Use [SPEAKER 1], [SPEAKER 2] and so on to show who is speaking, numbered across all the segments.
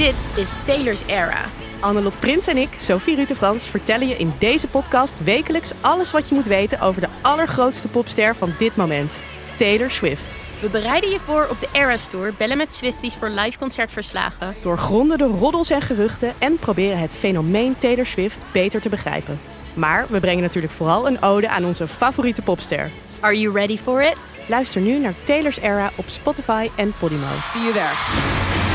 [SPEAKER 1] Dit is Taylor's Era.
[SPEAKER 2] Annelot Prins en ik, Sophie Rutefrans, vertellen je in deze podcast wekelijks alles wat je moet weten over de allergrootste popster van dit moment, Taylor Swift.
[SPEAKER 1] We bereiden je voor op de Eras Tour, bellen met Swifties voor live concertverslagen.
[SPEAKER 2] Doorgronden de roddels en geruchten en proberen het fenomeen Taylor Swift beter te begrijpen. Maar we brengen natuurlijk vooral een ode aan onze favoriete popster.
[SPEAKER 1] Are you ready for it?
[SPEAKER 2] Luister nu naar Taylor's Era op Spotify en Podimo.
[SPEAKER 1] See you there.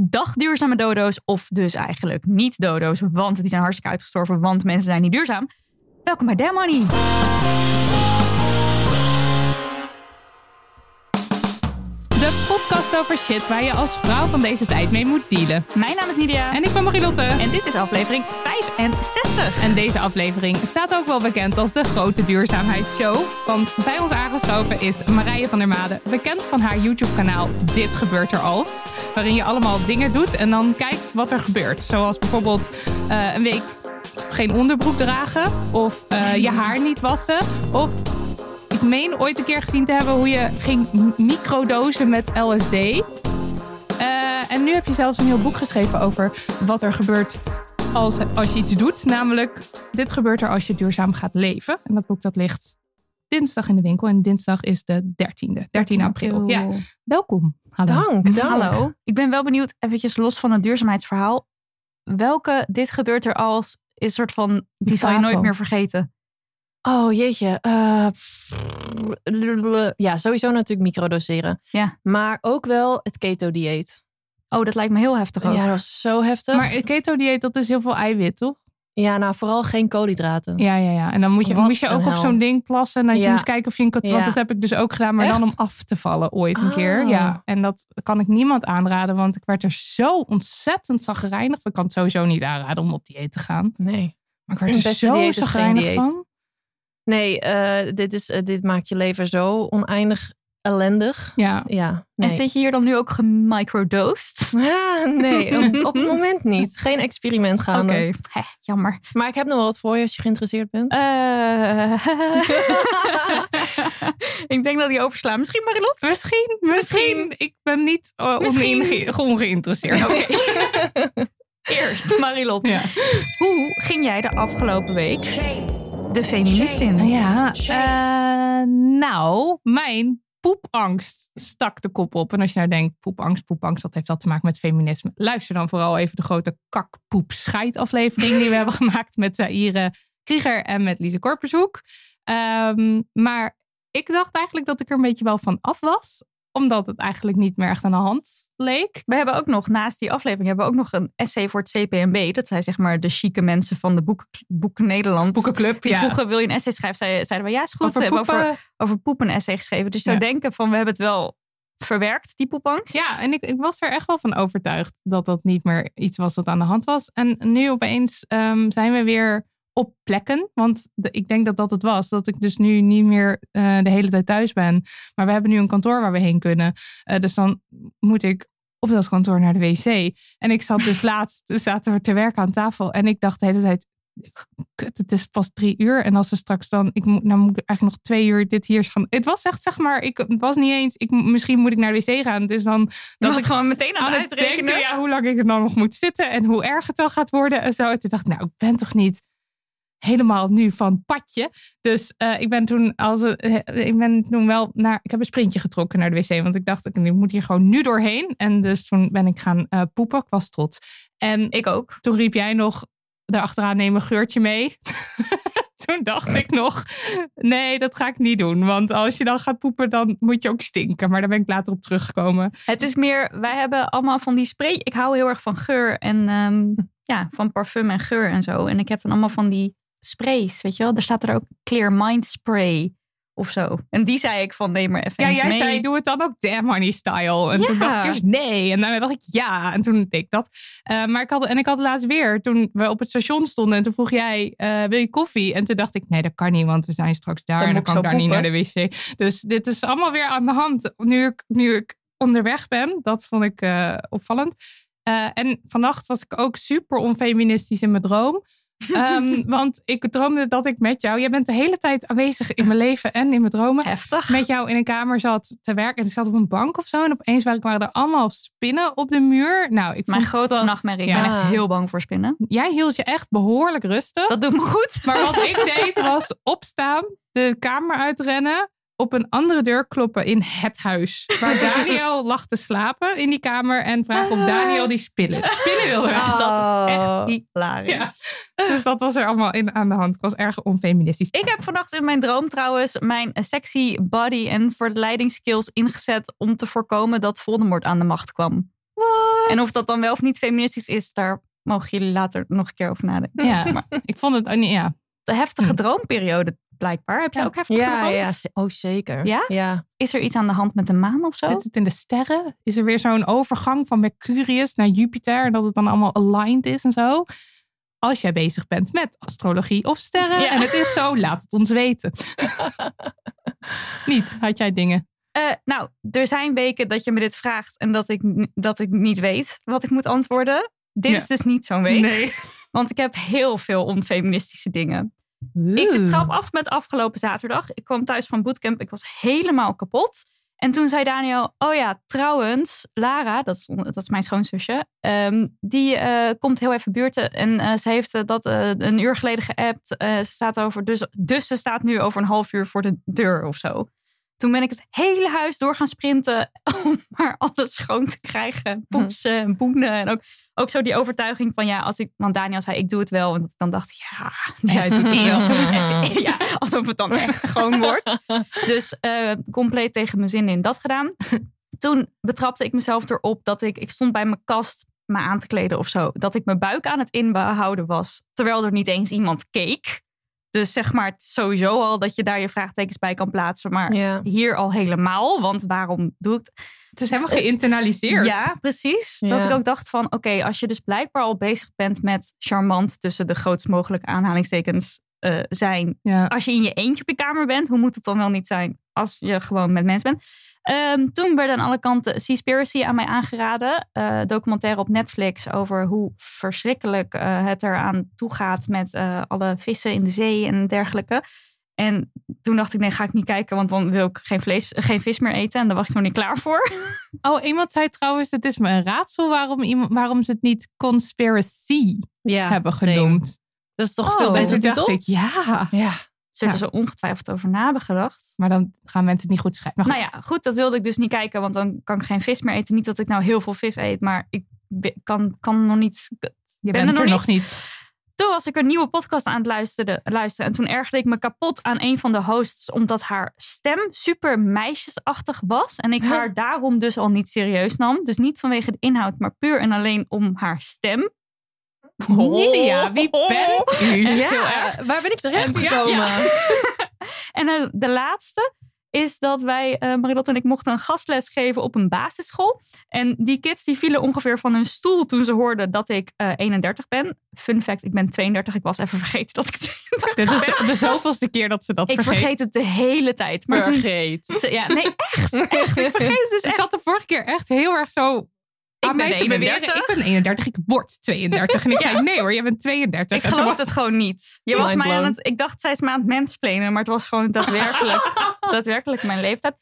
[SPEAKER 3] Dag duurzame dodo's, of dus eigenlijk niet dodo's, want die zijn hartstikke uitgestorven, want mensen zijn niet duurzaam. Welkom bij Money.
[SPEAKER 4] Podcast over shit waar je als vrouw van deze tijd mee moet dealen.
[SPEAKER 3] Mijn naam is Nidia
[SPEAKER 4] En ik ben Marilotte.
[SPEAKER 3] en dit is aflevering 65.
[SPEAKER 4] En deze aflevering staat ook wel bekend als de grote duurzaamheidsshow. Want bij ons aangeschoven is Marije van der Made, bekend van haar YouTube-kanaal Dit Gebeurt Er Als. Waarin je allemaal dingen doet en dan kijkt wat er gebeurt. Zoals bijvoorbeeld eh, een week geen onderbroek dragen. Of eh, je haar niet wassen. Of ik meen ooit een keer gezien te hebben hoe je ging m- microdosen met LSD. Eh, en nu heb je zelfs een heel boek geschreven over wat er gebeurt als, als je iets doet. Namelijk, dit gebeurt er als je duurzaam gaat leven. En dat boek dat ligt dinsdag in de winkel. En dinsdag is de 13e, 13 april. Ja, welkom. Hallo.
[SPEAKER 5] Dank, dank.
[SPEAKER 3] Hallo. Ik ben wel benieuwd, eventjes los van het duurzaamheidsverhaal. Welke dit gebeurt er als is soort van, die zal je nooit meer vergeten.
[SPEAKER 6] Oh jeetje. eh, ja, sowieso natuurlijk microdoseren.
[SPEAKER 3] Ja.
[SPEAKER 6] Maar ook wel het keto-dieet.
[SPEAKER 3] Oh, dat lijkt me heel heftig ook.
[SPEAKER 6] Ja, dat was zo heftig.
[SPEAKER 4] Maar het keto-dieet, dat is heel veel eiwit, toch?
[SPEAKER 6] Ja, nou vooral geen koolhydraten.
[SPEAKER 4] Ja, ja, ja. En dan moet je,
[SPEAKER 6] Wat
[SPEAKER 4] moest je ook op zo'n ding plassen. En dat je moest kijken of je een... kat- Want dat heb ik dus ook gedaan, maar dan om af te vallen ooit een keer.
[SPEAKER 6] Oh.
[SPEAKER 4] Ja, en dat kan ik niemand aanraden, want ik werd er zo ontzettend zagrijnig. Ik kan het sowieso niet aanraden om op dieet te gaan.
[SPEAKER 6] Nee.
[SPEAKER 4] Maar ik werd er zo zagrijnig van.
[SPEAKER 6] Nee, eh, dit, is, eh, dit maakt je leven zo oneindig ellendig.
[SPEAKER 4] Ja,
[SPEAKER 6] Ja, nee.
[SPEAKER 3] En zit je hier dan nu ook gemicrodosed?
[SPEAKER 6] Ah, nee, op, op het moment niet. Geen experiment
[SPEAKER 3] Oké,
[SPEAKER 6] gaande.
[SPEAKER 3] Hè, jammer.
[SPEAKER 6] Maar ik heb nog wel wat voor je als je geïnteresseerd bent.
[SPEAKER 3] Eh, ik denk dat die overslaan. Misschien Marilot?
[SPEAKER 4] misschien, misschien. Ik ben niet uh,
[SPEAKER 3] Misschien.
[SPEAKER 4] onge- ongeïnteresseerd.
[SPEAKER 3] Oké. Eerst Marilot.
[SPEAKER 4] Ja.
[SPEAKER 3] Hoe ging jij de afgelopen week de feminist in?
[SPEAKER 4] Ja, eh, nou, mijn poepangst stak de kop op. En als je nou denkt, poepangst, poepangst, dat heeft dat te maken met feminisme. Luister dan vooral even de grote kakpoep aflevering die we hebben gemaakt met Zaire Krieger en met Lise Korpershoek. Ehm, maar ik dacht eigenlijk dat ik er een beetje wel van af was. Omdat het eigenlijk niet meer echt aan de hand leek.
[SPEAKER 3] We hebben ook nog, naast die aflevering, hebben we ook nog een essay voor het CPNB. Dat zijn zeg maar de chique mensen van de boek, boek Nederland.
[SPEAKER 4] Boekenclub,
[SPEAKER 3] Die
[SPEAKER 4] ja.
[SPEAKER 3] vroegen, wil je een essay schrijven? Zeiden, zeiden we, ja, is goed.
[SPEAKER 4] Over
[SPEAKER 3] We hebben
[SPEAKER 4] poepen.
[SPEAKER 3] over, over poep een essay geschreven. Dus je zou denken van, we hebben het wel verwerkt, die poepangst.
[SPEAKER 4] Ja, en ik, ik was er echt wel van overtuigd dat dat niet meer iets was wat aan de hand was. En nu opeens ehm, zijn we weer op plekken. Want de- ik denk dat dat het was. Dat ik dus nu niet meer eh, de hele tijd thuis ben. Maar we hebben nu een kantoor waar we heen kunnen. Eh, dus dan moet ik op dat kantoor naar de wc. En ik zat dus laatst, zaten we te werken aan tafel. En ik dacht de hele tijd, kut, het is pas drie uur. En als we straks dan, ik moet, nou moet ik eigenlijk nog twee uur dit hier gaan. Het was echt, zeg maar, ik het was niet eens, ik, misschien moet ik naar de wc gaan. Dus dan
[SPEAKER 3] Dat was
[SPEAKER 4] ik
[SPEAKER 3] gewoon meteen aan,
[SPEAKER 4] aan
[SPEAKER 3] het
[SPEAKER 4] het
[SPEAKER 3] uitrekenen.
[SPEAKER 4] denken, ja, hoe lang ik er dan nog moet zitten en hoe erg het dan gaat worden en zo. En toen dacht ik, nou, ik ben toch niet helemaal nu van padje. Dus eh, ik ben toen als eh, ik ben toen wel naar, ik heb een sprintje getrokken naar de wc, want ik dacht, ik moet hier gewoon nu doorheen. En dus toen ben ik gaan eh, poepen. Ik was trots. En
[SPEAKER 3] Ik ook.
[SPEAKER 4] toen riep jij nog daarachteraan neem een geurtje mee. toen dacht ik nog, nee, dat ga ik niet doen. Want als je dan gaat poepen, dan moet je ook stinken. Maar daar ben ik later op teruggekomen.
[SPEAKER 3] Het is meer, wij hebben allemaal van die spray. Ik hou heel erg van geur en ehm, ja, van parfum en geur en zo. En ik heb dan allemaal van die sprays, weet je wel. Er staat er ook Clear Mind Spray of zo. En die zei ik van neem maar even
[SPEAKER 4] Ja, jij
[SPEAKER 3] mee.
[SPEAKER 4] zei, doe het dan ook damn money style. En toen dacht ik eerst nee. En daarna dacht ik ja. En toen deed ik dat. Eh, maar ik had, en ik had laatst weer, toen we op het station stonden. En toen vroeg jij, eh, wil je koffie? En toen dacht ik, nee, dat kan niet. Want we zijn straks daar.
[SPEAKER 3] Dan
[SPEAKER 4] en dan kan ik daar niet naar de wc. Dus dit is allemaal weer aan de hand. Nu ik, nu ik onderweg ben. Dat vond ik eh, opvallend. En vannacht was ik ook super onfeministisch in mijn droom. Ehm, want ik droomde dat ik met jou, jij bent de hele tijd aanwezig in mijn leven en in mijn dromen
[SPEAKER 3] Heftig.
[SPEAKER 4] met jou in een kamer zat te werken. En ik zat op een bank of zo. En opeens waren waren er allemaal spinnen op de muur. Nou, ik
[SPEAKER 3] Mijn grootste
[SPEAKER 4] dat-
[SPEAKER 3] nachtmerrie. Ik ben echt heel bang voor spinnen.
[SPEAKER 4] Jij hield je echt behoorlijk rustig.
[SPEAKER 3] Dat doet me goed.
[SPEAKER 4] Maar wat ik deed was opstaan, de kamer uitrennen, op een andere deur kloppen in het huis. Waar Daniel lag te slapen in die kamer en vragen of Daniel die spinnen, spinnen wilde weg.
[SPEAKER 3] Ah, dat is
[SPEAKER 6] Oh.
[SPEAKER 3] echt hilarisch.
[SPEAKER 4] Dus dat was er allemaal in aan de hand. Ik was erg onfeministisch.
[SPEAKER 3] Ik heb vannacht in mijn droom trouwens mijn sexy body en verleidingsskills ingezet om te voorkomen dat Voldemort aan de macht kwam. En of dat dan wel of niet feministisch is, daar mogen jullie later nog een keer over nadenken.
[SPEAKER 4] Ja, maar ik vond het, oh, ja.
[SPEAKER 3] De heftige
[SPEAKER 4] Hm.
[SPEAKER 3] droomperiode blijkbaar. Heb jij ook heftige
[SPEAKER 6] Ja, ja, oh zeker.
[SPEAKER 3] Ja?
[SPEAKER 6] Ja.
[SPEAKER 3] Is er iets aan de hand met de maan of zo?
[SPEAKER 4] Zit het in de sterren? Is er weer zo'n overgang van Mercurius naar Jupiter? En dat het dan allemaal aligned is en zo? Als jij bezig bent met astrologie of sterren
[SPEAKER 3] Ja.
[SPEAKER 4] en het is zo, laat het ons weten. Niet, had jij dingen?
[SPEAKER 3] Eh, nou, er zijn weken dat je me dit vraagt en dat ik, dat ik niet weet wat ik moet antwoorden. Dit
[SPEAKER 4] Ja.
[SPEAKER 3] is dus niet zo'n week.
[SPEAKER 4] Nee.
[SPEAKER 3] Want ik heb heel veel onfeministische dingen. Ik trap af met afgelopen zaterdag. Ik kwam thuis van bootcamp. Ik was helemaal kapot. En toen zei Daniel, oh ja, trouwens, Lara, dat is, dat is mijn schoonzusje, ehm, die eh, komt heel even buurten. En eh, ze heeft eh, dat een uur geleden geappt. Ze staat over, dus, dus ze staat nu over een half uur voor de deur of zo. Toen ben ik het hele huis door gaan sprinten om maar alles schoon te krijgen. Poetsen en boenen. En ook, ook zo die overtuiging van ja, als ik, want Daniel zei ik doe het wel. En ik dan dacht, ja, jij doet het wel. ja, alsof het dan echt schoon wordt. Dus eh, compleet tegen mijn zin in dat gedaan. Toen betrapte ik mezelf erop dat ik, ik stond bij mijn kast me aan te kleden of zo. Dat ik mijn buik aan het inhouden was. Terwijl er niet eens iemand keek. Dus zeg maar sowieso al dat je daar je vraagtekens bij kan plaatsen. Maar
[SPEAKER 6] Ja.
[SPEAKER 3] hier al helemaal. Want waarom doe ik het?
[SPEAKER 4] Het is helemaal geïnternaliseerd.
[SPEAKER 3] Ja, precies. Dat ik ook dacht van, oké, als je dus blijkbaar al bezig bent met charmant tussen de grootst mogelijke aanhalingstekens eh, zijn.
[SPEAKER 4] Ja.
[SPEAKER 3] Als je in je eentje op je kamer bent, hoe moet het dan wel niet zijn als je gewoon met mensen bent? Ehm, toen werd aan alle kanten Seaspiracy aan mij aangeraden. Eh, documentaire op Netflix over hoe verschrikkelijk eh, het eraan toe gaat met alle vissen in de zee en dergelijke. En toen dacht ik, nee, ga ik niet kijken, want dan wil ik geen, vlees, geen vis meer eten. En daar was ik nog niet klaar voor.
[SPEAKER 4] Oh, iemand zei trouwens, het is me een raadsel waarom, iemand, waarom ze het niet conspiracy
[SPEAKER 6] Ja,
[SPEAKER 4] hebben
[SPEAKER 6] same.
[SPEAKER 4] genoemd.
[SPEAKER 6] Dat is toch
[SPEAKER 3] Oh,
[SPEAKER 6] veel
[SPEAKER 4] En
[SPEAKER 6] beter
[SPEAKER 4] dacht
[SPEAKER 6] titel?
[SPEAKER 4] ik, ja.
[SPEAKER 6] Ja.
[SPEAKER 3] Zullen
[SPEAKER 4] Ja.
[SPEAKER 3] ze ongetwijfeld over na hebben gedacht.
[SPEAKER 4] Maar dan gaan mensen het niet goed schrijven. Goed.
[SPEAKER 3] Nou ja, goed, dat wilde ik dus niet kijken, want dan kan ik geen vis meer eten. Niet dat ik nou heel veel vis eet, maar ik kan, kan nog niet.
[SPEAKER 4] je
[SPEAKER 3] ben
[SPEAKER 4] bent
[SPEAKER 3] er
[SPEAKER 4] er
[SPEAKER 3] nog
[SPEAKER 4] nog niet.
[SPEAKER 3] Toen was ik een nieuwe podcast aan het luisteren, luisteren en toen ergerde ik me kapot aan een van de hosts, omdat haar stem super meisjesachtig was. En ik haar daarom dus al niet serieus nam. Dus niet vanwege de inhoud, maar puur en alleen om haar stem.
[SPEAKER 4] Nidia, wie bent u?
[SPEAKER 3] Echt heel erg.
[SPEAKER 6] waar ben ik terecht gekomen?
[SPEAKER 3] ja. En eh, de laatste is dat wij, eh Marilotte en ik, mochten een gastles geven op een basisschool. En die kids die vielen ongeveer van hun stoel toen ze hoorden dat ik eh 31 ben. Fun fact, ik ben 32. Ik was even vergeten dat ik 32
[SPEAKER 4] Dit is
[SPEAKER 3] ben.
[SPEAKER 4] de zoveelste keer dat ze dat
[SPEAKER 3] Ik
[SPEAKER 4] vergeet.
[SPEAKER 3] vergeet het de hele tijd. Maar toen,
[SPEAKER 6] Vergeet.
[SPEAKER 3] ze- ja, nee, echt. echt ik vergeet het dus
[SPEAKER 4] Ze zat de vorige keer echt heel erg zo aan
[SPEAKER 3] ben
[SPEAKER 4] mij te beweren.
[SPEAKER 3] 31.
[SPEAKER 4] Ik ben 31, ik word 32. En ik zei, nee hoor, je bent 32.
[SPEAKER 3] Ik geloof
[SPEAKER 4] was-
[SPEAKER 3] het gewoon niet. Je was mij aan het, ik dacht, zij is me aan het mansplainen, maar het was gewoon daadwerkelijk, daadwerkelijk mijn leeftijd.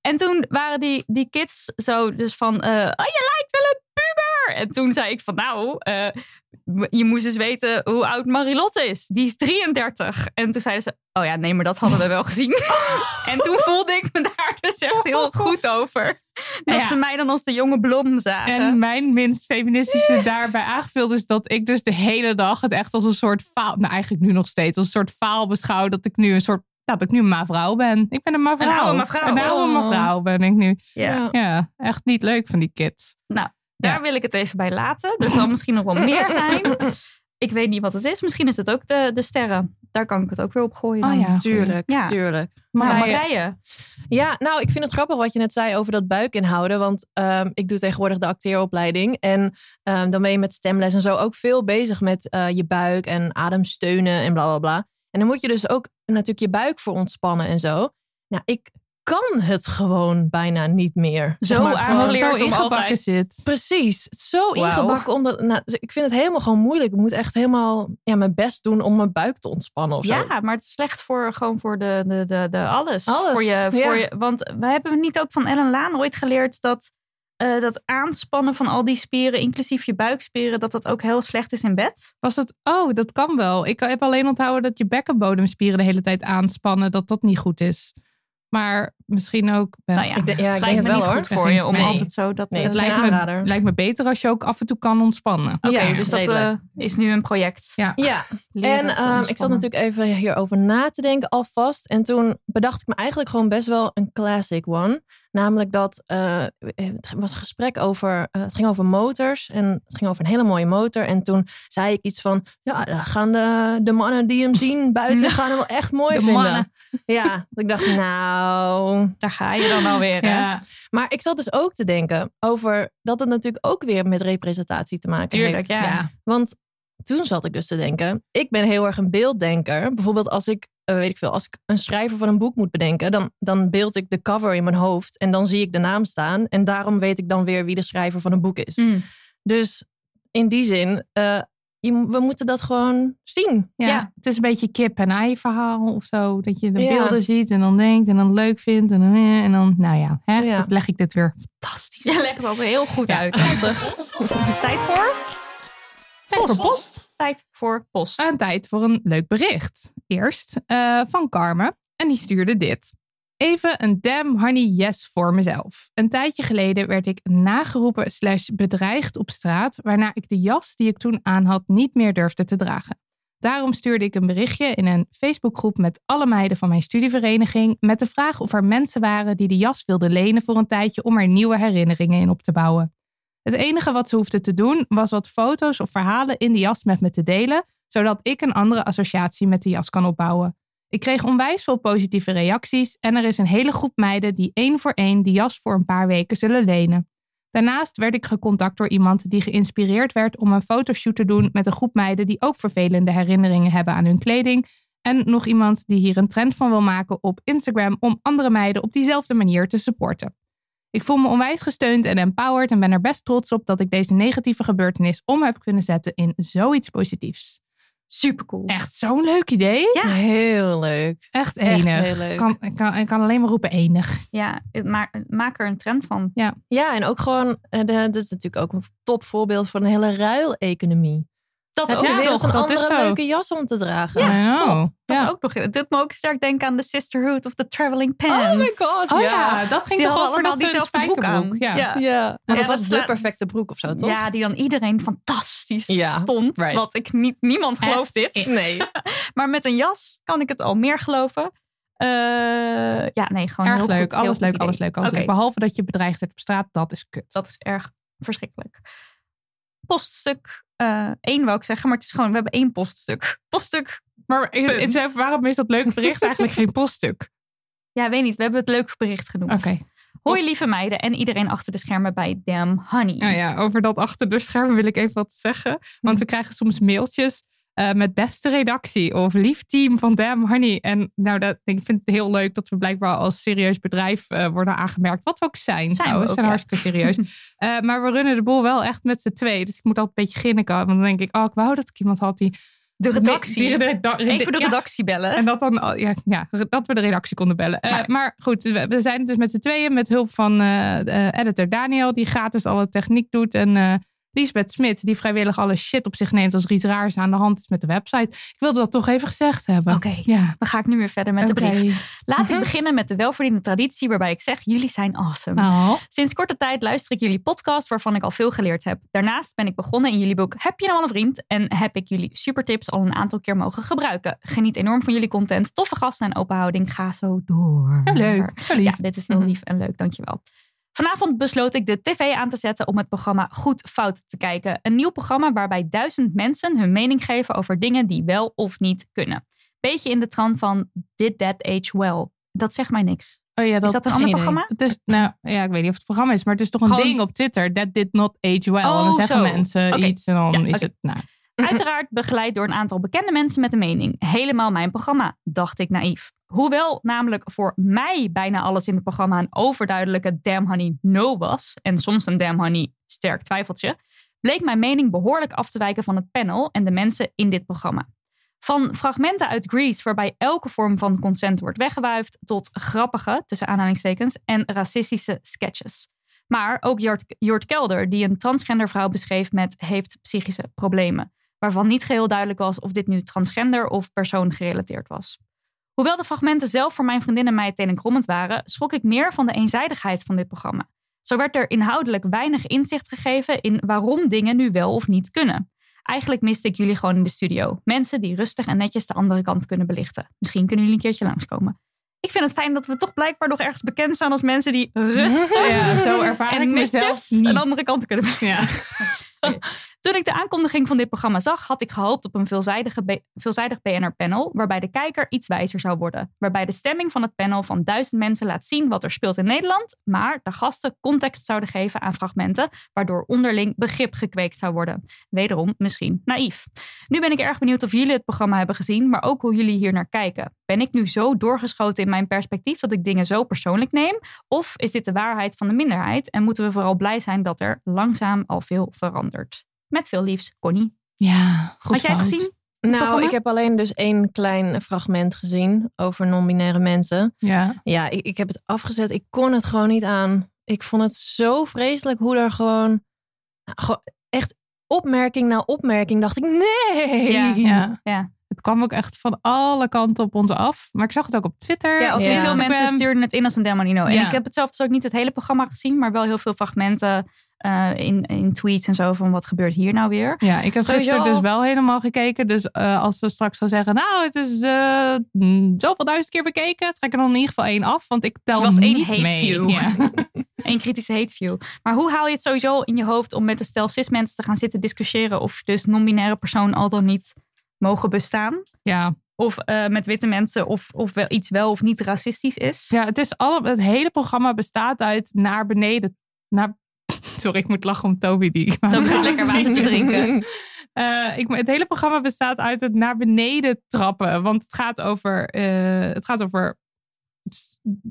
[SPEAKER 3] En toen waren die, die kids zo dus van, eh, oh, je lijkt wel een puber. En toen zei ik van, nou, eh, je moest eens weten hoe oud Marilotte is. Die is 33. En toen zeiden ze, oh ja, nee, maar dat hadden we wel gezien. en toen voelde ik me daar dus echt heel goed over. Dat
[SPEAKER 4] Ja.
[SPEAKER 3] ze mij dan als de jonge blom zagen.
[SPEAKER 4] En mijn minst feministische daarbij aangevuld is dat ik dus de hele dag het echt als een soort faal, nou eigenlijk nu nog steeds, als een soort faal beschouw dat ik nu een soort, nou, dat ik nu een mevrouw ben. Ik ben een mevrouw.
[SPEAKER 3] Een oude.
[SPEAKER 4] Een oude
[SPEAKER 6] Oh.
[SPEAKER 4] mevrouw ben ik nu.
[SPEAKER 3] ja.
[SPEAKER 4] Ja, echt niet leuk van die kids.
[SPEAKER 3] Daar
[SPEAKER 4] Ja.
[SPEAKER 3] wil ik het even bij laten. Er zal misschien nog wel meer zijn. Ik weet niet wat het is. Misschien is het ook de, de sterren. daar kan ik het ook weer op gooien.
[SPEAKER 4] Oh ja,
[SPEAKER 6] Tuurlijk,
[SPEAKER 3] Ja.
[SPEAKER 6] tuurlijk.
[SPEAKER 3] Maar
[SPEAKER 6] Ja,
[SPEAKER 3] Marije,
[SPEAKER 6] Ja, nou, ik vind het grappig wat je net zei over dat buik inhouden. Want ehm, ik doe tegenwoordig de acteeropleiding. En ehm, dan ben je met stemles en zo ook veel bezig met eh, je buik en ademsteunen en bla bla bla. En dan moet je dus ook natuurlijk je buik voor ontspannen en zo. Nou, ik kan het gewoon bijna niet meer.
[SPEAKER 3] Zo
[SPEAKER 6] Zeg maar,
[SPEAKER 3] aangeleerd.
[SPEAKER 4] zo
[SPEAKER 3] om
[SPEAKER 4] ingebakken
[SPEAKER 3] altijd.
[SPEAKER 4] zit.
[SPEAKER 6] Precies, zo ingebakken. Omdat, nou, ik vind het helemaal gewoon moeilijk. Ik moet echt helemaal ja, mijn best doen om mijn buik te ontspannen of zo.
[SPEAKER 3] ja, maar het is slecht voor gewoon voor de, de, de, de alles.
[SPEAKER 6] Alles,
[SPEAKER 3] Voor je, voor
[SPEAKER 6] ja.
[SPEAKER 3] je, want we hebben niet ook van Ellen Laan ooit geleerd dat eh, dat aanspannen van al die spieren, inclusief je buikspieren, dat dat ook heel slecht is in bed.
[SPEAKER 4] Was het, oh, dat kan wel. Ik heb alleen onthouden dat je bekkenbodemspieren de hele tijd aanspannen, dat dat niet goed is. Maar misschien ook wel.
[SPEAKER 3] Nou ja,
[SPEAKER 6] Ik denk- ja, ik
[SPEAKER 3] Lijkt
[SPEAKER 6] denk het
[SPEAKER 3] me
[SPEAKER 6] wel
[SPEAKER 3] niet
[SPEAKER 6] hoor.
[SPEAKER 3] goed voor je om
[SPEAKER 4] Nee.
[SPEAKER 3] altijd zo dat.
[SPEAKER 6] Nee,
[SPEAKER 3] eh,
[SPEAKER 6] het
[SPEAKER 4] lijkt me, lijkt me beter als je ook af en toe kan ontspannen.
[SPEAKER 3] Oké,
[SPEAKER 6] Ja,
[SPEAKER 3] dus dat eh, is nu een project.
[SPEAKER 4] Ja.
[SPEAKER 6] Ja, en ehm, ik zat natuurlijk even hierover na te denken alvast. En toen bedacht ik me eigenlijk gewoon best wel een classic one. Namelijk dat eh, het was een gesprek over, eh, het ging over motors. En het ging over een hele mooie motor. En toen zei ik iets van, ja, dan gaan de, de mannen die hem zien buiten, gaan hem wel echt mooi
[SPEAKER 4] De
[SPEAKER 6] vinden.
[SPEAKER 4] mannen.
[SPEAKER 6] Ja, ik dacht, nou...
[SPEAKER 3] Daar ga je dan alweer. hè?
[SPEAKER 4] Ja.
[SPEAKER 6] Maar ik zat dus ook te denken over dat het natuurlijk ook weer met representatie te maken
[SPEAKER 3] Tuurlijk,
[SPEAKER 6] heeft.
[SPEAKER 3] ja.
[SPEAKER 6] Want toen zat ik dus te denken, ik ben heel erg een beelddenker. Bijvoorbeeld als ik, eh, weet ik veel, als ik een schrijver van een boek moet bedenken, dan, dan beeld ik de cover in mijn hoofd en dan zie ik de naam staan. En daarom weet ik dan weer wie de schrijver van een boek is.
[SPEAKER 3] Mm.
[SPEAKER 6] Dus in die zin, eh, je, we moeten dat gewoon zien.
[SPEAKER 4] Ja,
[SPEAKER 3] Ja.
[SPEAKER 4] het is een beetje kip en ei verhaal of zo. Dat je de
[SPEAKER 6] Ja.
[SPEAKER 4] beelden ziet en dan denkt en dan leuk vindt. En dan, eh, en dan nou ja, hè,
[SPEAKER 6] Ja.
[SPEAKER 4] dat leg ik dit weer fantastisch.
[SPEAKER 3] Je legt het altijd heel goed uit. Tijd voor
[SPEAKER 4] Tijd voor post.
[SPEAKER 3] Tijd voor post.
[SPEAKER 4] Aan tijd voor een leuk bericht. Eerst eh, van Carmen. En die stuurde dit. Even een damn honey yes voor mezelf. Een tijdje geleden werd ik nageroepen slash bedreigd op straat, waarna ik de jas die ik toen aan had niet meer durfde te dragen. Daarom stuurde ik een berichtje in een Facebookgroep met alle meiden van mijn studievereniging met de vraag of er mensen waren die de jas wilden lenen voor een tijdje om er nieuwe herinneringen in op te bouwen. Het enige wat ze hoefden te doen was wat foto's of verhalen in de jas met me te delen, zodat ik een andere associatie met de jas kan opbouwen. Ik kreeg onwijs veel positieve reacties en er is een hele groep meiden die één voor één die jas voor een paar weken zullen lenen. Daarnaast werd ik gecontact door iemand die geïnspireerd werd om een fotoshoot te doen met een groep meiden die ook vervelende herinneringen hebben aan hun kleding. En nog iemand die hier een trend van wil maken op Instagram om andere meiden op diezelfde manier te supporten. Ik voel me onwijs gesteund en empowered en ben er best trots op dat ik deze negatieve gebeurtenis om heb kunnen zetten in zoiets positiefs.
[SPEAKER 3] Super cool.
[SPEAKER 4] Echt zo'n leuk idee.
[SPEAKER 3] Ja.
[SPEAKER 6] Heel leuk.
[SPEAKER 4] Echt
[SPEAKER 6] Echt
[SPEAKER 4] enig.
[SPEAKER 6] heel leuk.
[SPEAKER 4] Kan, ik, kan, ik kan alleen maar roepen enig.
[SPEAKER 3] Ja, maak er een trend van.
[SPEAKER 6] Ja, en ook gewoon, eh, de, dat is natuurlijk ook een topvoorbeeld van een hele ruileconomie.
[SPEAKER 3] Dat
[SPEAKER 6] Heb
[SPEAKER 3] ook
[SPEAKER 6] je
[SPEAKER 4] Ja,
[SPEAKER 6] weer eens een
[SPEAKER 4] dat is
[SPEAKER 6] andere leuke jas om te dragen?
[SPEAKER 4] I know.
[SPEAKER 3] Dat
[SPEAKER 4] Ja.
[SPEAKER 3] ook nog. Het doet me ook sterk denken aan de Sisterhood of the Traveling Pants.
[SPEAKER 6] Oh my god,
[SPEAKER 4] Oh
[SPEAKER 6] ja.
[SPEAKER 4] ja, dat ging
[SPEAKER 3] Die
[SPEAKER 4] toch over dat
[SPEAKER 3] diezelfde broek aan.
[SPEAKER 4] Ja.
[SPEAKER 3] Ja.
[SPEAKER 6] Ja, maar
[SPEAKER 3] Ja,
[SPEAKER 6] dat was
[SPEAKER 3] dat
[SPEAKER 6] de perfecte broek of zo, toch?
[SPEAKER 3] Ja, die dan iedereen fantastisch
[SPEAKER 6] Ja,
[SPEAKER 3] stond.
[SPEAKER 6] right.
[SPEAKER 3] Wat ik niet, niemand gelooft
[SPEAKER 4] As
[SPEAKER 3] dit.
[SPEAKER 6] Nee.
[SPEAKER 3] Maar met een jas kan ik het al meer geloven. Eh, ja, nee, gewoon
[SPEAKER 4] Erg
[SPEAKER 3] heel
[SPEAKER 4] leuk,
[SPEAKER 3] goed,
[SPEAKER 4] alles leuk, alles leuk, alles leuk. Behalve dat je bedreigd werd op straat, dat is kut.
[SPEAKER 3] Dat is erg verschrikkelijk. Poststuk 1 wou ik zeggen, maar het is gewoon, we hebben één poststuk. Poststuk,
[SPEAKER 4] Maar het is- waarom is dat leuke bericht eigenlijk geen poststuk?
[SPEAKER 3] ja, weet niet, we hebben het leuk bericht genoemd.
[SPEAKER 4] Oké.
[SPEAKER 3] Hoi lieve meiden en iedereen achter de schermen bij Damn Honey.
[SPEAKER 4] Nou ja, over dat achter de schermen wil ik even wat zeggen. Want we krijgen soms mailtjes eh, met beste redactie of lief team van Damn Honey. En nou, dat, ik vind het heel leuk dat we blijkbaar als serieus bedrijf eh, worden aangemerkt. Wat we ook zijn,
[SPEAKER 3] Zijn we ook,
[SPEAKER 4] zijn
[SPEAKER 3] ja.
[SPEAKER 4] hartstikke serieus. Eh, maar we runnen de boel wel echt met z'n twee. Dus ik moet altijd een beetje ginniken. Want dan denk ik, oh, ik wou dat ik iemand had die...
[SPEAKER 3] De redactie.
[SPEAKER 4] Die, reda-
[SPEAKER 3] Even de
[SPEAKER 4] ja,
[SPEAKER 3] redactie bellen.
[SPEAKER 4] En dat dan, oh, ja, ja, dat we de redactie konden bellen.
[SPEAKER 3] Maar-
[SPEAKER 4] goed, we, we zijn dus met z'n tweeën met hulp van editor Daniel, die gratis alle techniek doet. En Lisbeth Smit, die vrijwillig alle shit op zich neemt als er iets raars aan de hand is met de website. Ik wilde dat toch even gezegd hebben.
[SPEAKER 3] Oké,
[SPEAKER 4] Ja.
[SPEAKER 3] dan ga ik nu weer verder met de brief. Laat ik beginnen met de welverdiende traditie waarbij ik zeg, jullie zijn awesome.
[SPEAKER 4] Oh.
[SPEAKER 3] Sinds korte tijd luister ik jullie podcast waarvan ik al veel geleerd heb. Daarnaast ben ik begonnen in jullie boek Heb je nou al een vriend? En heb ik jullie supertips al een aantal keer mogen gebruiken. Geniet enorm van jullie content. Toffe gasten en open houding. Ga zo door.
[SPEAKER 4] Leuk. Lief.
[SPEAKER 3] Ja, dit is heel lief en leuk. Dankjewel. Vanavond besloot ik de tv aan te zetten om het programma Goed Fout te kijken. Een nieuw programma waarbij duizend mensen hun mening geven over dingen die wel of niet kunnen. Beetje in de trant van Did That Age Well. Dat zegt mij niks.
[SPEAKER 4] Oh ja,
[SPEAKER 3] Is dat een ander
[SPEAKER 6] idee.
[SPEAKER 3] programma?
[SPEAKER 4] Het is, nou ja, ik weet niet of het programma is, maar het is toch een
[SPEAKER 3] Gewoon-
[SPEAKER 4] ding op Twitter. That did not age well. en
[SPEAKER 3] Oh,
[SPEAKER 4] dan zeggen
[SPEAKER 3] zo.
[SPEAKER 4] mensen iets en dan
[SPEAKER 3] Ja,
[SPEAKER 4] is het, nou,
[SPEAKER 3] Uiteraard begeleid door een aantal bekende mensen met een mening. Helemaal mijn programma, dacht ik naïef. Hoewel namelijk voor mij bijna alles in het programma een overduidelijke damn honey no was. En soms een damn honey sterk twijfeltje. Bleek mijn mening behoorlijk af te wijken van het panel en de mensen in dit programma. Van fragmenten uit Grease waarbij elke vorm van consent wordt weggewuifd, tot grappige, tussen aanhalingstekens, en racistische sketches. Maar ook Jort, Jort Kelder, die een transgender vrouw beschreef met heeft psychische problemen, waarvan niet geheel duidelijk was of dit nu transgender of persoon gerelateerd was. Hoewel de fragmenten zelf voor mijn vriendin en mij tenenkrommend waren, schrok ik meer van de eenzijdigheid van dit programma. Zo werd er inhoudelijk weinig inzicht gegeven in waarom dingen nu wel of niet kunnen. Eigenlijk miste ik jullie gewoon in de studio. Mensen die rustig en netjes de andere kant kunnen belichten. Misschien kunnen jullie een keertje langskomen. Ik vind het fijn dat we toch blijkbaar nog ergens bekend staan als mensen die rustig
[SPEAKER 4] Ja, zo ervaar
[SPEAKER 3] en
[SPEAKER 4] ik
[SPEAKER 3] netjes
[SPEAKER 4] mezelf niet.
[SPEAKER 3] een andere kant kunnen belichten.
[SPEAKER 4] ja.
[SPEAKER 3] Toen ik de aankondiging van dit programma zag, had ik gehoopt op een veelzijdige veelzijdig BNR-panel, waarbij de kijker iets wijzer zou worden. Waarbij de stemming van het panel van duizend mensen laat zien wat er speelt in Nederland, maar de gasten context zouden geven aan fragmenten, waardoor onderling begrip gekweekt zou worden. Wederom misschien naïef. Nu ben ik erg benieuwd of jullie het programma hebben gezien, maar ook hoe jullie hier naar kijken. Ben ik nu zo doorgeschoten in mijn perspectief dat ik dingen zo persoonlijk neem? Of is dit de waarheid van de minderheid en moeten we vooral blij zijn dat er langzaam al veel verandert? Met veel liefs, Connie.
[SPEAKER 4] ja, goed
[SPEAKER 3] Had jij het gezien?
[SPEAKER 6] Nou,
[SPEAKER 3] programma?
[SPEAKER 6] ik heb alleen dus één klein fragment gezien over non-binaire mensen.
[SPEAKER 4] Ja.
[SPEAKER 6] Ja, ik, ik heb het afgezet. Ik kon het gewoon niet aan. Ik vond het zo vreselijk hoe er gewoon, gewoon echt opmerking na opmerking dacht ik, nee.
[SPEAKER 3] Ja.
[SPEAKER 4] Ja.
[SPEAKER 3] Ja.
[SPEAKER 4] Het kwam ook echt van alle kanten op ons af. Maar ik zag het ook op Twitter.
[SPEAKER 3] Ja, als
[SPEAKER 6] Ja.
[SPEAKER 3] veel mensen stuurden het in als een Demonino. En
[SPEAKER 4] Ja.
[SPEAKER 3] ik heb het zelf dus ook niet het hele programma gezien, maar wel heel veel fragmenten eh, in, in tweets en zo van wat gebeurt hier nou weer.
[SPEAKER 4] Ja, ik heb
[SPEAKER 3] Sowieso
[SPEAKER 4] gisteren dus wel helemaal gekeken. Dus eh, als ze straks gaan zeggen, nou, het is mm, zoveel duizend keer bekeken, trek er dan in ieder geval één af, want ik tel
[SPEAKER 3] was één
[SPEAKER 4] niet
[SPEAKER 3] hate
[SPEAKER 4] mee.
[SPEAKER 3] view.
[SPEAKER 4] Ja.
[SPEAKER 3] Eén kritische hate view. Maar hoe haal je het sowieso in je hoofd om met een stel cis mensen te gaan zitten discussiëren of dus non-binaire personen al dan niet mogen bestaan?
[SPEAKER 4] ja.
[SPEAKER 3] Of met witte mensen of, of wel iets wel of niet racistisch is?
[SPEAKER 4] Ja, het, is alle, het hele programma bestaat uit naar beneden. Naar, sorry, ik moet lachen om Toby. Die
[SPEAKER 3] Dat is lekker water te drinken.
[SPEAKER 4] Eh, ik, het hele programma bestaat uit het naar beneden trappen. Want het gaat over, eh, het gaat over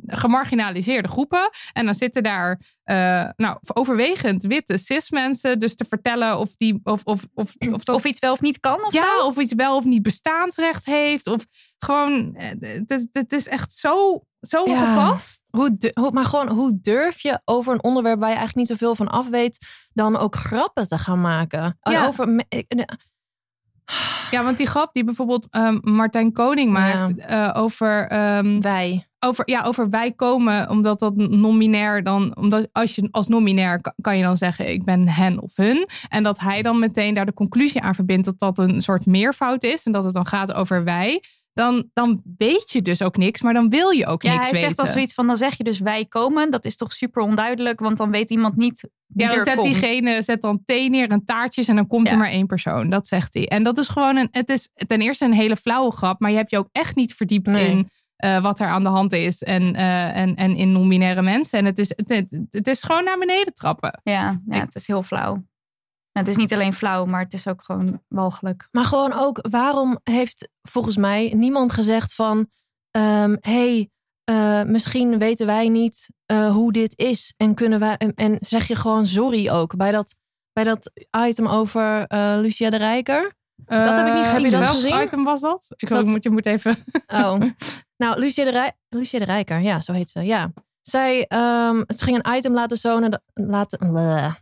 [SPEAKER 4] gemarginaliseerde groepen. En dan zitten daar eh, nou, overwegend witte cis mensen. Dus te vertellen of die of, of, of, of,
[SPEAKER 3] Of iets wel of niet kan of
[SPEAKER 4] ja,
[SPEAKER 3] zo?
[SPEAKER 4] of iets wel of niet bestaansrecht heeft. Of gewoon, eh, het, is- het is echt zo, zo
[SPEAKER 6] Ja.
[SPEAKER 4] gepast.
[SPEAKER 6] Hoe, hoe, maar gewoon, hoe durf je over een onderwerp waar je eigenlijk niet zoveel van af weet, dan ook grappen te gaan maken?
[SPEAKER 4] Ja.
[SPEAKER 6] Over,
[SPEAKER 4] Ja, want die grap die bijvoorbeeld ehm, Martijn Koning maakt eh, over, ehm,
[SPEAKER 6] wij.
[SPEAKER 4] Over, ja, over wij komen, omdat dat non-binair dan, omdat als je als non-binair kan, kan je dan zeggen ik ben hen of hun. En dat hij dan meteen daar de conclusie aan verbindt dat dat een soort meervoud is en dat het dan gaat over wij. Dan, dan weet je dus ook niks, maar dan wil je ook
[SPEAKER 3] Ja,
[SPEAKER 4] niks
[SPEAKER 3] hij
[SPEAKER 4] weten.
[SPEAKER 3] zegt dan zoiets van, dan zeg je dus wij komen. Dat is toch super onduidelijk, want dan weet iemand niet wie
[SPEAKER 4] Ja, dan zet diegene zet dan thee neer en taartjes en dan komt
[SPEAKER 3] Ja.
[SPEAKER 4] er maar één persoon. Dat zegt hij. En dat is gewoon een, het is ten eerste een hele flauwe grap, maar je hebt je ook echt niet verdiept
[SPEAKER 6] Nee.
[SPEAKER 4] in eh, wat er aan de hand is en, eh, en, en in non-binaire mensen. En het is, het, het is gewoon naar beneden trappen.
[SPEAKER 3] Ja, ja, het is heel flauw. Het is niet alleen flauw, maar het is ook gewoon walgelijk.
[SPEAKER 6] Maar gewoon ook, waarom heeft volgens mij niemand gezegd van, ehm, hey, eh, misschien weten wij niet eh, hoe dit is en kunnen wij en, en zeg je gewoon sorry ook bij dat bij dat item over eh, Lucia de Rijker.
[SPEAKER 3] Dat heb ik niet gezien. Heb je dat
[SPEAKER 4] welk
[SPEAKER 6] gezien?
[SPEAKER 4] item was dat? Ik
[SPEAKER 6] Dat-
[SPEAKER 4] moet, je moet even...
[SPEAKER 6] Oh, nou, Lucia de, Rij Lucia de Rijker, ja, zo heet ze. Ja. Zij, ehm, ze ging een item laten tonen. Laten, bleh.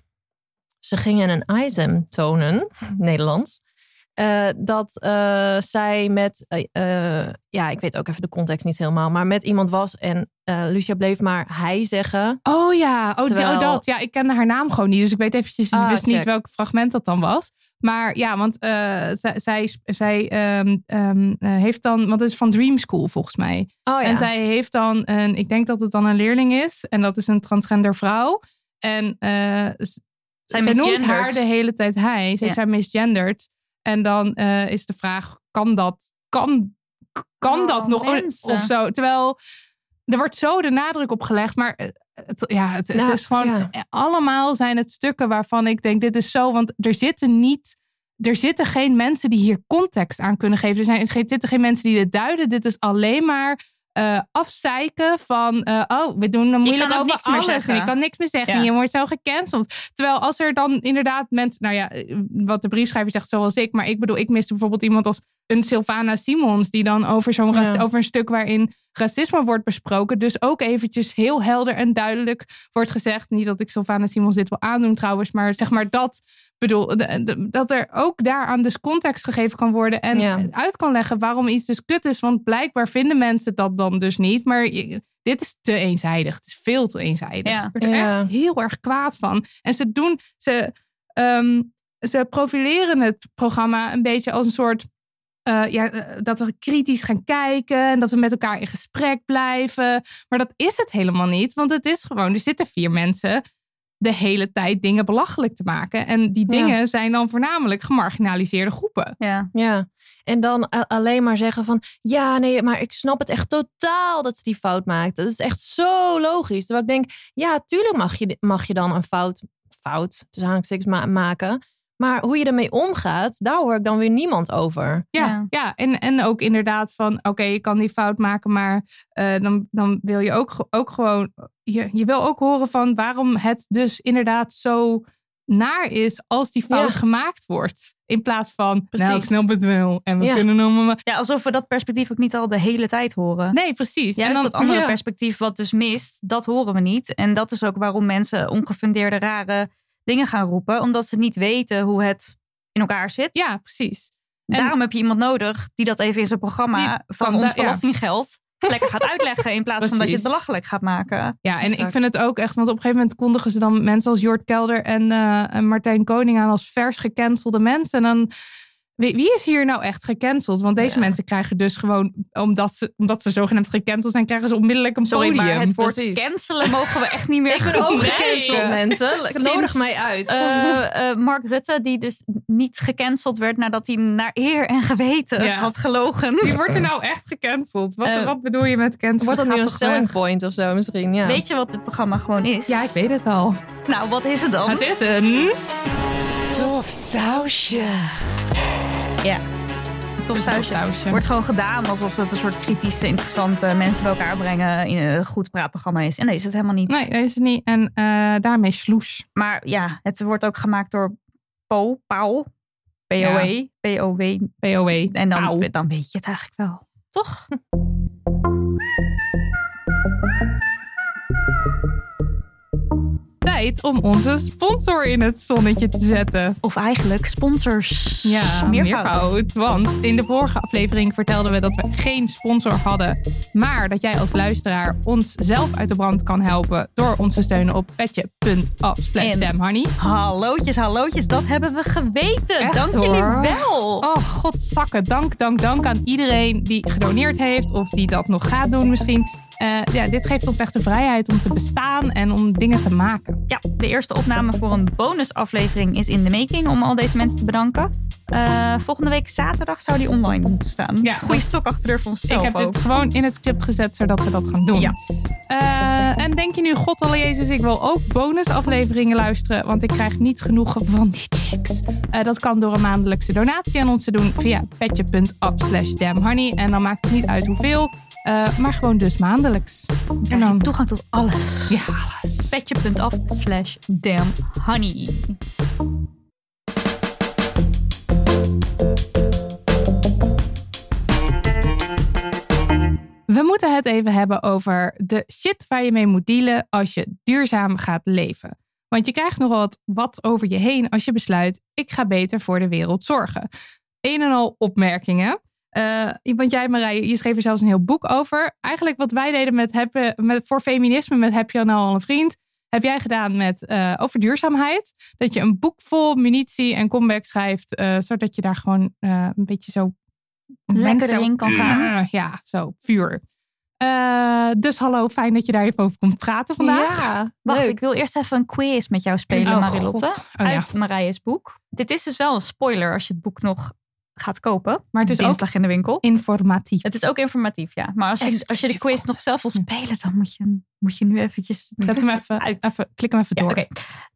[SPEAKER 6] Ze gingen een item tonen, Nederlands. eh, dat eh, zij met, eh, ja, ik weet ook even de context niet helemaal, maar met iemand was en Lucia bleef maar hij zeggen.
[SPEAKER 4] Oh ja, oh,
[SPEAKER 6] Terwijl-
[SPEAKER 4] oh, dat. Ja, ik kende haar naam gewoon niet. Dus ik weet eventjes
[SPEAKER 6] Ah,
[SPEAKER 4] wist niet welk fragment dat dan was. Maar ja, want eh, zij, zij, zij ehm, ehm, eh, heeft dan... Want het is van Dream School volgens mij.
[SPEAKER 6] Oh ja,
[SPEAKER 4] En zij heeft dan een... Ik denk dat het dan een leerling is. En dat is een transgender vrouw. En z-
[SPEAKER 3] Zij
[SPEAKER 4] zij noemt haar de hele tijd hij. Zij
[SPEAKER 3] Ja.
[SPEAKER 4] zijn misgenderd. En dan is de vraag, kan dat... Kan, kan
[SPEAKER 3] Oh,
[SPEAKER 4] dat nog
[SPEAKER 3] mensen.
[SPEAKER 4] of zo. Terwijl er wordt zo de nadruk op gelegd, maar het, ja, het, het
[SPEAKER 6] Nou,
[SPEAKER 4] is gewoon
[SPEAKER 6] ja.
[SPEAKER 4] allemaal zijn het stukken waarvan ik denk dit is zo, want er zitten niet. Er zitten geen mensen die hier context aan kunnen geven. Er, zijn, er zitten geen mensen die dit duiden. Dit is alleen maar eh, afzeiken van... eh, oh, we doen er moeilijk over alles. En ik kan niks meer zeggen.
[SPEAKER 3] Ja.
[SPEAKER 4] Je wordt zo gecanceld. Terwijl als er dan inderdaad mensen... Nou ja, eh, wat de briefschrijver zegt zoals ik. Maar ik bedoel, ik miste bijvoorbeeld iemand als een Sylvana Simons... die dan over, zo'n
[SPEAKER 6] Ja.
[SPEAKER 4] over een stuk waarin racisme wordt besproken... dus ook eventjes heel helder en duidelijk wordt gezegd... niet dat ik Sylvana Simons dit wil aandoen trouwens... maar zeg maar dat... bedoel, dat er ook daaraan dus context gegeven kan worden... en
[SPEAKER 6] Ja.
[SPEAKER 4] uit kan leggen waarom iets dus kut is. Want blijkbaar vinden mensen dat dan dus niet. Maar je- dit is te eenzijdig. Het is veel te eenzijdig.
[SPEAKER 3] Ja.
[SPEAKER 4] Ik word er
[SPEAKER 6] Ja.
[SPEAKER 4] echt heel erg kwaad van. En ze doen... Ze, ehm, ze profileren het programma een beetje als een soort... eh, ja, eh, dat we kritisch gaan kijken en dat we met elkaar in gesprek blijven. Maar dat is het helemaal niet, want het is gewoon, er zitten vier mensen de hele tijd dingen belachelijk te maken. En die
[SPEAKER 6] Ja.
[SPEAKER 4] dingen zijn dan voornamelijk gemarginaliseerde groepen.
[SPEAKER 3] Ja.
[SPEAKER 6] Ja, en dan alleen maar zeggen van... Ja, nee, maar ik snap het echt totaal dat ze die fout maakt. Dat is echt zo logisch. Terwijl ik denk, ja, tuurlijk mag je, mag je dan een fout, fout aanhalingstekens ma- maken. Maar hoe je ermee omgaat, daar hoor ik dan weer niemand over.
[SPEAKER 4] Ja,
[SPEAKER 3] Ja.
[SPEAKER 4] ja. en, en ook inderdaad van, oké, je kan die fout maken, maar eh, dan, dan wil je ook, ook gewoon, je, je wil ook horen van waarom het dus inderdaad zo naar is als die fout
[SPEAKER 6] Ja.
[SPEAKER 4] gemaakt wordt. In plaats van, nou, ik
[SPEAKER 3] Precies.
[SPEAKER 4] snap het wel. En we
[SPEAKER 6] Ja.
[SPEAKER 4] kunnen allemaal...
[SPEAKER 3] ja, alsof we dat perspectief ook niet al de hele tijd horen.
[SPEAKER 4] Nee, precies.
[SPEAKER 3] Juist
[SPEAKER 4] en dan,
[SPEAKER 3] dat andere
[SPEAKER 6] ja.
[SPEAKER 3] perspectief wat dus mist, dat horen we niet. En dat is ook waarom mensen ongefundeerde rare dingen gaan roepen. Omdat ze niet weten hoe het in elkaar zit.
[SPEAKER 4] Ja, precies. En-
[SPEAKER 3] Daarom heb je iemand nodig die dat even in zijn programma van ons
[SPEAKER 4] ja.
[SPEAKER 3] belastinggeld lekker gaat uitleggen. In plaats van dat je het belachelijk gaat maken.
[SPEAKER 4] Ja, en ik vind het ook echt, want op een gegeven moment kondigen ze dan mensen als Jort Kelder en, eh, en Martijn Koning aan als vers gecancelde mensen. En dan, wie, wie is hier nou echt gecanceld? Want deze
[SPEAKER 3] Ja.
[SPEAKER 4] mensen krijgen dus gewoon, omdat ze, omdat ze zogenaamd gecanceld zijn, krijgen ze onmiddellijk een
[SPEAKER 3] Sorry,
[SPEAKER 4] podium.
[SPEAKER 3] maar het woord
[SPEAKER 6] Precies.
[SPEAKER 3] cancelen mogen we echt niet meer
[SPEAKER 6] Ik ben ook gecanceld, mensen.
[SPEAKER 3] Sinds,
[SPEAKER 6] Nodig mij uit.
[SPEAKER 3] eh, eh, Mark Rutte, die dus niet gecanceld werd nadat hij naar eer en geweten
[SPEAKER 4] Ja.
[SPEAKER 3] had gelogen.
[SPEAKER 4] Wie wordt er nou echt gecanceld? Wat,
[SPEAKER 3] Eh,
[SPEAKER 4] wat bedoel je met cancelen?
[SPEAKER 6] Wordt dat nu een selling point of zo misschien? Ja.
[SPEAKER 3] Weet je wat dit programma gewoon is?
[SPEAKER 4] Ja, ik weet het al.
[SPEAKER 3] Nou, wat is het dan?
[SPEAKER 4] Het is een...
[SPEAKER 6] Tof sausje.
[SPEAKER 3] Ja. Tof sausje.
[SPEAKER 4] sausje.
[SPEAKER 3] Wordt gewoon gedaan alsof het een soort kritische, interessante mensen bij elkaar brengen in een goed praatprogramma is. En dat is het helemaal niet.
[SPEAKER 4] Nee, dat is het niet. En eh, daarmee sloes.
[SPEAKER 3] Maar ja, het wordt ook gemaakt door Po, Pauw, POE, POW.
[SPEAKER 4] POW.
[SPEAKER 3] En dan,
[SPEAKER 4] Pauw.
[SPEAKER 3] dan weet je het eigenlijk wel. Toch?
[SPEAKER 4] Tijd om onze sponsor in het zonnetje te zetten.
[SPEAKER 3] Of eigenlijk sponsors.
[SPEAKER 4] Ja,
[SPEAKER 3] meervoud.
[SPEAKER 4] meervoud. Want in de vorige aflevering vertelden we dat we geen sponsor hadden. Maar dat jij als luisteraar ons zelf uit de brand kan helpen. Door ons te steunen op petje.af.
[SPEAKER 3] Hallootjes, hallootjes, dat hebben we geweten.
[SPEAKER 4] Echt,
[SPEAKER 3] Dank jullie wel.
[SPEAKER 4] Oh, godzakken. Dank, dank, dank aan iedereen die gedoneerd heeft. Of die dat nog gaat doen misschien. Eh, ja, dit geeft ons echt de vrijheid om te bestaan en om dingen te maken.
[SPEAKER 3] Ja, de eerste opname voor een bonusaflevering is in de making om al deze mensen te bedanken. Eh, volgende week zaterdag zou die online moeten staan.
[SPEAKER 4] Ja,
[SPEAKER 3] Goeie
[SPEAKER 4] dat-
[SPEAKER 3] stok achter deur voor onszelf
[SPEAKER 4] Ik heb
[SPEAKER 3] ook.
[SPEAKER 4] dit gewoon in het script gezet zodat we dat gaan doen.
[SPEAKER 3] Ja.
[SPEAKER 4] Eh, en denk je nu, god alle Jezus, ik wil ook bonusafleveringen luisteren, want ik krijg niet genoeg van die chicks. Eh, dat kan door een maandelijkse donatie aan ons te doen via petje.af slash damnhoney. En dan maakt het niet uit hoeveel, eh, maar gewoon dus maandelijks. En dan,
[SPEAKER 3] toegang tot alles.
[SPEAKER 4] ja, alles.
[SPEAKER 3] Petje.af slash damn honey.
[SPEAKER 4] We moeten het even hebben over de shit waar je mee moet dealen als je duurzaam gaat leven. Want je krijgt nogal wat, wat over je heen als je besluit: ik ga beter voor de wereld zorgen. Een en al opmerkingen. Eh, want jij, Marije, je schreef er zelfs een heel boek over. Eigenlijk wat wij deden met, heb, met voor feminisme met Heb je nou al een vriend? Heb jij gedaan met eh, over duurzaamheid? Dat je een boek vol munitie en comeback schrijft, eh, zodat je daar gewoon een beetje zo
[SPEAKER 3] Lekker erin kan gaan.
[SPEAKER 4] Ja, zo, vuur. Dus hallo, fijn dat je daar even over komt praten vandaag.
[SPEAKER 6] Ja,
[SPEAKER 3] Wacht,
[SPEAKER 6] leuk.
[SPEAKER 3] ik wil eerst even een quiz met jou spelen,
[SPEAKER 4] Oh,
[SPEAKER 3] Marilotte.
[SPEAKER 4] Oh, ja.
[SPEAKER 3] uit Marije's boek. Dit is dus wel een spoiler als je het boek nog gaat kopen.
[SPEAKER 4] Maar het is ook
[SPEAKER 3] in de winkel.
[SPEAKER 4] informatief.
[SPEAKER 3] Het is ook informatief, ja. Maar als je, als je de quiz nog zelf wil spelen, dan moet je, moet je nu eventjes...
[SPEAKER 4] Zet hem even,
[SPEAKER 3] Uit.
[SPEAKER 4] even klik hem even
[SPEAKER 3] Ja,
[SPEAKER 4] door.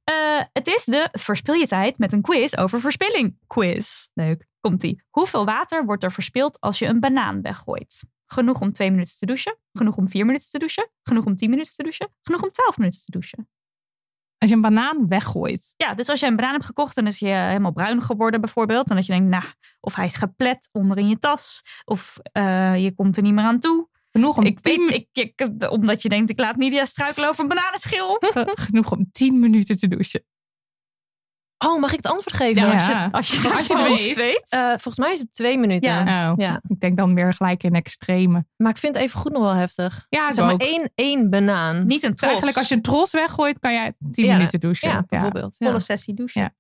[SPEAKER 3] Eh, het is de Verspil je tijd met een quiz over verspilling. Quiz. Leuk. Komt-ie. Hoeveel water wordt er verspild als je een banaan weggooit? Genoeg om twee minuten te douchen? Genoeg om vier minuten te douchen? Genoeg om tien minuten te douchen? Genoeg om twaalf minuten te douchen?
[SPEAKER 4] Als je een banaan weggooit.
[SPEAKER 3] Ja, dus als je een banaan hebt gekocht en is je helemaal bruin geworden bijvoorbeeld. En dat je denkt, nou, of hij is geplet onder in je tas. Of eh, je komt er niet meer aan toe.
[SPEAKER 4] Genoeg om,
[SPEAKER 3] Ik
[SPEAKER 4] tien,
[SPEAKER 3] weet, ik, ik, omdat je denkt, ik laat Nidia struikelen over een bananenschil.
[SPEAKER 4] ge- genoeg om 10 minuten te douchen.
[SPEAKER 6] Oh, mag ik het antwoord geven?
[SPEAKER 3] Ja, als je, als je, het
[SPEAKER 4] Als je het
[SPEAKER 3] gewoon
[SPEAKER 4] weet.
[SPEAKER 6] Eh, volgens mij is het twee minuten.
[SPEAKER 3] Ja.
[SPEAKER 4] Oh,
[SPEAKER 6] Ja.
[SPEAKER 4] Ik denk dan weer gelijk in extreme.
[SPEAKER 6] Maar ik vind het even goed nog wel heftig.
[SPEAKER 4] Ja,
[SPEAKER 6] Zeg maar
[SPEAKER 4] ook.
[SPEAKER 6] één, één banaan.
[SPEAKER 3] Niet een
[SPEAKER 4] Dus
[SPEAKER 3] tros.
[SPEAKER 4] eigenlijk als je een tros weggooit, kan jij 10
[SPEAKER 6] Ja,
[SPEAKER 4] minuten douchen.
[SPEAKER 6] Ja, bijvoorbeeld. Ja.
[SPEAKER 3] volle sessie douchen.
[SPEAKER 4] Ja.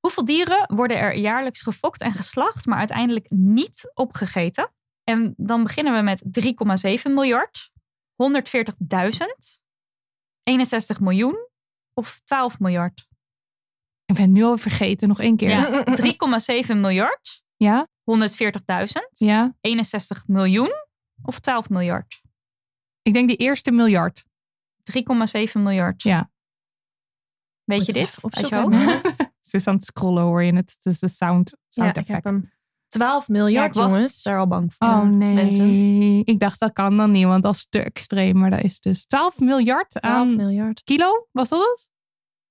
[SPEAKER 3] Hoeveel dieren worden er jaarlijks gefokt en geslacht, maar uiteindelijk niet opgegeten? En dan beginnen we met 3,7 miljard, 140.000, 61 miljoen of 12 miljard.
[SPEAKER 4] Ik ben het nu al vergeten, nog één keer.
[SPEAKER 3] Ja, 3,7 miljard,
[SPEAKER 4] Ja?
[SPEAKER 3] 140.000,
[SPEAKER 4] Ja?
[SPEAKER 3] 61 miljoen of 12 miljard.
[SPEAKER 4] Ik denk die eerste miljard.
[SPEAKER 3] 3,7 miljard.
[SPEAKER 4] Ja.
[SPEAKER 3] Weet je dit? je
[SPEAKER 6] opzoeken.
[SPEAKER 3] hoofd?
[SPEAKER 4] Ze is aan het scrollen, hoor je het. Het is de sound,
[SPEAKER 6] Ja,
[SPEAKER 4] sound
[SPEAKER 6] ik heb
[SPEAKER 4] effect.
[SPEAKER 6] hem. 12
[SPEAKER 3] Ja,
[SPEAKER 6] miljard,
[SPEAKER 3] ik was
[SPEAKER 6] jongens.
[SPEAKER 3] er al bang voor.
[SPEAKER 4] Oh nee,
[SPEAKER 6] mensen.
[SPEAKER 4] ik dacht dat kan dan niet, want dat is te extreem. Maar dat is dus 12 miljard
[SPEAKER 6] 12
[SPEAKER 4] aan
[SPEAKER 6] miljard.
[SPEAKER 4] kilo, was dat het?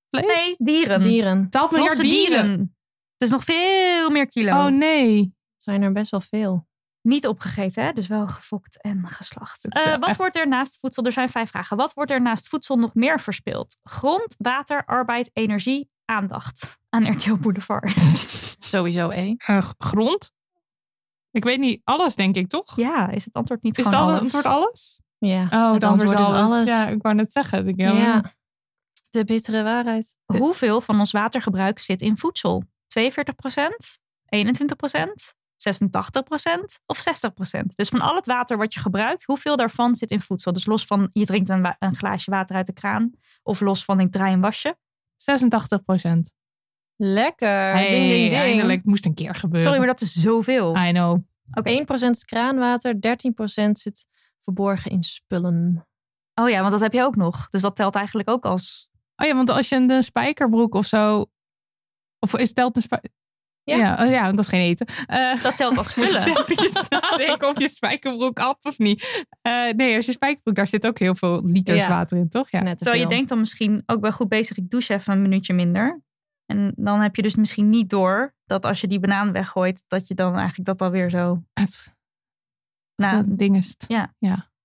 [SPEAKER 4] Vlees?
[SPEAKER 3] Nee, dieren.
[SPEAKER 6] Dieren.
[SPEAKER 4] 12 miljard dieren.
[SPEAKER 3] dieren. Dus nog veel meer kilo.
[SPEAKER 4] Oh nee.
[SPEAKER 6] Het zijn er best wel veel.
[SPEAKER 3] Niet opgegeten, hè? dus wel gefokt en geslacht. Eh, wat
[SPEAKER 4] echt-
[SPEAKER 3] wordt er naast voedsel? Er zijn vijf vragen. Wat wordt er naast voedsel nog meer verspild? Grond, water, arbeid, energie, aandacht. Aan RTL Boulevard.
[SPEAKER 6] Sowieso, eh.
[SPEAKER 4] Eh, grond? Ik weet niet, alles denk ik toch?
[SPEAKER 3] ja, is het antwoord niet
[SPEAKER 4] is het
[SPEAKER 3] gewoon
[SPEAKER 4] alle-
[SPEAKER 3] alles?
[SPEAKER 4] antwoord alles?
[SPEAKER 6] Ja,
[SPEAKER 4] Oh,
[SPEAKER 6] het antwoord is alles.
[SPEAKER 4] Ja, ik wou net zeggen. Ik,
[SPEAKER 6] Ja. De bittere waarheid.
[SPEAKER 3] Hoeveel van ons watergebruik zit in voedsel? 42% 21% 86% of 60% Dus van al het water wat je gebruikt, hoeveel daarvan zit in voedsel? Dus los van je drinkt een, een glaasje water uit de kraan. Of los van ik draai een wasje.
[SPEAKER 4] 86 procent.
[SPEAKER 6] Lekker.
[SPEAKER 4] Hey,
[SPEAKER 6] ding, ding, ding.
[SPEAKER 4] eindelijk moest een keer gebeuren.
[SPEAKER 3] Sorry, maar dat is zoveel.
[SPEAKER 4] I know.
[SPEAKER 3] Oké.
[SPEAKER 6] 1% is kraanwater, 13% zit verborgen in spullen.
[SPEAKER 3] Oh ja, want dat heb je ook nog. Dus dat telt eigenlijk ook als...
[SPEAKER 4] Oh ja, want als je een, een spijkerbroek of zo... Of is telt een spijker...
[SPEAKER 6] Ja.
[SPEAKER 4] Ja. oh ja, dat is geen eten. Eh,
[SPEAKER 3] Dat telt als spullen.
[SPEAKER 4] eventjes nadenken of je spijkerbroek had of niet. Eh, nee, als je spijkerbroek, daar zit ook heel veel liters
[SPEAKER 6] Ja.
[SPEAKER 4] water in, toch? Ja.
[SPEAKER 3] Terwijl je denkt dan misschien ook wel goed bezig. Ik douche even een minuutje minder. En dan heb je dus misschien niet door dat als je die banaan weggooit, dat je dan eigenlijk dat alweer zo...
[SPEAKER 4] Het
[SPEAKER 3] Nou,
[SPEAKER 4] ding is het.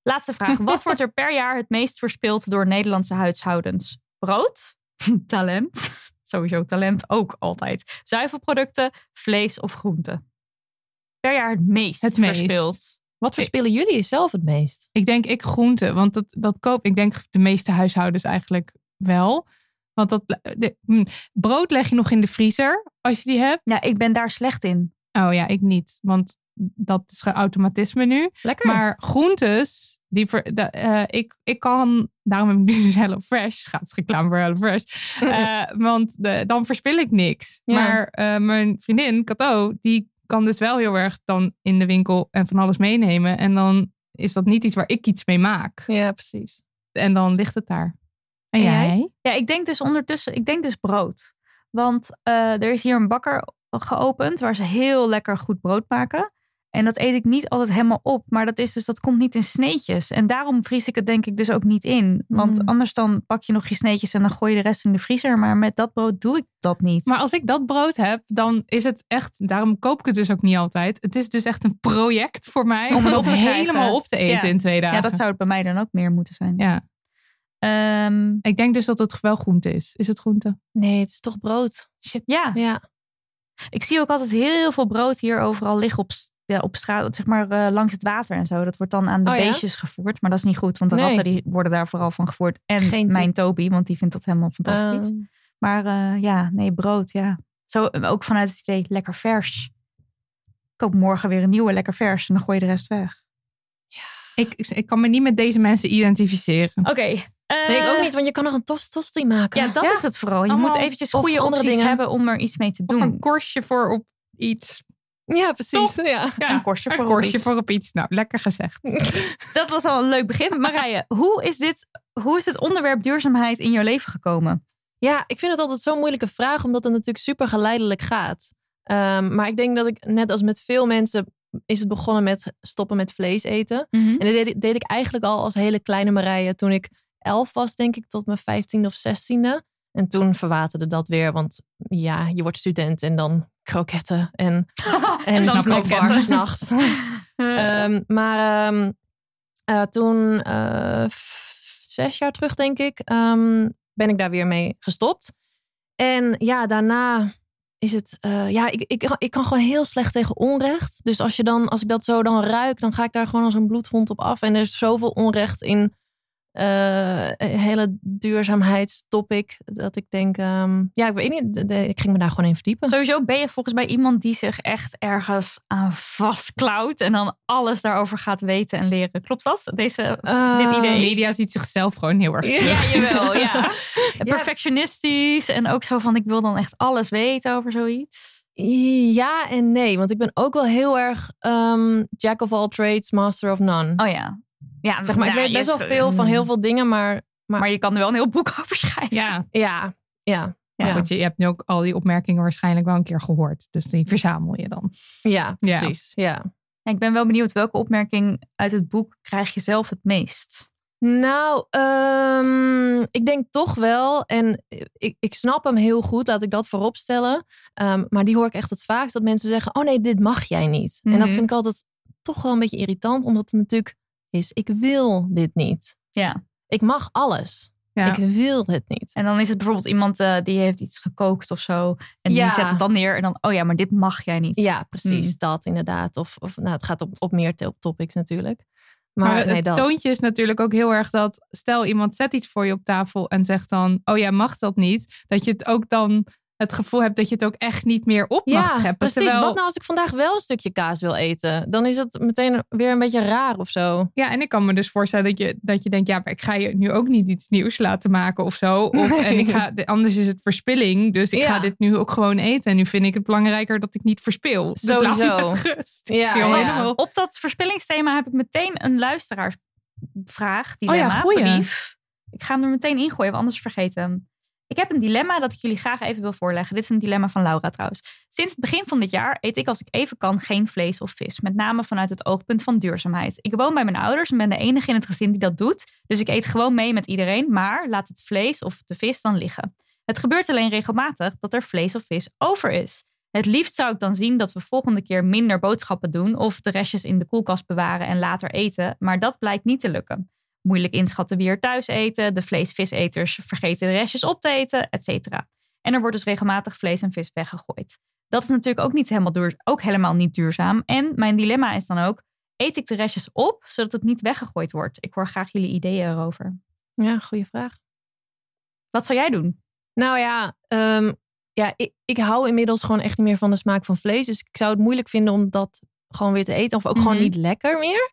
[SPEAKER 3] Laatste vraag. Wat wordt er per jaar het meest verspild door Nederlandse huishoudens? Brood? Talent? Sowieso talent ook altijd. Zuivelproducten, vlees of groenten? Per jaar het meest
[SPEAKER 4] Het meest.
[SPEAKER 3] verspild.
[SPEAKER 6] Wat verspillen jullie zelf het meest?
[SPEAKER 4] Ik denk ik groente, want dat, dat koop ik denk de meeste huishoudens eigenlijk wel. Want dat, de, hm, brood leg je nog in de vriezer als je die hebt.
[SPEAKER 3] Ja, ik ben daar slecht in.
[SPEAKER 4] Oh ja, ik niet, want dat is automatisme nu.
[SPEAKER 6] Lekker.
[SPEAKER 4] Maar groentes, die ver, de, eh, ik, ik kan, daarom heb ik nu dus Hello Fresh, gaat reclame voor Hello Fresh. Eh, want de, dan verspil ik niks.
[SPEAKER 6] Ja.
[SPEAKER 4] Maar eh, mijn vriendin, Cato, die kan dus wel heel erg dan in de winkel en van alles meenemen. En dan is dat niet iets waar ik iets mee maak.
[SPEAKER 6] Ja, precies.
[SPEAKER 4] En dan ligt het daar. En,
[SPEAKER 3] En jij?
[SPEAKER 4] jij?
[SPEAKER 3] Ja, ik denk dus ondertussen, ik denk dus brood. Want er is hier een bakker geopend waar ze heel lekker goed brood maken. En dat eet ik niet altijd helemaal op. Maar dat is dus, dat komt niet in sneetjes. En daarom vries ik het denk ik dus ook niet in. Want
[SPEAKER 6] Mm.
[SPEAKER 3] anders dan pak je nog je sneetjes en dan gooi je de rest in de vriezer. Maar met dat brood doe ik dat niet.
[SPEAKER 4] Maar als ik dat brood heb, dan is het echt, daarom koop ik het dus ook niet altijd. Het is dus echt een project voor mij
[SPEAKER 3] Om
[SPEAKER 4] om
[SPEAKER 3] het
[SPEAKER 4] helemaal op te eten
[SPEAKER 3] Ja.
[SPEAKER 4] in twee dagen.
[SPEAKER 3] ja, dat zou het bij mij dan ook meer moeten zijn.
[SPEAKER 4] Ja,
[SPEAKER 3] Ehm,
[SPEAKER 4] ik denk dus dat het wel groente is. Is het groente?
[SPEAKER 6] Nee, het is toch brood.
[SPEAKER 3] ja,
[SPEAKER 6] Ja.
[SPEAKER 3] ik zie ook altijd heel veel brood hier overal liggen op, ja, op straat, zeg maar eh, langs het water en zo. Dat wordt dan aan de
[SPEAKER 6] Oh ja?
[SPEAKER 3] beestjes gevoerd. Maar dat is niet goed, want de
[SPEAKER 6] Nee.
[SPEAKER 3] ratten die worden daar vooral van gevoerd. En
[SPEAKER 6] Geen
[SPEAKER 3] mijn Toby, want die vindt dat helemaal fantastisch.
[SPEAKER 6] Ehm,
[SPEAKER 3] maar eh, ja, nee, brood, ja. Zo, eh, ook vanuit het idee, lekker vers. Ik koop morgen weer een nieuwe lekker vers en dan gooi je de rest weg.
[SPEAKER 4] Ik, ik kan me niet met deze mensen identificeren.
[SPEAKER 3] Oké.
[SPEAKER 6] nee, ik ook niet, want je kan nog een tost tosti maken.
[SPEAKER 3] Ja, dat
[SPEAKER 4] Ja.
[SPEAKER 3] is het vooral. Je
[SPEAKER 4] Allemaal-
[SPEAKER 3] moet eventjes
[SPEAKER 6] of
[SPEAKER 3] goede
[SPEAKER 6] andere
[SPEAKER 3] opties
[SPEAKER 6] dingen.
[SPEAKER 3] hebben om er iets mee te
[SPEAKER 4] Of
[SPEAKER 3] doen.
[SPEAKER 4] een korstje voor op iets.
[SPEAKER 6] Ja, precies. Ja.
[SPEAKER 4] Ja,
[SPEAKER 3] Een korstje
[SPEAKER 4] een
[SPEAKER 3] voor
[SPEAKER 4] korstje
[SPEAKER 3] iets.
[SPEAKER 4] voor op iets. Nou, lekker gezegd.
[SPEAKER 3] Dat was al een leuk begin. Marije, hoe is dit, hoe is dit onderwerp duurzaamheid in jouw leven gekomen?
[SPEAKER 6] Ja, ik vind het altijd zo'n moeilijke vraag, omdat het natuurlijk super geleidelijk gaat. Ehm, maar ik denk dat ik, net als met veel mensen, is het begonnen met stoppen met vlees eten. En dat deed, ik- deed ik eigenlijk al als hele kleine Marije toen ik elf was, denk ik, tot mijn vijftiende of zestiende. En toen verwaterde dat weer, want ja, je wordt student en dan kroketten en, en
[SPEAKER 3] dan kroketten.
[SPEAKER 6] s'nachts. Ehm, maar ehm, eh, toen, eh, zes jaar terug denk ik, ehm, ben ik daar weer mee gestopt. En ja, daarna is het, eh, ja, ik, ik, ik kan gewoon heel slecht tegen onrecht. Dus als, je dan, als ik dat zo dan ruik, dan ga ik daar gewoon als een bloedhond op af. En er is zoveel onrecht in eh, een hele duurzaamheidstopic, dat ik denk, ehm, ja, ik weet niet, de- de- ik ging me daar gewoon in verdiepen.
[SPEAKER 3] Sowieso ben je volgens mij iemand die zich echt ergens aan vastklauwt en dan alles daarover gaat weten en leren. Klopt dat? Deze,
[SPEAKER 6] Eh,
[SPEAKER 3] dit idee?
[SPEAKER 4] Media ziet zichzelf gewoon heel erg terug.
[SPEAKER 3] Ja, jawel, ja. Perfectionistisch en ook zo van ik wil dan echt alles weten over zoiets.
[SPEAKER 6] Ja en nee, want ik ben ook wel heel erg ehm, jack of all trades, master of none.
[SPEAKER 3] Oh ja. Ja
[SPEAKER 6] zeg maar, ik weet best wel
[SPEAKER 3] is-
[SPEAKER 6] veel van heel veel dingen, maar
[SPEAKER 3] Maar je kan er wel een heel boek over schrijven.
[SPEAKER 4] Ja,
[SPEAKER 6] ja, ja,
[SPEAKER 4] maar
[SPEAKER 6] Ja.
[SPEAKER 4] goed, je, je hebt nu ook al die opmerkingen waarschijnlijk wel een keer gehoord. Dus die verzamel je dan.
[SPEAKER 6] ja, precies. Ja.
[SPEAKER 3] Ja, ik ben wel benieuwd welke opmerking uit het boek krijg je zelf het meest?
[SPEAKER 6] Nou, ehm, ik denk toch wel, en ik, ik snap hem heel goed, laat ik dat voorop stellen. Ehm, maar die hoor ik echt het vaakst, dat mensen zeggen, oh nee, dit mag jij niet. En dat
[SPEAKER 3] Mhm.
[SPEAKER 6] vind ik altijd toch wel een beetje irritant, omdat het natuurlijk is, ik wil dit niet.
[SPEAKER 3] Ja.
[SPEAKER 6] Ik mag alles.
[SPEAKER 4] Ja.
[SPEAKER 6] Ik wil het niet.
[SPEAKER 3] En dan is het bijvoorbeeld iemand eh, die heeft iets gekookt of zo. En
[SPEAKER 6] Ja.
[SPEAKER 3] die zet het dan neer en dan, oh ja, maar dit mag jij niet.
[SPEAKER 6] Ja, precies,
[SPEAKER 3] Mm.
[SPEAKER 6] dat inderdaad. Of, of nou, het gaat op, op meer top- topics natuurlijk. Maar,
[SPEAKER 4] Maar,
[SPEAKER 6] nee,
[SPEAKER 4] het
[SPEAKER 6] dat.
[SPEAKER 4] toontje is natuurlijk ook heel erg dat, stel iemand zet iets voor je op tafel en zegt dan, oh ja, mag dat niet? Dat je het ook dan het gevoel hebt dat je het ook echt niet meer op mag
[SPEAKER 6] Ja,
[SPEAKER 4] scheppen.
[SPEAKER 6] precies.
[SPEAKER 4] Terwijl-
[SPEAKER 6] Wat nou als ik vandaag wel een stukje kaas wil eten? Dan is het meteen weer een beetje raar of zo.
[SPEAKER 4] Ja, en ik kan me dus voorstellen dat je, dat je denkt, ja, maar ik ga je nu ook niet iets nieuws laten maken of zo. Of,
[SPEAKER 6] Nee.
[SPEAKER 4] En ik ga, de- anders is het verspilling, dus ik
[SPEAKER 6] Ja.
[SPEAKER 4] ga dit nu ook gewoon eten. En nu vind ik het belangrijker dat ik niet verspil. Dus laat me
[SPEAKER 6] Sowieso.
[SPEAKER 4] rust.
[SPEAKER 6] Ja,
[SPEAKER 3] Op dat verspillingsthema heb ik meteen een luisteraarsvraag, dilemma,
[SPEAKER 4] Oh ja, goeie.
[SPEAKER 3] brief. Ik ga hem er meteen ingooien, want anders vergeet hem. Ik heb een dilemma dat ik jullie graag even wil voorleggen. Dit is een dilemma van Laura trouwens. Sinds het begin van dit jaar eet ik als ik even kan geen vlees of vis. Met name vanuit het oogpunt van duurzaamheid. Ik woon bij mijn ouders en ben de enige in het gezin die dat doet. Dus ik eet gewoon mee met iedereen, maar laat het vlees of de vis dan liggen. Het gebeurt alleen regelmatig dat er vlees of vis over is. Het liefst zou ik dan zien dat we volgende keer minder boodschappen doen of de restjes in de koelkast bewaren en later eten, maar dat blijkt niet te lukken. Moeilijk inschatten wie er thuis eten, de vlees-viseters vergeten de restjes op te eten, etc. En er wordt dus regelmatig vlees en vis weggegooid. Dat is natuurlijk ook, niet helemaal, duur, ook helemaal niet duurzaam. En mijn dilemma is dan ook, eet ik de restjes op zodat het niet weggegooid wordt? Ik hoor graag jullie ideeën erover.
[SPEAKER 6] Ja, goede vraag.
[SPEAKER 3] Wat zou jij doen?
[SPEAKER 6] Nou ja, ehm, ja ik, ik hou inmiddels gewoon echt niet meer van de smaak van vlees. Dus ik zou het moeilijk vinden om dat gewoon weer te eten. Of ook gewoon
[SPEAKER 3] Mhm.
[SPEAKER 6] niet lekker meer.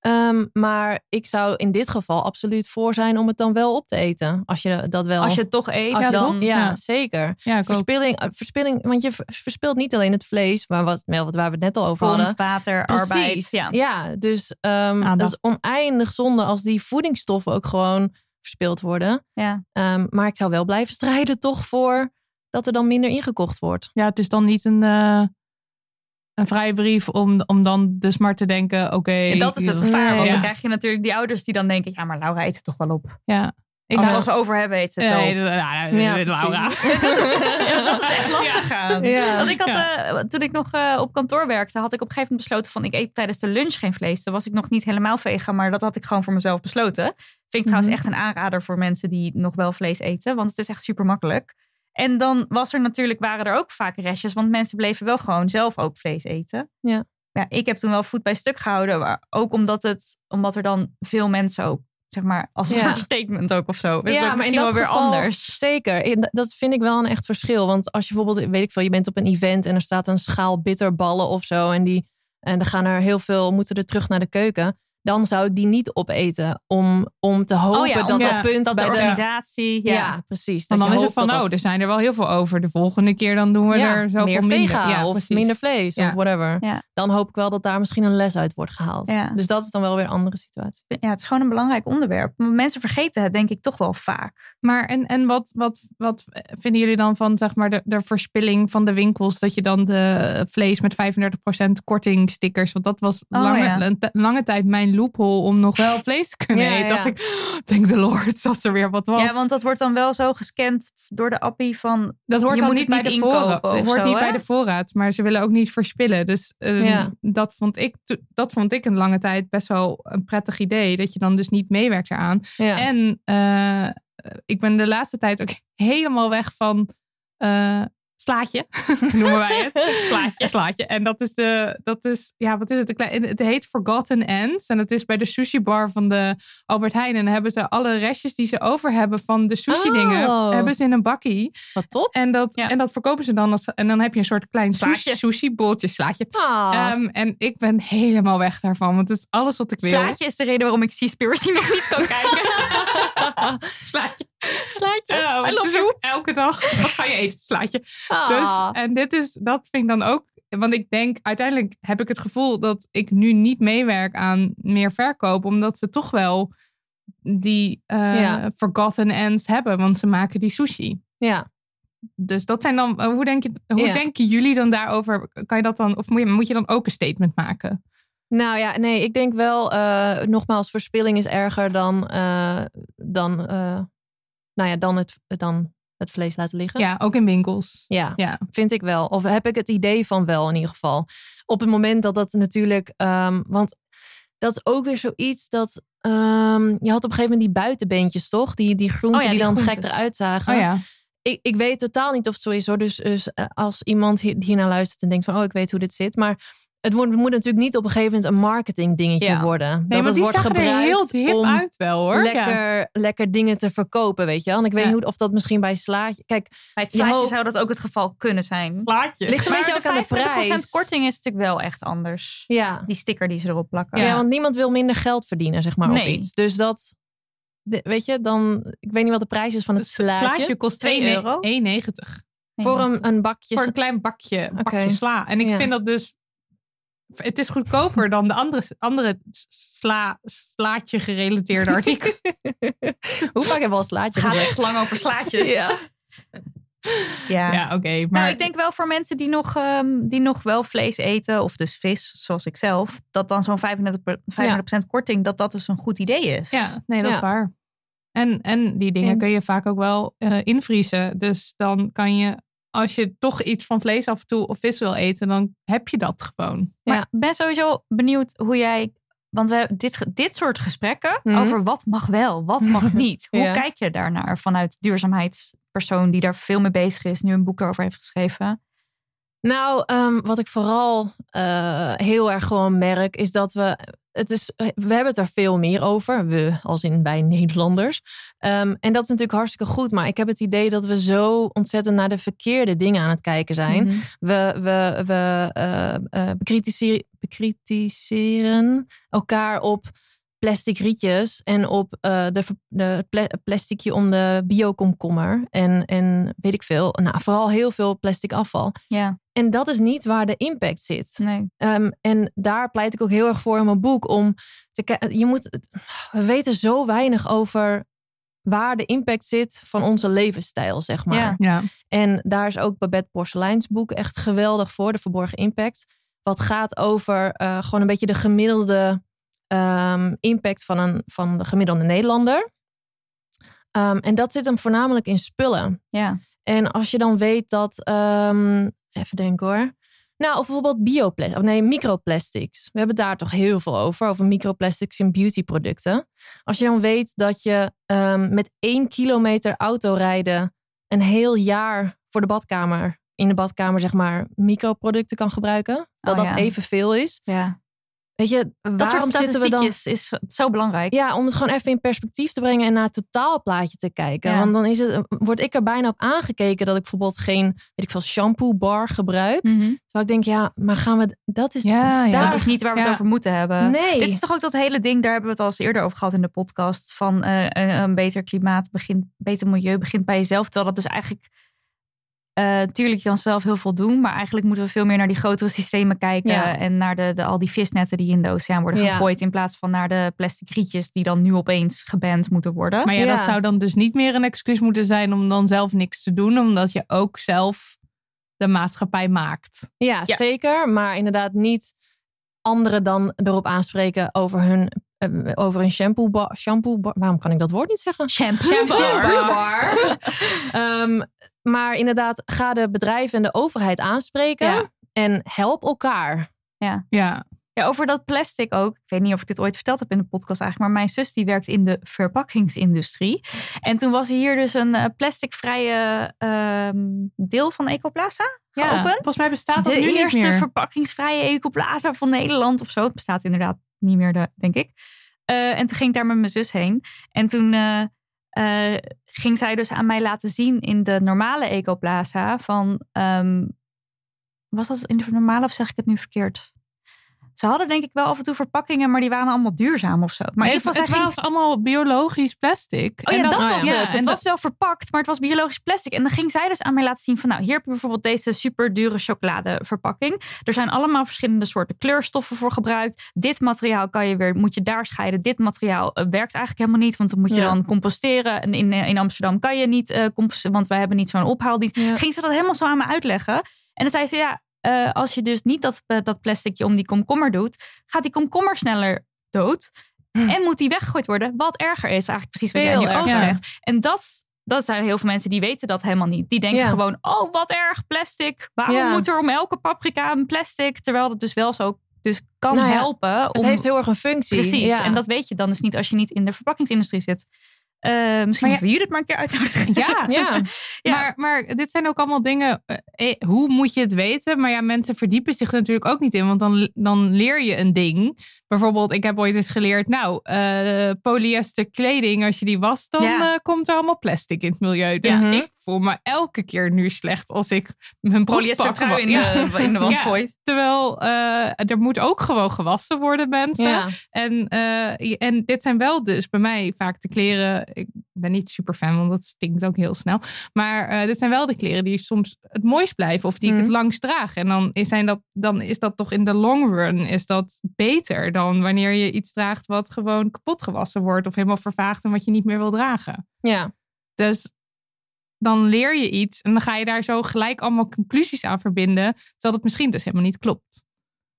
[SPEAKER 6] Ehm, maar ik zou in dit geval absoluut voor zijn om het dan wel op te eten. Als je dat wel...
[SPEAKER 3] Als je het toch eet, dan...
[SPEAKER 6] ja,
[SPEAKER 4] ja.
[SPEAKER 6] zeker.
[SPEAKER 4] Ja.
[SPEAKER 6] Verspilling, eh, verspilling, want je ver- verspilt niet alleen het vlees, maar wat, waar we het net al over hadden.
[SPEAKER 3] Water,
[SPEAKER 6] Precies.
[SPEAKER 3] arbeid. Ja.
[SPEAKER 6] Ja, dus
[SPEAKER 4] Aandacht.
[SPEAKER 6] dat is oneindig zonde als die voedingsstoffen ook gewoon verspild worden.
[SPEAKER 3] Ja.
[SPEAKER 6] Ehm, maar ik zou wel blijven strijden toch voor dat er dan minder ingekocht wordt.
[SPEAKER 4] Ja, het is dan niet een, eh, een vrije brief om, om dan dus maar te denken, oké.
[SPEAKER 3] En dat is het gevaar. Want
[SPEAKER 4] Ja.
[SPEAKER 3] dan krijg je natuurlijk die ouders die dan denken... ja, maar Laura eet het toch wel op.
[SPEAKER 4] Ja. Ik
[SPEAKER 3] Als,
[SPEAKER 4] nou-
[SPEAKER 3] als ze over hebben, eet ze het wel
[SPEAKER 4] Nee,
[SPEAKER 3] op.
[SPEAKER 4] dat- ja,
[SPEAKER 6] Ja,
[SPEAKER 4] dit- Laura.
[SPEAKER 3] dat, is, ja, dat is echt lastig aan.
[SPEAKER 6] Ja.
[SPEAKER 3] Want ik had, eh, toen ik nog eh, op kantoor werkte, had ik op een gegeven moment besloten van ik eet tijdens de lunch geen vlees. Toen was ik nog niet helemaal vegan, maar dat had ik gewoon voor mezelf besloten. Vind ik trouwens
[SPEAKER 6] Mhm.
[SPEAKER 3] echt een aanrader voor mensen die nog wel vlees eten, want het is echt super makkelijk. En dan was er natuurlijk, waren er ook vaak restjes, want mensen bleven wel gewoon zelf ook vlees eten.
[SPEAKER 6] Ja.
[SPEAKER 3] Ja, ik heb toen wel voet bij stuk gehouden, maar ook omdat, het, omdat er dan veel mensen ook, zeg maar, als een
[SPEAKER 6] Ja.
[SPEAKER 3] soort statement ook of zo. Dat is ook
[SPEAKER 6] maar
[SPEAKER 3] misschien wel weer
[SPEAKER 6] geval
[SPEAKER 3] anders.
[SPEAKER 6] Zeker. In- Dat vind ik wel een echt verschil. Want als je bijvoorbeeld, weet ik veel, je bent op een event en er staat een schaal bitterballen of zo. En, die, en dan gaan er heel veel, moeten er terug naar de keuken. Dan zou ik die niet opeten. Om, om te hopen
[SPEAKER 3] Oh ja, om
[SPEAKER 6] dat
[SPEAKER 4] ja,
[SPEAKER 6] dat punt
[SPEAKER 3] Dat
[SPEAKER 6] bij
[SPEAKER 3] de organisatie.
[SPEAKER 6] Ja,
[SPEAKER 3] Ja.
[SPEAKER 6] precies.
[SPEAKER 4] Want
[SPEAKER 6] Dat
[SPEAKER 4] dan is het van,
[SPEAKER 6] dat
[SPEAKER 4] oh, er zijn er wel heel veel over. De volgende keer dan doen we
[SPEAKER 6] ja,
[SPEAKER 4] er zoveel
[SPEAKER 6] meer
[SPEAKER 4] minder.
[SPEAKER 6] vega
[SPEAKER 4] Ja,
[SPEAKER 6] of
[SPEAKER 4] precies.
[SPEAKER 6] minder vlees
[SPEAKER 4] Ja.
[SPEAKER 6] of whatever.
[SPEAKER 3] Ja.
[SPEAKER 6] Dan hoop ik wel dat daar misschien een les uit wordt gehaald.
[SPEAKER 3] Ja.
[SPEAKER 6] Dus dat is dan wel weer een andere situatie.
[SPEAKER 3] ja, het is gewoon een belangrijk onderwerp. Maar mensen vergeten het denk ik toch wel vaak.
[SPEAKER 4] Maar en, en wat, wat, wat vinden jullie dan van zeg maar, de, de verspilling van de winkels? Dat je dan de vlees met 35% korting stickers. Want dat was
[SPEAKER 3] Oh,
[SPEAKER 4] lange,
[SPEAKER 3] ja.
[SPEAKER 4] een t- lange tijd mijn loophole om nog wel vlees te kunnen
[SPEAKER 6] Ja,
[SPEAKER 4] eten.
[SPEAKER 6] ja.
[SPEAKER 4] Dacht ik, thank the Lord, dat er weer wat was.
[SPEAKER 3] Ja, want dat wordt dan wel zo gescand door de appie van...
[SPEAKER 4] dat hoort
[SPEAKER 3] je
[SPEAKER 4] dan
[SPEAKER 3] moet
[SPEAKER 4] niet bij de voorraad. Het
[SPEAKER 3] zo,
[SPEAKER 4] niet
[SPEAKER 3] hè?
[SPEAKER 4] bij de voorraad, maar ze willen ook niet verspillen. Dus eh,
[SPEAKER 6] Ja.
[SPEAKER 4] dat, vond ik, dat vond ik een lange tijd best wel een prettig idee. Dat je dan dus niet meewerkt eraan. En eh, ik ben de laatste tijd ook helemaal weg van eh, slaatje, noemen wij het. slaatje. slaatje. En dat is de, dat is, ja, wat is het? Het heet Forgotten Ends. En dat is bij de sushi bar van de Albert Heijn. En dan hebben ze alle restjes die ze over hebben van de sushi dingen,
[SPEAKER 6] Oh.
[SPEAKER 4] hebben ze in een bakkie.
[SPEAKER 6] Wat top.
[SPEAKER 4] En dat,
[SPEAKER 3] Ja.
[SPEAKER 4] en dat verkopen ze dan als, en dan heb je een soort klein
[SPEAKER 3] Slaatje.
[SPEAKER 4] sushi, sushi bolletje slaatje.
[SPEAKER 6] Ah.
[SPEAKER 4] Ehm, en ik ben helemaal weg daarvan, want het is alles wat ik wil.
[SPEAKER 3] Slaatje is de reden waarom ik Seaspiracy nog niet kan kijken.
[SPEAKER 4] Slaatje.
[SPEAKER 3] Slaatje.
[SPEAKER 4] Ja,
[SPEAKER 3] I
[SPEAKER 4] want
[SPEAKER 3] love you.
[SPEAKER 4] Elke dag. Wat ga je eten? Slaatje.
[SPEAKER 6] Ah.
[SPEAKER 4] Dus, en dit is, dat vind ik dan ook. Want ik denk, uiteindelijk heb ik het gevoel dat ik nu niet meewerk aan meer verkoop. Omdat ze toch wel die
[SPEAKER 6] Ja.
[SPEAKER 4] forgotten ends hebben. Want ze maken die sushi.
[SPEAKER 6] ja.
[SPEAKER 4] Dus dat zijn dan, hoe, denk je, hoe
[SPEAKER 6] Ja.
[SPEAKER 4] denken jullie dan daarover? Kan je dat dan, of moet je, moet je dan ook een statement maken?
[SPEAKER 6] Nou ja, nee, ik denk wel, eh, nogmaals, verspilling is erger dan, eh, dan, eh, nou ja, dan, het, dan het vlees laten liggen.
[SPEAKER 4] Ja, ook in winkels.
[SPEAKER 6] Ja,
[SPEAKER 4] Ja.
[SPEAKER 6] vind ik wel. Of heb ik het idee van wel in ieder geval. Op het moment dat dat natuurlijk, ehm, want dat is ook weer zoiets dat, ehm, je had op een gegeven moment die buitenbeentjes toch? Die, die groenten
[SPEAKER 3] Oh ja,
[SPEAKER 6] die,
[SPEAKER 3] die
[SPEAKER 6] dan gek eruit zagen.
[SPEAKER 4] Oh ja.
[SPEAKER 6] ik, ik weet totaal niet of het zo is hoor. Dus, dus eh, als iemand hier, hiernaar luistert en denkt van, oh, ik weet hoe dit zit. Maar het wordt, moet natuurlijk niet op een gegeven moment een marketing dingetje
[SPEAKER 3] Ja.
[SPEAKER 6] worden.
[SPEAKER 4] Nee,
[SPEAKER 6] dat het wordt
[SPEAKER 4] er heel
[SPEAKER 6] gebruikt
[SPEAKER 4] hip
[SPEAKER 6] om
[SPEAKER 4] uit wel hoor. Ja.
[SPEAKER 6] lekker, lekker dingen te verkopen, weet je wel. En ik weet
[SPEAKER 4] Ja.
[SPEAKER 6] niet of dat misschien bij slaatje... Kijk,
[SPEAKER 3] Bij het
[SPEAKER 6] Je
[SPEAKER 3] slaatje zou dat ook het geval kunnen zijn.
[SPEAKER 4] Plaatje.
[SPEAKER 6] ligt een
[SPEAKER 3] Maar
[SPEAKER 6] beetje ook aan de
[SPEAKER 3] 35%
[SPEAKER 6] prijs.
[SPEAKER 3] korting is natuurlijk wel echt anders.
[SPEAKER 6] Ja.
[SPEAKER 3] Die sticker die ze erop plakken.
[SPEAKER 6] Ja. want niemand wil minder geld verdienen, zeg maar, op
[SPEAKER 3] Nee.
[SPEAKER 6] iets. Dus dat... weet je, dan... Ik weet niet wat de prijs is van het slaatje.
[SPEAKER 4] Slaatje kost
[SPEAKER 3] Twee
[SPEAKER 4] 2,90
[SPEAKER 3] euro.
[SPEAKER 4] 1,90.
[SPEAKER 6] Voor een, een bakje...
[SPEAKER 4] Voor een klein bakje,
[SPEAKER 6] Oké.
[SPEAKER 4] bakje sla. En ik
[SPEAKER 6] Ja.
[SPEAKER 4] vind dat dus... Het is goedkoper dan de andere, andere sla, slaatje gerelateerde artikelen.
[SPEAKER 6] Hoe vaak hebben we al slaatje
[SPEAKER 3] Het gaat echt lang over slaatjes.
[SPEAKER 6] Ja.
[SPEAKER 3] Ja.
[SPEAKER 4] Ja, oké. maar
[SPEAKER 3] Nou, ik denk wel voor mensen die nog, ehm, die nog wel vlees eten, of dus vis, zoals ik zelf, dat dan zo'n 35%, 35 korting, dat dat dus een goed idee is.
[SPEAKER 4] Ja, nee, dat
[SPEAKER 6] Ja.
[SPEAKER 4] is waar. En, en die dingen
[SPEAKER 3] Eens.
[SPEAKER 4] kun je vaak ook wel eh, invriezen. Dus dan kan je, als je toch iets van vlees af en toe of vis wil eten, dan heb je dat gewoon.
[SPEAKER 3] Maar
[SPEAKER 6] Ja.
[SPEAKER 3] ik ben sowieso benieuwd hoe jij. Want we hebben dit, dit soort gesprekken
[SPEAKER 6] Mhm.
[SPEAKER 3] over wat mag wel, wat mag niet. Hoe
[SPEAKER 6] Ja.
[SPEAKER 3] kijk je daarnaar vanuit duurzaamheidspersoon die daar veel mee bezig is, nu een boek erover heeft geschreven?
[SPEAKER 6] Nou, ehm, wat ik vooral eh, heel erg gewoon merk, is dat we. Het is, we hebben het er veel meer over. We, als in wij Nederlanders. Ehm, en dat is natuurlijk hartstikke goed. Maar ik heb het idee dat we zo ontzettend naar de verkeerde dingen aan het kijken zijn.
[SPEAKER 3] Mhm.
[SPEAKER 6] We, we, we eh, eh, bekritiseren elkaar op plastic rietjes en op eh, de, de pla- plasticje om de biokomkommer. En, en weet ik veel. Nou, vooral heel veel plastic afval.
[SPEAKER 3] Ja,
[SPEAKER 6] En dat is niet waar de impact zit.
[SPEAKER 3] nee.
[SPEAKER 6] Ehm, en daar pleit ik ook heel erg voor in mijn boek. Om te kijken. Je moet. We weten zo weinig over waar de impact zit van onze levensstijl, zeg maar.
[SPEAKER 3] Ja.
[SPEAKER 4] Ja.
[SPEAKER 6] En daar is ook Babette Porcelijns boek echt geweldig voor, De Verborgen Impact. Wat gaat over eh, gewoon een beetje de gemiddelde ehm, impact van, een, van de gemiddelde Nederlander. Ehm, en dat zit hem voornamelijk in spullen.
[SPEAKER 3] Ja.
[SPEAKER 6] En als je dan weet dat, ehm, even denken hoor. Nou, of bijvoorbeeld bioplastics, of nee, microplastics. We hebben daar toch heel veel over, over microplastics in beautyproducten. Als je dan weet dat je met één kilometer autorijden een heel jaar voor de badkamer, in de badkamer zeg maar, microproducten kan gebruiken. Dat
[SPEAKER 3] Oh,
[SPEAKER 6] dat
[SPEAKER 3] ja.
[SPEAKER 6] evenveel is.
[SPEAKER 3] Ja.
[SPEAKER 6] Weet je,
[SPEAKER 3] Dat soort
[SPEAKER 6] waarom zitten we dan...
[SPEAKER 3] is zo belangrijk.
[SPEAKER 6] Ja, om het gewoon even in perspectief te brengen en naar het totaalplaatje te kijken.
[SPEAKER 3] Ja.
[SPEAKER 6] Want dan is het, word ik er bijna op aangekeken dat ik bijvoorbeeld geen, weet ik veel, shampoo bar gebruik.
[SPEAKER 3] Mhm.
[SPEAKER 6] Terwijl ik denk, ja, maar gaan we, dat is,
[SPEAKER 4] Ja, ja.
[SPEAKER 6] daar-
[SPEAKER 3] Dat is niet waar we het over moeten hebben.
[SPEAKER 6] nee.
[SPEAKER 3] Dit is toch ook dat hele ding, daar hebben we het al eens eerder over gehad in de podcast. Van eh, een, een beter klimaat begint, beter milieu begint bij jezelf. Terwijl dat dus eigenlijk, eh tuurlijk, je kan zelf heel veel doen. Maar eigenlijk moeten we veel meer naar die grotere systemen kijken.
[SPEAKER 6] Ja.
[SPEAKER 3] En naar de, de, al die visnetten die in de oceaan worden
[SPEAKER 6] Ja.
[SPEAKER 3] gegooid. In plaats van naar de plastic rietjes die dan nu opeens geband moeten worden.
[SPEAKER 4] Maar ja,
[SPEAKER 6] Ja.
[SPEAKER 4] dat zou dan dus niet meer een excuus moeten zijn om dan zelf niks te doen. Omdat je ook zelf de maatschappij maakt.
[SPEAKER 6] Ja,
[SPEAKER 3] Ja.
[SPEAKER 6] zeker. Maar inderdaad niet anderen dan erop aanspreken over hun, eh, over een shampoo bar, shampoo bar. Waarom kan ik dat woord niet zeggen?
[SPEAKER 3] Shampoo
[SPEAKER 6] Shampoo
[SPEAKER 3] bar.
[SPEAKER 6] bar. Ehm, maar inderdaad, ga de bedrijven en de overheid aanspreken.
[SPEAKER 3] Ja.
[SPEAKER 6] En help elkaar.
[SPEAKER 4] Ja,
[SPEAKER 3] Ja, over dat plastic ook. Ik weet niet of ik dit ooit verteld heb in de podcast eigenlijk. Maar mijn zus die werkt in de verpakkingsindustrie. En toen was hier dus een eh, plasticvrije ehm, deel van Ecoplaza
[SPEAKER 4] ja.
[SPEAKER 3] geopend.
[SPEAKER 4] Volgens mij bestaat dat
[SPEAKER 3] de
[SPEAKER 4] nu niet
[SPEAKER 3] eerste
[SPEAKER 4] meer.
[SPEAKER 3] verpakkingsvrije Ecoplaza van Nederland of zo. Het bestaat inderdaad niet meer, de, denk ik. Eh, en toen ging ik daar met mijn zus heen. En toen eh, eh, ging zij dus aan mij laten zien in de normale Ecoplaza van... ehm, was dat in de normale of zeg ik het nu verkeerd? Ze hadden denk ik wel af en toe verpakkingen, maar die waren allemaal duurzaam of zo. Maar
[SPEAKER 4] het, het
[SPEAKER 3] ging-
[SPEAKER 4] was allemaal biologisch plastic.
[SPEAKER 3] Oh ja,
[SPEAKER 4] En
[SPEAKER 3] dat,
[SPEAKER 6] oh
[SPEAKER 3] was
[SPEAKER 6] ja.
[SPEAKER 3] het.
[SPEAKER 4] Ja,
[SPEAKER 3] Het
[SPEAKER 4] en
[SPEAKER 3] was
[SPEAKER 4] dat-
[SPEAKER 3] wel verpakt, maar het was biologisch plastic. En dan ging zij dus aan mij laten zien van... nou, hier heb je bijvoorbeeld deze super dure chocoladeverpakking. Er zijn allemaal verschillende soorten kleurstoffen voor gebruikt. Dit materiaal kan je weer, moet je daar scheiden. Dit materiaal eh, werkt eigenlijk helemaal niet, want dan moet je
[SPEAKER 6] Ja.
[SPEAKER 3] dan composteren. En in, eh, in Amsterdam kan je niet eh composteren, want wij hebben niet zo'n ophaaldienst.
[SPEAKER 6] Ja.
[SPEAKER 3] Ging ze dat helemaal zo aan me uitleggen. En dan zei ze, ja, eh, als je dus niet dat, eh, dat plasticje om die komkommer doet... gaat die komkommer sneller dood. En moet die weggegooid worden. Wat erger is, eigenlijk precies wat jij nu ook
[SPEAKER 6] erger.
[SPEAKER 3] zegt. En dat, dat zijn heel veel mensen die weten dat helemaal niet. Die denken
[SPEAKER 6] Ja.
[SPEAKER 3] gewoon, oh wat erg, plastic. Waarom
[SPEAKER 6] Ja.
[SPEAKER 3] moet er om elke paprika een plastic? Terwijl dat dus wel zo dus kan
[SPEAKER 6] Nou ja,
[SPEAKER 3] helpen.
[SPEAKER 6] Het
[SPEAKER 3] om-
[SPEAKER 6] heeft heel erg een functie.
[SPEAKER 3] Precies, en dat weet je dan dus niet als je niet in de verpakkingsindustrie zit. Eh, misschien moeten we Judith maar een keer uitnodigen.
[SPEAKER 4] Ja,
[SPEAKER 6] Ja.
[SPEAKER 3] Ja.
[SPEAKER 4] Maar, maar dit zijn ook allemaal dingen. eh, eh, hoe moet je het weten? Maar ja, mensen verdiepen zich er natuurlijk ook niet in. Want dan, dan leer je een ding. Bijvoorbeeld, ik heb ooit eens geleerd. Nou, eh, polyester kleding, als je die wast, dan
[SPEAKER 3] Ja.
[SPEAKER 4] komt er allemaal plastic in het milieu. Dus
[SPEAKER 6] Ja.
[SPEAKER 4] ik voel me elke keer nu slecht als ik mijn
[SPEAKER 3] Polyester trui in de, in de was
[SPEAKER 4] Ja.
[SPEAKER 3] gooit.
[SPEAKER 4] Terwijl eh, er moet ook gewoon gewassen worden, mensen.
[SPEAKER 6] Ja.
[SPEAKER 4] En, eh, en dit zijn wel dus bij mij vaak de kleren. Ik ben niet super fan, want dat stinkt ook heel snel. Maar eh, dit zijn wel de kleren die soms het mooist blijven of die ik
[SPEAKER 6] Mhm.
[SPEAKER 4] het langst draag. En dan is, zijn dat, dan is dat toch in de long run is dat beter dan wanneer je iets draagt wat gewoon kapot gewassen wordt of helemaal vervaagt en wat je niet meer wil dragen.
[SPEAKER 6] Ja.
[SPEAKER 4] Dus dan leer je iets en dan ga je daar zo gelijk allemaal conclusies aan verbinden, terwijl het misschien dus helemaal niet klopt.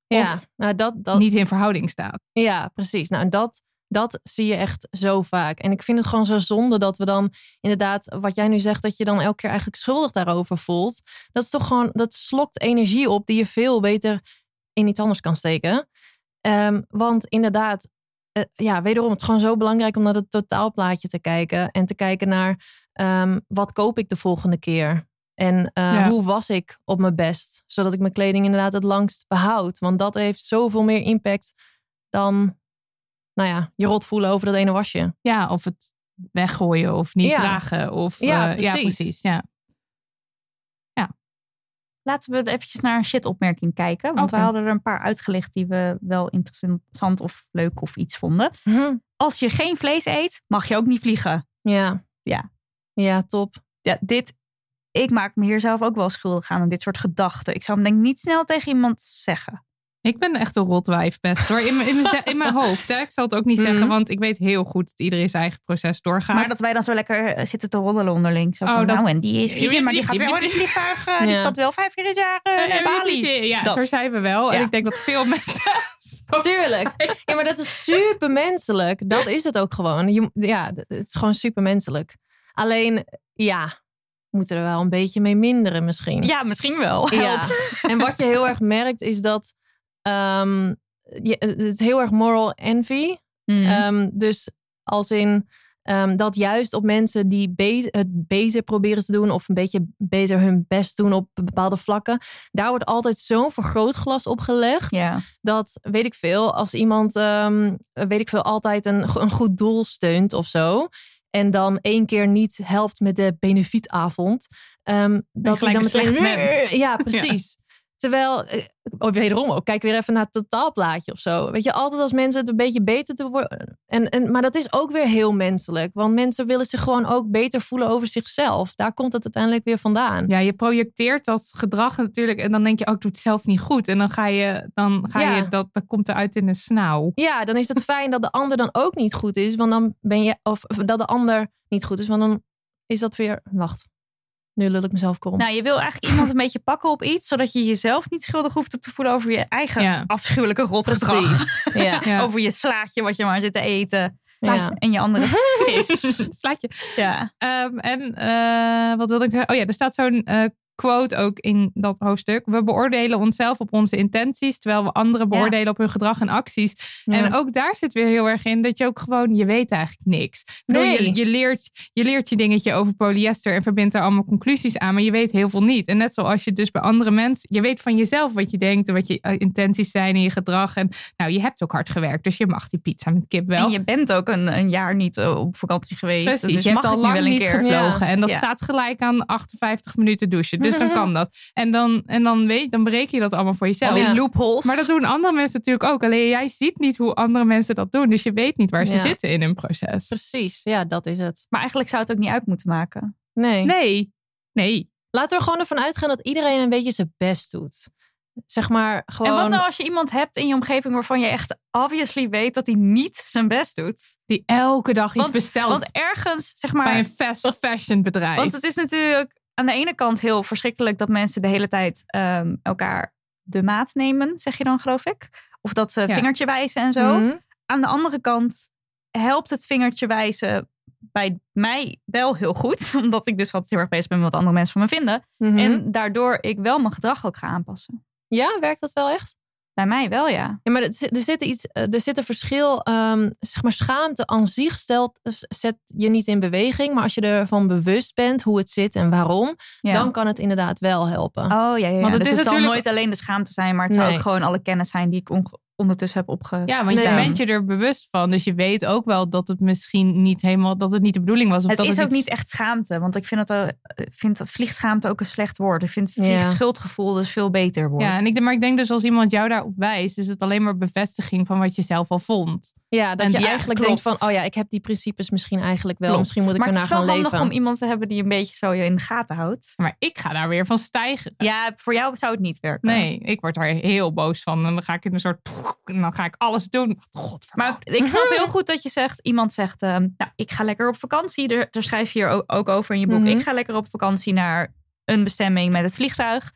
[SPEAKER 6] Ja.
[SPEAKER 4] Of
[SPEAKER 6] Nou, dat, dat,
[SPEAKER 4] niet in verhouding staat.
[SPEAKER 6] Ja, precies. Nou, en dat, dat zie je echt zo vaak. En ik vind het gewoon zo zonde dat we dan inderdaad, wat jij nu zegt, dat je dan elke keer eigenlijk schuldig daarover voelt. Dat is toch gewoon, dat slokt energie op die je veel beter in iets anders kan steken. Ehm, want inderdaad, eh, ja, wederom, het is gewoon zo belangrijk om naar het totaalplaatje te kijken. En te kijken naar ehm, wat koop ik de volgende keer. En eh,
[SPEAKER 4] Ja.
[SPEAKER 6] hoe was ik op mijn best? Zodat ik mijn kleding inderdaad het langst behoud. Want dat heeft zoveel meer impact dan, nou ja, je rot voelen over dat ene wasje.
[SPEAKER 4] Ja, of het weggooien of niet
[SPEAKER 6] Ja.
[SPEAKER 4] dragen. Of,
[SPEAKER 6] Ja,
[SPEAKER 4] eh, ja,
[SPEAKER 6] precies.
[SPEAKER 4] precies. Ja.
[SPEAKER 3] Laten we eventjes naar een shit-opmerking kijken. Want we hadden er een paar uitgelicht die we wel interessant of leuk of iets vonden. Als je geen vlees eet, mag je ook niet vliegen.
[SPEAKER 6] Ja.
[SPEAKER 3] Ja.
[SPEAKER 6] Ja, top.
[SPEAKER 3] Ja, dit, ik maak me hier zelf ook wel schuldig aan, aan dit soort gedachten. Ik zou hem denk ik niet snel tegen iemand zeggen.
[SPEAKER 4] Ik ben echt een rotwijf best hoor. In, mijn- in, in mijn hoofd. Hè? Ik zal het ook niet zeggen,
[SPEAKER 6] Mhm.
[SPEAKER 4] want ik weet heel goed dat iedereen zijn eigen proces doorgaat.
[SPEAKER 3] Maar dat wij dan zo lekker eh, zitten te roddelen onderling. Zo
[SPEAKER 4] Oh,
[SPEAKER 3] van,
[SPEAKER 4] dat-
[SPEAKER 3] nou, en die is vliegen, maar die gaat wel in het vliegtuig. eh, Die
[SPEAKER 6] Ja.
[SPEAKER 3] stapt wel vijf keer in het jaar eh, naar Bali.
[SPEAKER 4] Ja,
[SPEAKER 3] Dat.
[SPEAKER 4] zo zijn we wel. En
[SPEAKER 3] Ja.
[SPEAKER 4] ik denk dat veel mensen.
[SPEAKER 6] Tuurlijk.
[SPEAKER 4] zijn.
[SPEAKER 6] Ja, maar dat is super menselijk. Dat is het ook gewoon. Je, ja, het is gewoon super menselijk. Alleen, ja, moeten er wel een beetje mee minderen misschien.
[SPEAKER 3] Ja, misschien wel.
[SPEAKER 6] Ja. En wat je heel erg merkt is dat ehm, je, het is heel erg moral envy.
[SPEAKER 3] Mm.
[SPEAKER 6] Dus als in, ehm, dat juist op mensen die be- het beter proberen te doen of een beetje beter hun best doen op bepaalde vlakken, daar wordt altijd zo'n vergrootglas op gelegd. Dat weet ik veel, als iemand, weet ik veel, altijd een, een goed doel steunt of zo. En dan één keer niet helpt met de benefietavond. ehm, dat hij dan meteen. Ja, precies. Terwijl, eh, oh, wederom ook, kijk weer even naar het totaalplaatje of zo. Weet je, altijd als mensen het een beetje beter te worden. En, en, maar dat is ook weer heel menselijk. Want mensen willen zich gewoon ook beter voelen over zichzelf. Daar komt het uiteindelijk weer vandaan.
[SPEAKER 4] Ja, je projecteert dat gedrag natuurlijk. En dan denk je, oh, ik doe het zelf niet goed. En dan ga je, dan ga
[SPEAKER 6] Ja.
[SPEAKER 4] je dat, dat komt eruit in een snauw.
[SPEAKER 6] Ja, dan is het fijn dat de ander dan ook niet goed is. Want dan ben je, of of dat de ander niet goed is. Want dan is dat weer, wacht. Nu lul ik mezelf krom.
[SPEAKER 3] Nou, je wil eigenlijk iemand een beetje pakken op iets, zodat je jezelf niet schuldig hoeft te voelen over je eigen
[SPEAKER 4] Ja.
[SPEAKER 3] afschuwelijke rotgedrag.
[SPEAKER 6] Ja.
[SPEAKER 4] Ja.
[SPEAKER 3] Over je slaatje wat je maar zit te eten.
[SPEAKER 6] Ja.
[SPEAKER 3] En je andere vis.
[SPEAKER 4] Slaat je.
[SPEAKER 3] Ja.
[SPEAKER 4] Ehm, en eh, wat wilde ik? Oh ja, er staat zo'n eh, quote ook in dat hoofdstuk. We beoordelen onszelf op onze intenties, terwijl we anderen beoordelen op hun gedrag en acties.
[SPEAKER 6] Ja.
[SPEAKER 4] En ook daar zit weer heel erg in dat je ook gewoon, je weet eigenlijk niks. Ik bedoel,
[SPEAKER 6] Nee.
[SPEAKER 4] je, je, leert, je leert je dingetje over polyester en verbindt er allemaal conclusies aan, maar je weet heel veel niet. En net zoals je dus bij andere mensen, je weet van jezelf wat je denkt en wat je eh, intenties zijn in je gedrag. En nou, je hebt ook hard gewerkt, dus je mag die pizza met kip wel.
[SPEAKER 3] En je bent ook een, een jaar niet eh, op vakantie geweest.
[SPEAKER 4] Precies,
[SPEAKER 3] dus
[SPEAKER 4] je hebt
[SPEAKER 3] mag
[SPEAKER 4] al
[SPEAKER 3] het nu
[SPEAKER 4] lang
[SPEAKER 3] wel een
[SPEAKER 4] niet
[SPEAKER 3] keer.
[SPEAKER 4] gevlogen. En dat staat gelijk aan 58 minuten douchen. Dus dan kan dat. En dan, en dan, weet, dan bereken je dat allemaal voor jezelf.
[SPEAKER 3] Die loopholes.
[SPEAKER 4] Maar dat doen andere mensen natuurlijk ook. Alleen jij ziet niet hoe andere mensen dat doen. Dus je weet niet waar ze
[SPEAKER 6] Ja.
[SPEAKER 4] zitten in hun proces.
[SPEAKER 6] Precies, ja, dat is het.
[SPEAKER 3] Maar eigenlijk zou het ook niet uit moeten maken.
[SPEAKER 6] Nee.
[SPEAKER 4] Nee, nee.
[SPEAKER 6] Laten we er gewoon ervan uitgaan dat iedereen een beetje zijn best doet. Zeg maar gewoon.
[SPEAKER 3] En wat nou als je iemand hebt in je omgeving waarvan je echt obviously weet dat hij niet zijn best doet?
[SPEAKER 4] Die elke dag iets
[SPEAKER 3] Want-
[SPEAKER 4] bestelt
[SPEAKER 3] Want ergens, zeg maar...
[SPEAKER 4] bij een fast fashion bedrijf.
[SPEAKER 3] Want het is natuurlijk aan de ene kant heel verschrikkelijk dat mensen de hele tijd ehm, elkaar de maat nemen, zeg je dan geloof ik. Of dat ze
[SPEAKER 4] Ja.
[SPEAKER 3] vingertje wijzen en zo.
[SPEAKER 6] Mhm.
[SPEAKER 3] Aan de andere kant helpt het vingertje wijzen bij mij wel heel goed. Omdat ik dus altijd heel erg bezig ben met wat andere mensen van me vinden.
[SPEAKER 6] Mhm.
[SPEAKER 3] En daardoor ik wel mijn gedrag ook ga aanpassen.
[SPEAKER 6] Ja, werkt dat wel echt?
[SPEAKER 3] Bij mij wel, ja.
[SPEAKER 6] Ja, maar er zit, iets, eh, er zit een verschil. ehm, zeg maar, schaamte aan zich stelt, zet je niet in beweging. Maar als je ervan bewust bent hoe het zit en waarom,
[SPEAKER 3] ja.
[SPEAKER 6] dan kan het inderdaad wel helpen.
[SPEAKER 3] Oh ja, ja, ja.
[SPEAKER 4] Want het
[SPEAKER 3] dus
[SPEAKER 4] is
[SPEAKER 3] het zal
[SPEAKER 4] natuurlijk-
[SPEAKER 3] nooit alleen de schaamte zijn, maar het zou ook gewoon alle kennis zijn die ik onge- ondertussen heb opge.
[SPEAKER 4] ja, want
[SPEAKER 6] Nee.
[SPEAKER 4] je bent je er bewust van. Dus je weet ook wel dat het misschien niet helemaal, dat het niet de bedoeling was. Of
[SPEAKER 3] Het
[SPEAKER 4] dat
[SPEAKER 3] is
[SPEAKER 4] het
[SPEAKER 3] ook
[SPEAKER 4] iets-
[SPEAKER 3] niet echt schaamte, want ik vind, het, eh, vind vliegschaamte ook een slecht woord. Ik vind vliegschuldgevoel dus veel beter woord.
[SPEAKER 4] Ja, en ik, maar ik denk dus als iemand jou daarop wijst, is het alleen maar bevestiging van wat je zelf al vond.
[SPEAKER 6] Ja, dat
[SPEAKER 4] En
[SPEAKER 6] je eigenlijk
[SPEAKER 3] klopt.
[SPEAKER 6] denkt van, oh ja, ik heb die principes misschien eigenlijk wel.
[SPEAKER 3] Klopt.
[SPEAKER 6] Misschien moet ik
[SPEAKER 3] maar
[SPEAKER 6] ernaar
[SPEAKER 3] het is
[SPEAKER 6] gaan
[SPEAKER 3] wel handig
[SPEAKER 6] leven.
[SPEAKER 3] om iemand te hebben die een beetje zo je in de gaten houdt.
[SPEAKER 4] Maar ik ga daar weer van stijgen.
[SPEAKER 3] Ja, voor jou zou het niet werken.
[SPEAKER 4] Nee, ik word daar heel boos van. En dan ga ik in een soort. En dan ga ik alles doen. Godverdomme.
[SPEAKER 3] Maar ik snap heel goed dat je zegt, iemand zegt, ehm, nou, ik ga lekker op vakantie. Daar, daar schrijf je hier ook, ook over in je boek.
[SPEAKER 6] Mhm.
[SPEAKER 3] Ik ga lekker op vakantie naar een bestemming met het vliegtuig.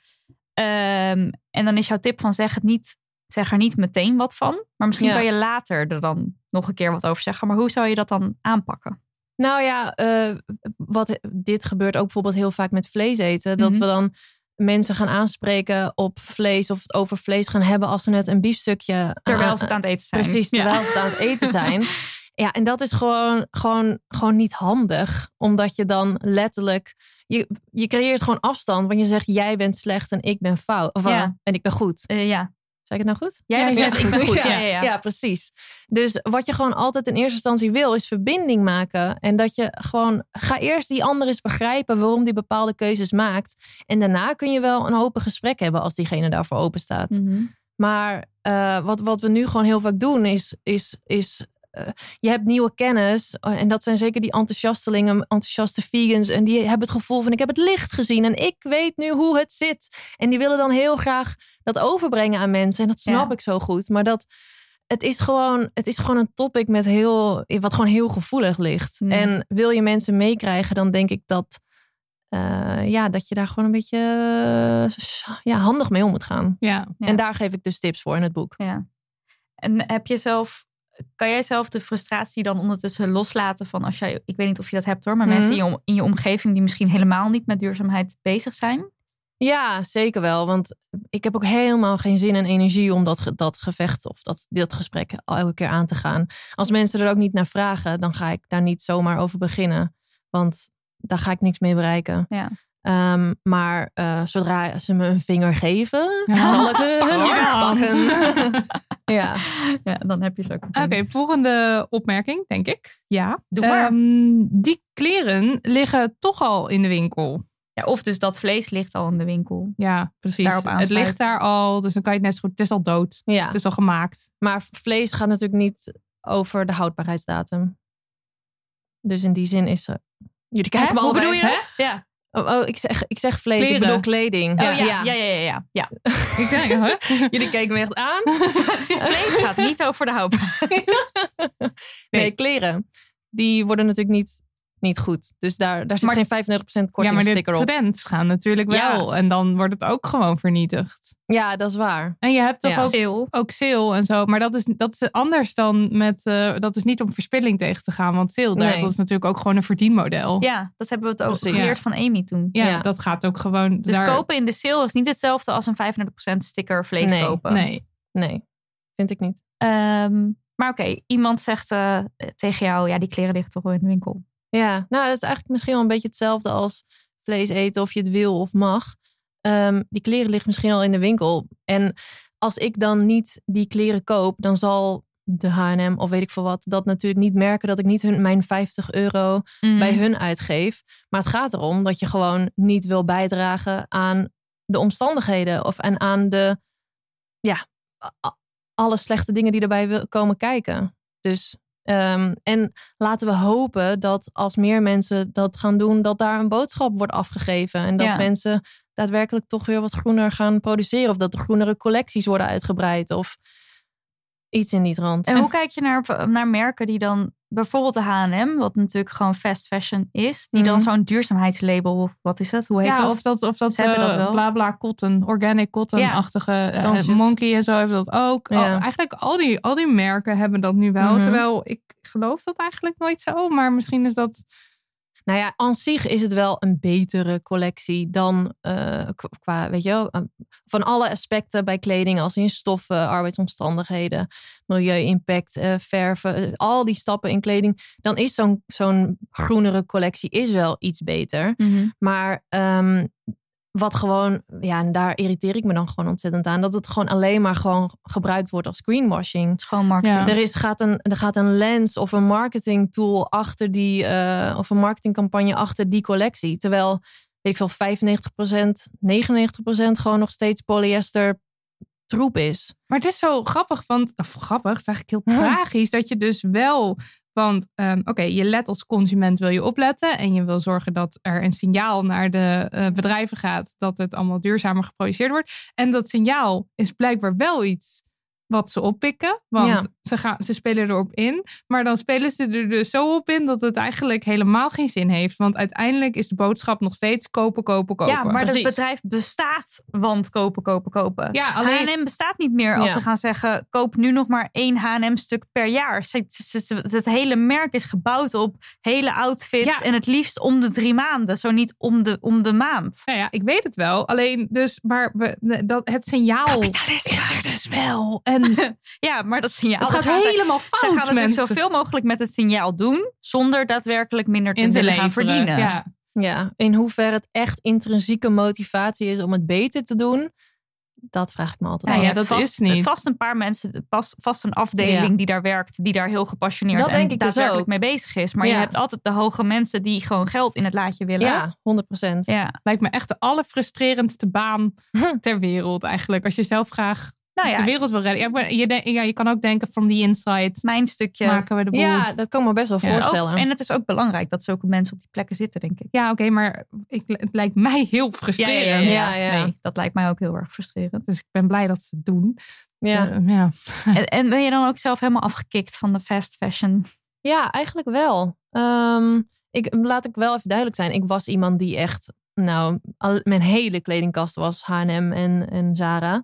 [SPEAKER 3] Ehm, en dan is jouw tip van zeg het niet, zeg er niet meteen wat van. Maar misschien
[SPEAKER 6] Ja.
[SPEAKER 3] kan je later er dan nog een keer wat over zeggen. Maar hoe zou je dat dan aanpakken?
[SPEAKER 6] Nou ja, eh, wat, dit gebeurt ook bijvoorbeeld heel vaak met vlees eten. Dat
[SPEAKER 3] Mhm.
[SPEAKER 6] we dan mensen gaan aanspreken op vlees of het over vlees gaan hebben als ze net een biefstukje...
[SPEAKER 3] Terwijl
[SPEAKER 6] aan-
[SPEAKER 3] ze het aan het eten zijn.
[SPEAKER 6] Precies,
[SPEAKER 3] Ja.
[SPEAKER 6] terwijl ze het aan het eten zijn. Ja, en dat is gewoon, gewoon, gewoon niet handig. Omdat je dan letterlijk... Je, je creëert gewoon afstand. Want je zegt, jij bent slecht en ik ben fout. Of,
[SPEAKER 3] Ja.
[SPEAKER 6] eh, en ik ben goed.
[SPEAKER 3] Eh, ja.
[SPEAKER 6] Zei ik het nou goed?
[SPEAKER 3] Jij
[SPEAKER 4] Ja, ja.
[SPEAKER 3] ik ben goed. Ja, ja, ja.
[SPEAKER 6] precies. Dus wat je gewoon altijd in eerste instantie wil, is verbinding maken. En dat je gewoon, ga eerst die ander eens begrijpen waarom die bepaalde keuzes maakt. En daarna kun je wel een open gesprek hebben als diegene daarvoor open staat.
[SPEAKER 3] Mhm.
[SPEAKER 6] Maar eh, wat, wat we nu gewoon heel vaak doen, is, is, is je hebt nieuwe kennis. eh, En dat zijn zeker die enthousiastelingen, enthousiaste vegans. En die hebben het gevoel van ik heb het licht gezien. En ik weet nu hoe het zit. En die willen dan heel graag dat overbrengen aan mensen. En dat snap
[SPEAKER 3] Ja.
[SPEAKER 6] ik zo goed. Maar dat, het, is gewoon, het is gewoon een topic met heel, wat gewoon heel gevoelig ligt.
[SPEAKER 3] Mm.
[SPEAKER 6] En wil je mensen meekrijgen, dan denk ik dat... eh, ja, dat je daar gewoon een beetje eh, ja, handig mee om moet gaan.
[SPEAKER 4] Ja.
[SPEAKER 3] Ja.
[SPEAKER 6] En daar geef ik dus tips voor in het boek.
[SPEAKER 3] Ja. En heb je zelf, kan jij zelf de frustratie dan ondertussen loslaten van als jij, ik weet niet of je dat hebt hoor, maar
[SPEAKER 6] Mhm.
[SPEAKER 3] mensen in je, om- in je omgeving die misschien helemaal niet met duurzaamheid bezig zijn?
[SPEAKER 6] Ja, zeker wel. Want ik heb ook helemaal geen zin en energie om dat, dat gevecht of dat, dat gesprek elke keer aan te gaan. Als mensen er ook niet naar vragen, dan ga ik daar niet zomaar over beginnen. Want daar ga ik niks mee bereiken.
[SPEAKER 3] Ja.
[SPEAKER 6] Ehm, maar eh, zodra ze me een vinger geven,
[SPEAKER 4] Ja.
[SPEAKER 6] zal ik hun hart
[SPEAKER 4] hand.
[SPEAKER 6] pakken. ja.
[SPEAKER 3] ja, dan heb je ze ook.
[SPEAKER 4] Oké, volgende opmerking, denk ik. Ja.
[SPEAKER 3] Doe maar.
[SPEAKER 4] Ehm, die kleren liggen toch al in de winkel.
[SPEAKER 3] Ja, of dus dat vlees ligt al in de winkel.
[SPEAKER 4] Ja, precies.
[SPEAKER 3] Daarop
[SPEAKER 4] het ligt daar al, dus dan kan je het net zo goed. Het is al dood.
[SPEAKER 6] ja.
[SPEAKER 4] Het is al gemaakt.
[SPEAKER 6] Maar vlees gaat natuurlijk niet over de houdbaarheidsdatum. Dus in die zin is ze. Jullie kijken me
[SPEAKER 3] Hoe
[SPEAKER 6] allebei.
[SPEAKER 3] bedoel je
[SPEAKER 6] Hè?
[SPEAKER 3] dat? Ja.
[SPEAKER 6] Oh, oh, ik, zeg, ik zeg vlees,
[SPEAKER 4] Kleren.
[SPEAKER 6] ik bedoel kleding.
[SPEAKER 3] Oh ja, ja, ja, ja, ja. ja.
[SPEAKER 4] Huh?
[SPEAKER 6] Jullie keken me echt aan.
[SPEAKER 3] Vlees gaat niet over de houdbaarheid.
[SPEAKER 6] Nee, kleren. Die worden natuurlijk niet, niet goed. Dus daar, daar zit
[SPEAKER 3] Maar-
[SPEAKER 6] geen 35%
[SPEAKER 4] ja, maar de
[SPEAKER 6] kortingsticker op.
[SPEAKER 4] trends gaan natuurlijk
[SPEAKER 3] Ja.
[SPEAKER 4] wel. En dan wordt het ook gewoon vernietigd.
[SPEAKER 6] Ja, dat is waar.
[SPEAKER 4] En je hebt toch
[SPEAKER 6] Ja.
[SPEAKER 4] ook,
[SPEAKER 3] Sale.
[SPEAKER 4] ook sale en zo. Maar dat is, dat is anders dan met... eh, dat is niet om verspilling tegen te gaan. Want sale, daar,
[SPEAKER 6] Nee.
[SPEAKER 4] dat is natuurlijk ook gewoon een verdienmodel.
[SPEAKER 3] Ja, dat hebben we het ook
[SPEAKER 6] Precies.
[SPEAKER 3] geleerd van Amy toen.
[SPEAKER 4] Ja,
[SPEAKER 6] Ja.
[SPEAKER 4] dat gaat ook gewoon...
[SPEAKER 3] Dus
[SPEAKER 4] daar-
[SPEAKER 3] kopen in de sale is niet hetzelfde als een 35% sticker vlees
[SPEAKER 6] Nee.
[SPEAKER 3] kopen.
[SPEAKER 4] Nee.
[SPEAKER 6] Nee, vind ik niet.
[SPEAKER 3] Ehm, maar oké, iemand zegt eh, tegen jou, ja, die kleren liggen toch wel in de winkel.
[SPEAKER 6] Ja, nou, dat is eigenlijk misschien wel een beetje hetzelfde als vlees eten, of je het wil of mag. Ehm, die kleren liggen misschien al in de winkel. En als ik dan niet die kleren koop, dan zal de H&M of weet ik veel wat, dat natuurlijk niet merken dat ik niet hun, mijn 50 euro
[SPEAKER 3] Mhm.
[SPEAKER 6] bij hun uitgeef. Maar het gaat erom dat je gewoon niet wil bijdragen aan de omstandigheden of en aan de, ja, alle slechte dingen die erbij komen kijken. Dus, ehm, en laten we hopen dat als meer mensen dat gaan doen, dat daar een boodschap wordt afgegeven. En dat
[SPEAKER 3] Ja.
[SPEAKER 6] mensen daadwerkelijk toch weer wat groener gaan produceren. Of dat er groenere collecties worden uitgebreid. Of iets in die trant.
[SPEAKER 3] En hoe kijk je naar, naar merken die dan, bijvoorbeeld de H&M, wat natuurlijk gewoon fast fashion is, die dan
[SPEAKER 6] Mhm.
[SPEAKER 3] zo'n duurzaamheidslabel, of wat is dat? Hoe heet
[SPEAKER 4] Ja,
[SPEAKER 3] dat?
[SPEAKER 4] of dat, of dat,
[SPEAKER 3] dat
[SPEAKER 4] eh,
[SPEAKER 3] wel.
[SPEAKER 4] bla bla cotton, organic cotton-achtige eh,
[SPEAKER 6] Kansjes.
[SPEAKER 4] monkey en zo hebben dat ook.
[SPEAKER 6] Ja.
[SPEAKER 4] Al- eigenlijk al die, al die merken hebben dat nu wel.
[SPEAKER 6] Mhm.
[SPEAKER 4] Terwijl ik geloof dat eigenlijk nooit zo. Maar misschien is dat...
[SPEAKER 6] Nou ja, aan zich is het wel een betere collectie dan eh, qua, weet je wel, eh, van alle aspecten bij kleding, als in stoffen, arbeidsomstandigheden, milieu-impact, eh, verven, al die stappen in kleding. Dan is zo'n zo'n groenere collectie is wel iets beter.
[SPEAKER 3] Mhm.
[SPEAKER 6] Maar ehm, wat gewoon, ja, en daar irriteer ik me dan gewoon ontzettend aan, dat het gewoon alleen maar gewoon gebruikt wordt als greenwashing.
[SPEAKER 3] Het is gewoon marketing.
[SPEAKER 4] Ja.
[SPEAKER 6] Er, is, gaat een, er gaat een lens of een marketing tool achter die, eh, of een marketingcampagne achter die collectie. Terwijl, weet ik veel, 95%, 99% gewoon nog steeds polyester troep is.
[SPEAKER 4] Maar het is zo grappig, want... Of grappig, het is eigenlijk heel
[SPEAKER 6] Ja.
[SPEAKER 4] tragisch. Dat je dus wel... Want ehm, oké, je let als consument wil je opletten. En je wil zorgen dat er een signaal naar de eh, bedrijven gaat. Dat het allemaal duurzamer geproduceerd wordt. En dat signaal is blijkbaar wel iets wat ze oppikken. Want
[SPEAKER 6] Ja.
[SPEAKER 4] ze, gaan, ze spelen erop in. Maar dan spelen ze er dus zo op in dat het eigenlijk helemaal geen zin heeft. Want uiteindelijk is de boodschap nog steeds kopen, kopen, kopen.
[SPEAKER 3] Ja, maar het bedrijf bestaat, want kopen, kopen, kopen.
[SPEAKER 4] Ja, alleen...
[SPEAKER 3] H&M bestaat niet meer als
[SPEAKER 6] Ja.
[SPEAKER 3] ze gaan zeggen, koop nu nog maar één H&M-stuk per jaar. Het hele merk is gebouwd op hele outfits
[SPEAKER 4] Ja.
[SPEAKER 3] en het liefst om de drie maanden, zo niet om de, om de maand.
[SPEAKER 4] Nou ja, ik weet het wel. Alleen dus, maar we, dat, het signaal is er dus wel. En
[SPEAKER 3] Ja, maar dat signaal...
[SPEAKER 4] het
[SPEAKER 3] dat
[SPEAKER 4] gaat
[SPEAKER 3] gaan ze-
[SPEAKER 4] helemaal
[SPEAKER 3] Ze
[SPEAKER 4] fout,
[SPEAKER 3] gaan natuurlijk
[SPEAKER 4] mensen.
[SPEAKER 3] zoveel mogelijk met het signaal doen, zonder daadwerkelijk minder te
[SPEAKER 4] in te
[SPEAKER 3] willen gaan verdienen.
[SPEAKER 4] Ja.
[SPEAKER 6] Ja, in hoeverre het echt intrinsieke motivatie is om het beter te doen, dat vraag ik me altijd
[SPEAKER 3] Nou
[SPEAKER 6] af.
[SPEAKER 3] ja,
[SPEAKER 4] dat
[SPEAKER 3] vast,
[SPEAKER 4] is niet.
[SPEAKER 3] Vast een paar mensen, pas, vast een afdeling
[SPEAKER 6] Ja.
[SPEAKER 3] die daar werkt, die daar heel gepassioneerd
[SPEAKER 6] Dat
[SPEAKER 3] en
[SPEAKER 6] denk ik dus
[SPEAKER 3] daadwerkelijk mee bezig is. Maar je hebt altijd de hoge mensen die gewoon geld in het laadje willen.
[SPEAKER 6] Ja, 100%.
[SPEAKER 3] ja.
[SPEAKER 4] Lijkt me echt de allerfrustrerendste baan ter wereld eigenlijk. Als je zelf graag
[SPEAKER 3] Nou ja,
[SPEAKER 4] de wereld wil redden. Ja, je, de- ja, je kan ook denken from the inside
[SPEAKER 3] mijn stukje.
[SPEAKER 4] maken we de boel.
[SPEAKER 6] Ja, dat kan ik me best wel
[SPEAKER 4] Ja.
[SPEAKER 3] is ook-
[SPEAKER 6] voorstellen.
[SPEAKER 3] en het is ook belangrijk dat zulke mensen op die plekken zitten, denk ik.
[SPEAKER 4] Ja, oké, maar ik, het lijkt mij heel frustrerend.
[SPEAKER 6] ja, ja.
[SPEAKER 3] Nee, dat lijkt mij ook heel erg frustrerend.
[SPEAKER 4] Dus ik ben blij dat ze het doen.
[SPEAKER 6] ja.
[SPEAKER 4] Eh, ja.
[SPEAKER 3] en, en ben je dan ook zelf helemaal afgekikt van de fast fashion?
[SPEAKER 6] Ja, eigenlijk wel. Ehm, ik, laat ik wel even duidelijk zijn. Ik was iemand die echt, nou, al, mijn hele kledingkast was H&M en, en Zara.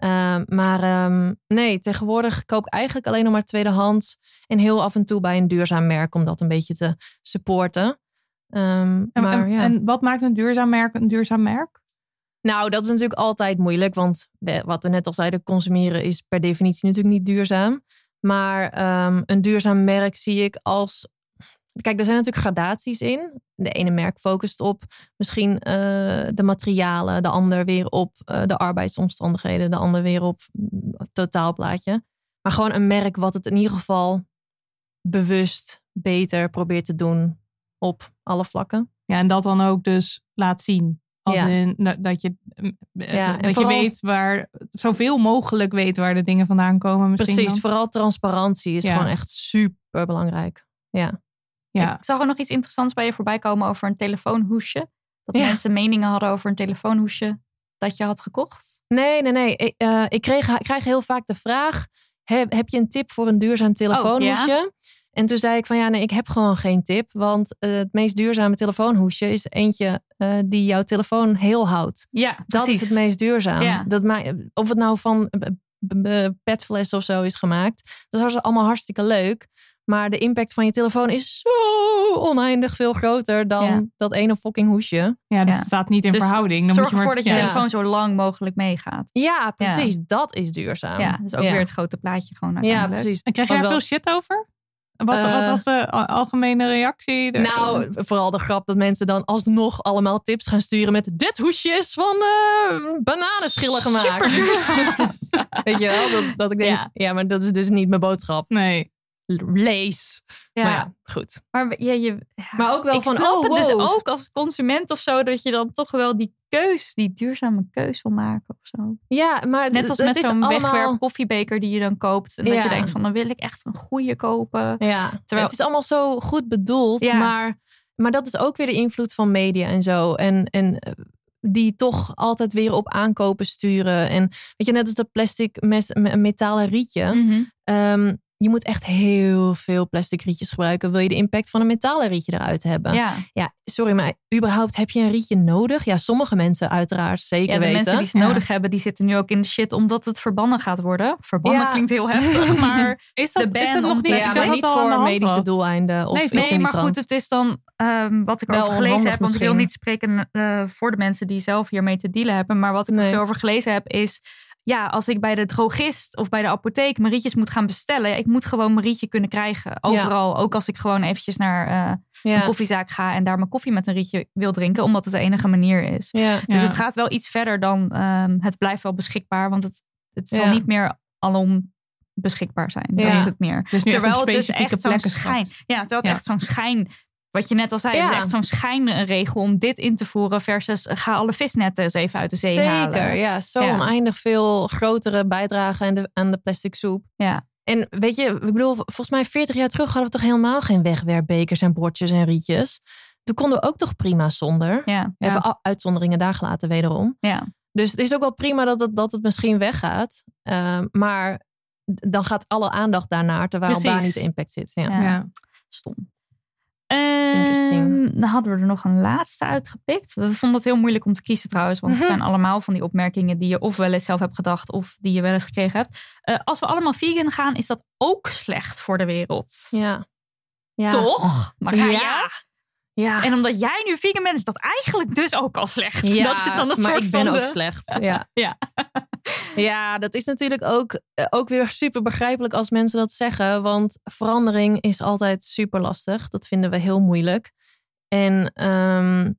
[SPEAKER 6] Ehm, maar ehm, nee, tegenwoordig koop ik eigenlijk alleen nog maar tweedehands. En heel af en toe bij een duurzaam merk om dat een beetje te supporten. Ehm,
[SPEAKER 4] En,
[SPEAKER 6] maar
[SPEAKER 4] en,
[SPEAKER 6] ja.
[SPEAKER 4] en wat maakt een duurzaam merk een duurzaam merk?
[SPEAKER 6] Nou, dat is natuurlijk altijd moeilijk, want wat we net al zeiden, consumeren is per definitie natuurlijk niet duurzaam. Maar een duurzaam merk zie ik als. Kijk, er zijn natuurlijk gradaties in. De ene merk focust op misschien eh, de materialen, de ander weer op eh, de arbeidsomstandigheden, de ander weer op mm, het totaalplaatje. Maar gewoon een merk wat het in ieder geval bewust beter probeert te doen op alle vlakken.
[SPEAKER 4] Ja, en dat dan ook dus laat zien. Als
[SPEAKER 6] Ja.
[SPEAKER 4] in, dat, je, eh,
[SPEAKER 6] Ja,
[SPEAKER 4] dat
[SPEAKER 6] vooral-
[SPEAKER 4] je weet waar, zoveel mogelijk weet waar de dingen vandaan komen. Misschien
[SPEAKER 6] Precies,
[SPEAKER 4] dan.
[SPEAKER 6] vooral transparantie is
[SPEAKER 4] Ja.
[SPEAKER 6] gewoon echt super belangrijk. Ja.
[SPEAKER 4] Ja.
[SPEAKER 3] Ik zag er nog iets interessants bij je voorbij komen over een telefoonhoesje. Dat
[SPEAKER 6] Ja.
[SPEAKER 3] mensen meningen hadden over een telefoonhoesje dat je had gekocht.
[SPEAKER 6] Nee, nee, nee. Ik, eh, ik, kreeg, ik krijg heel vaak de vraag: heb, heb je een tip voor een duurzaam telefoonhoesje? En toen zei ik van ja, nee, ik heb gewoon geen tip. Want eh, het meest duurzame telefoonhoesje is eentje eh, die jouw telefoon heel houdt.
[SPEAKER 3] Ja,
[SPEAKER 6] Dat
[SPEAKER 3] precies.
[SPEAKER 6] is het meest duurzaam.
[SPEAKER 3] Ja.
[SPEAKER 6] Dat of het nou van petfles of zo is gemaakt. Dat is allemaal hartstikke leuk. Maar de impact van je telefoon is zo oneindig veel groter dan
[SPEAKER 3] Ja.
[SPEAKER 6] dat ene fucking hoesje.
[SPEAKER 4] Ja, dus
[SPEAKER 3] Ja.
[SPEAKER 4] het staat niet in
[SPEAKER 3] Dus
[SPEAKER 4] verhouding. Dan
[SPEAKER 3] Zorg
[SPEAKER 4] moet je maar,
[SPEAKER 3] ervoor dat je
[SPEAKER 4] ja.
[SPEAKER 3] telefoon zo lang mogelijk meegaat.
[SPEAKER 6] Ja, precies. Dat is duurzaam.
[SPEAKER 3] Ja, dus ook
[SPEAKER 6] Ja.
[SPEAKER 3] weer het grote plaatje gewoon
[SPEAKER 6] Ja, precies.
[SPEAKER 4] En krijg je daar
[SPEAKER 6] wel-
[SPEAKER 4] veel shit over? Was,
[SPEAKER 6] Eh,
[SPEAKER 4] wat was de al- algemene reactie?
[SPEAKER 6] Nou, vooral de grap dat mensen dan alsnog allemaal tips gaan sturen met dit hoesje is van eh bananenschillen gemaakt.
[SPEAKER 3] Super duurzaam.
[SPEAKER 6] Weet je wel? Dat, dat ik denk, ja.
[SPEAKER 3] Ja.
[SPEAKER 6] maar dat is dus niet mijn boodschap.
[SPEAKER 4] nee.
[SPEAKER 6] Lees.
[SPEAKER 3] Ja.
[SPEAKER 6] Maar ja, goed.
[SPEAKER 3] Maar, je, je, ja.
[SPEAKER 6] Maar ook wel
[SPEAKER 3] ik
[SPEAKER 6] van,
[SPEAKER 3] snap
[SPEAKER 6] oh,
[SPEAKER 3] het dus ook als consument of zo, dat je dan toch wel die keus, die duurzame keus wil maken of zo.
[SPEAKER 6] Ja, maar
[SPEAKER 3] Net als met zo'n
[SPEAKER 6] allemaal...
[SPEAKER 3] wegwerp koffiebeker die je dan koopt. En dat
[SPEAKER 6] Ja.
[SPEAKER 3] je denkt van, dan wil ik echt een goede kopen.
[SPEAKER 6] Ja,
[SPEAKER 3] Terwijl-
[SPEAKER 6] het is allemaal zo goed bedoeld,
[SPEAKER 3] Ja.
[SPEAKER 6] maar, maar dat is ook weer de invloed van media en zo. En, en eh, die toch altijd weer op aankopen sturen. En weet je, net als dat plastic mes, me- metalen rietje. Ehm, je moet echt heel veel plastic rietjes gebruiken. Wil je de impact van een metalen rietje eruit hebben?
[SPEAKER 3] Ja.
[SPEAKER 6] Ja, sorry, maar überhaupt heb je een rietje nodig? Ja, sommige mensen uiteraard zeker
[SPEAKER 3] ja, de
[SPEAKER 6] weten.
[SPEAKER 3] mensen die ze
[SPEAKER 4] Ja.
[SPEAKER 3] nodig hebben, die zitten nu ook in de shit omdat het verbannen gaat worden. Verbannen
[SPEAKER 6] Ja.
[SPEAKER 3] klinkt heel heftig, maar...
[SPEAKER 4] Is dat,
[SPEAKER 3] De
[SPEAKER 4] is
[SPEAKER 3] ban
[SPEAKER 4] dat nog
[SPEAKER 3] om-
[SPEAKER 4] niet? Is dat
[SPEAKER 6] niet voor medische
[SPEAKER 4] was?
[SPEAKER 6] doeleinden. Of
[SPEAKER 4] Nee,
[SPEAKER 6] iets
[SPEAKER 3] Nee, maar goed, het is dan ehm, wat ik
[SPEAKER 6] Wel
[SPEAKER 3] over gelezen heb. Want ik wil niet spreken eh, voor de mensen die zelf hiermee te dealen hebben. Maar wat ik er
[SPEAKER 6] Nee.
[SPEAKER 3] veel over gelezen heb is... Ja, als ik bij de drogist of bij de apotheek mijn rietjes moet gaan bestellen. Ik moet gewoon mijn rietje kunnen krijgen. Overal. Ook als ik gewoon eventjes naar eh, een koffiezaak ga en daar mijn koffie met een rietje wil drinken. Omdat het de enige manier is.
[SPEAKER 6] Ja.
[SPEAKER 3] Dus
[SPEAKER 4] Ja.
[SPEAKER 3] het gaat wel iets verder dan ehm, het blijft wel beschikbaar. Want het, het zal
[SPEAKER 6] Ja.
[SPEAKER 3] niet meer alom beschikbaar zijn. Dat is het meer.
[SPEAKER 4] Het is meer echt
[SPEAKER 3] Terwijl het dus echt zo'n schijn. Ja, terwijl het
[SPEAKER 4] Ja.
[SPEAKER 3] echt zo'n schijn. Wat je net al zei,
[SPEAKER 6] Ja.
[SPEAKER 3] is echt zo'n schijnregel om dit in te voeren. Versus eh, ga alle visnetten eens even uit de zee
[SPEAKER 6] Zeker,
[SPEAKER 3] halen.
[SPEAKER 6] ja. Zo
[SPEAKER 3] Ja.
[SPEAKER 6] oneindig veel grotere bijdrage aan de, aan de plastic soep.
[SPEAKER 3] Ja.
[SPEAKER 6] En weet je, ik bedoel, volgens mij 40 jaar terug hadden we toch helemaal geen wegwerpbekers en bordjes en rietjes. Toen konden we ook toch prima zonder.
[SPEAKER 3] Ja,
[SPEAKER 6] Even uitzonderingen daar gelaten wederom.
[SPEAKER 3] ja.
[SPEAKER 6] Dus het is ook wel prima dat het, dat het misschien weggaat. Ehm, maar dan gaat alle aandacht daarnaar, terwijl
[SPEAKER 3] Precies.
[SPEAKER 6] daar niet de impact zit. Ja.
[SPEAKER 3] stom. Ehm, dan hadden we er nog een laatste uitgepikt. We vonden het heel moeilijk om te kiezen trouwens. Want het
[SPEAKER 6] Mhm.
[SPEAKER 3] zijn allemaal van die opmerkingen die je of wel eens zelf hebt gedacht. Of die je wel eens gekregen hebt. Eh, als we allemaal vegan gaan, is dat ook slecht voor de wereld.
[SPEAKER 6] Ja. Ja.
[SPEAKER 3] Toch? Maar ja.
[SPEAKER 6] Ja. Ja.
[SPEAKER 3] En omdat jij nu vegan bent, is dat eigenlijk dus ook al slecht.
[SPEAKER 6] Ja,
[SPEAKER 3] dat is dan een
[SPEAKER 6] maar
[SPEAKER 3] soort
[SPEAKER 6] ik ben
[SPEAKER 3] van
[SPEAKER 6] ook
[SPEAKER 3] de-
[SPEAKER 6] slecht. Ja.
[SPEAKER 3] Ja.
[SPEAKER 6] ja, dat is natuurlijk ook, eh, ook weer super begrijpelijk als mensen dat zeggen. Want verandering is altijd super lastig. Dat vinden we heel moeilijk. En ehm,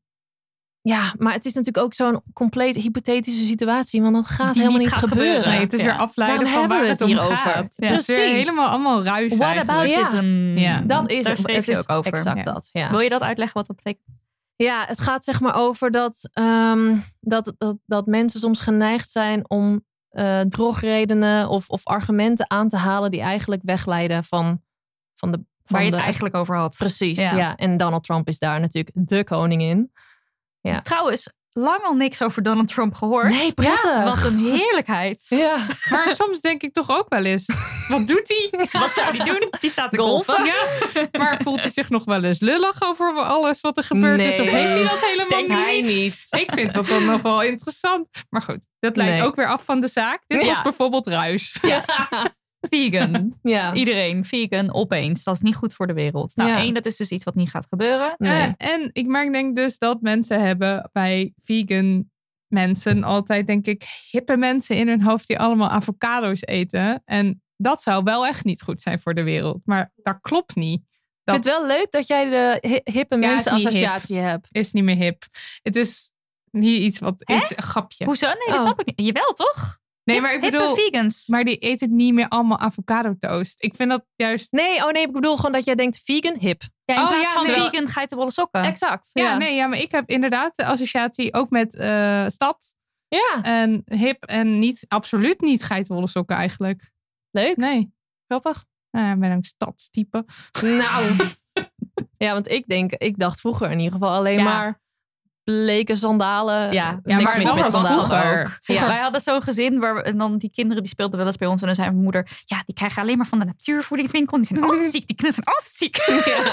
[SPEAKER 6] ja, maar het is natuurlijk ook zo'n compleet hypothetische situatie. Want dat gaat
[SPEAKER 3] Die
[SPEAKER 6] helemaal
[SPEAKER 3] niet
[SPEAKER 6] gebeuren.
[SPEAKER 3] gebeuren.
[SPEAKER 4] Nee, het is
[SPEAKER 3] Ja.
[SPEAKER 4] weer afleiden
[SPEAKER 6] Waarom
[SPEAKER 4] van waar
[SPEAKER 6] hebben
[SPEAKER 4] het
[SPEAKER 6] het hier over?
[SPEAKER 4] gaat.
[SPEAKER 3] Ja.
[SPEAKER 4] Het is weer
[SPEAKER 6] Precies.
[SPEAKER 4] helemaal allemaal ruis
[SPEAKER 3] What
[SPEAKER 4] eigenlijk.
[SPEAKER 3] aboutism?
[SPEAKER 4] Ja.
[SPEAKER 6] Dat is
[SPEAKER 3] Daar
[SPEAKER 6] het. is
[SPEAKER 3] ook over.
[SPEAKER 6] exact
[SPEAKER 3] Ja.
[SPEAKER 6] dat. Ja.
[SPEAKER 3] Wil je dat uitleggen wat dat betekent?
[SPEAKER 6] Ja, het gaat zeg maar over dat, ehm, dat, dat, dat mensen soms geneigd zijn om eh drogredenen of, of argumenten aan te halen die eigenlijk wegleiden van, van de. Van
[SPEAKER 3] Waar je
[SPEAKER 6] de,
[SPEAKER 3] het eigenlijk over had.
[SPEAKER 6] Precies,
[SPEAKER 3] Ja.
[SPEAKER 6] ja. En Donald Trump is daar natuurlijk de koning in. Ja.
[SPEAKER 3] Trouwens, lang al niks over Donald Trump gehoord.
[SPEAKER 6] Nee, prettig.
[SPEAKER 3] Ja, wat een heerlijkheid.
[SPEAKER 6] Ja.
[SPEAKER 4] Maar soms denk ik toch ook wel eens, wat doet hij?
[SPEAKER 3] Wat zou die doen? Die staat te
[SPEAKER 6] Golfen?
[SPEAKER 3] golfen.
[SPEAKER 4] Ja, maar voelt hij zich nog wel eens lullig over alles wat er gebeurd is?
[SPEAKER 6] Nee.
[SPEAKER 4] Of heeft hij dat helemaal
[SPEAKER 6] Denk
[SPEAKER 4] niet?
[SPEAKER 6] hij niet.
[SPEAKER 4] Ik vind dat dan nog wel interessant. Maar goed, dat leidt
[SPEAKER 6] Nee.
[SPEAKER 4] ook weer af van de zaak. Dit
[SPEAKER 6] Ja.
[SPEAKER 4] was bijvoorbeeld ruis.
[SPEAKER 3] Vegan.
[SPEAKER 6] Ja.
[SPEAKER 3] Iedereen vegan opeens. Dat is niet goed voor de wereld. Nou,
[SPEAKER 6] Ja.
[SPEAKER 3] één, dat is dus iets wat niet gaat gebeuren.
[SPEAKER 6] Nee.
[SPEAKER 4] Eh, en ik merk denk dus dat mensen hebben bij vegan mensen altijd, denk ik, hippe mensen in hun hoofd die allemaal avocado's eten. En dat zou wel echt niet goed zijn voor de wereld. Maar dat klopt niet.
[SPEAKER 6] Ik vind het wel leuk dat jij de hi- hippe
[SPEAKER 4] Ja, niet
[SPEAKER 6] mensen-associatie hebt.
[SPEAKER 4] Is niet meer hip. Het is niet iets wat.
[SPEAKER 3] Hè?
[SPEAKER 4] Iets, een grapje.
[SPEAKER 3] Hoezo? Nee, dat
[SPEAKER 6] Oh.
[SPEAKER 3] snap ik niet. Jawel, toch?
[SPEAKER 4] Nee, maar ik bedoel.
[SPEAKER 3] vegans.
[SPEAKER 4] Maar die eten niet meer allemaal avocado toast. Ik vind dat juist.
[SPEAKER 6] Nee, oh nee, ik bedoel gewoon dat jij denkt vegan, hip.
[SPEAKER 3] Ja, in
[SPEAKER 4] Oh,
[SPEAKER 3] plaats
[SPEAKER 4] ja,
[SPEAKER 3] van vegan geitenwolle sokken.
[SPEAKER 6] Exact.
[SPEAKER 4] Ja,
[SPEAKER 6] Ja,
[SPEAKER 4] nee, ja, maar ik heb inderdaad de associatie ook met eh, stad
[SPEAKER 6] Ja,
[SPEAKER 4] en hip en niet, absoluut niet geitenwolle sokken eigenlijk.
[SPEAKER 6] leuk.
[SPEAKER 4] Nee,
[SPEAKER 6] Grappig.
[SPEAKER 4] Nou, ik ben ook stadstype.
[SPEAKER 6] Nou. ja, want ik denk, ik dacht vroeger in ieder geval alleen
[SPEAKER 3] Ja.
[SPEAKER 6] maar bleke sandalen.
[SPEAKER 3] Ja,
[SPEAKER 6] niks
[SPEAKER 4] maar
[SPEAKER 6] mis met sandalen.
[SPEAKER 4] vroeger.
[SPEAKER 6] ook.
[SPEAKER 3] Ja.
[SPEAKER 6] Ja.
[SPEAKER 3] Wij hadden zo'n gezin waar we- en dan die kinderen die speelden wel eens bij ons. En dan zei mijn moeder, ja, die krijgen alleen maar van de natuurvoedingswinkel. Die zijn altijd ziek. Die kinderen zijn altijd ziek.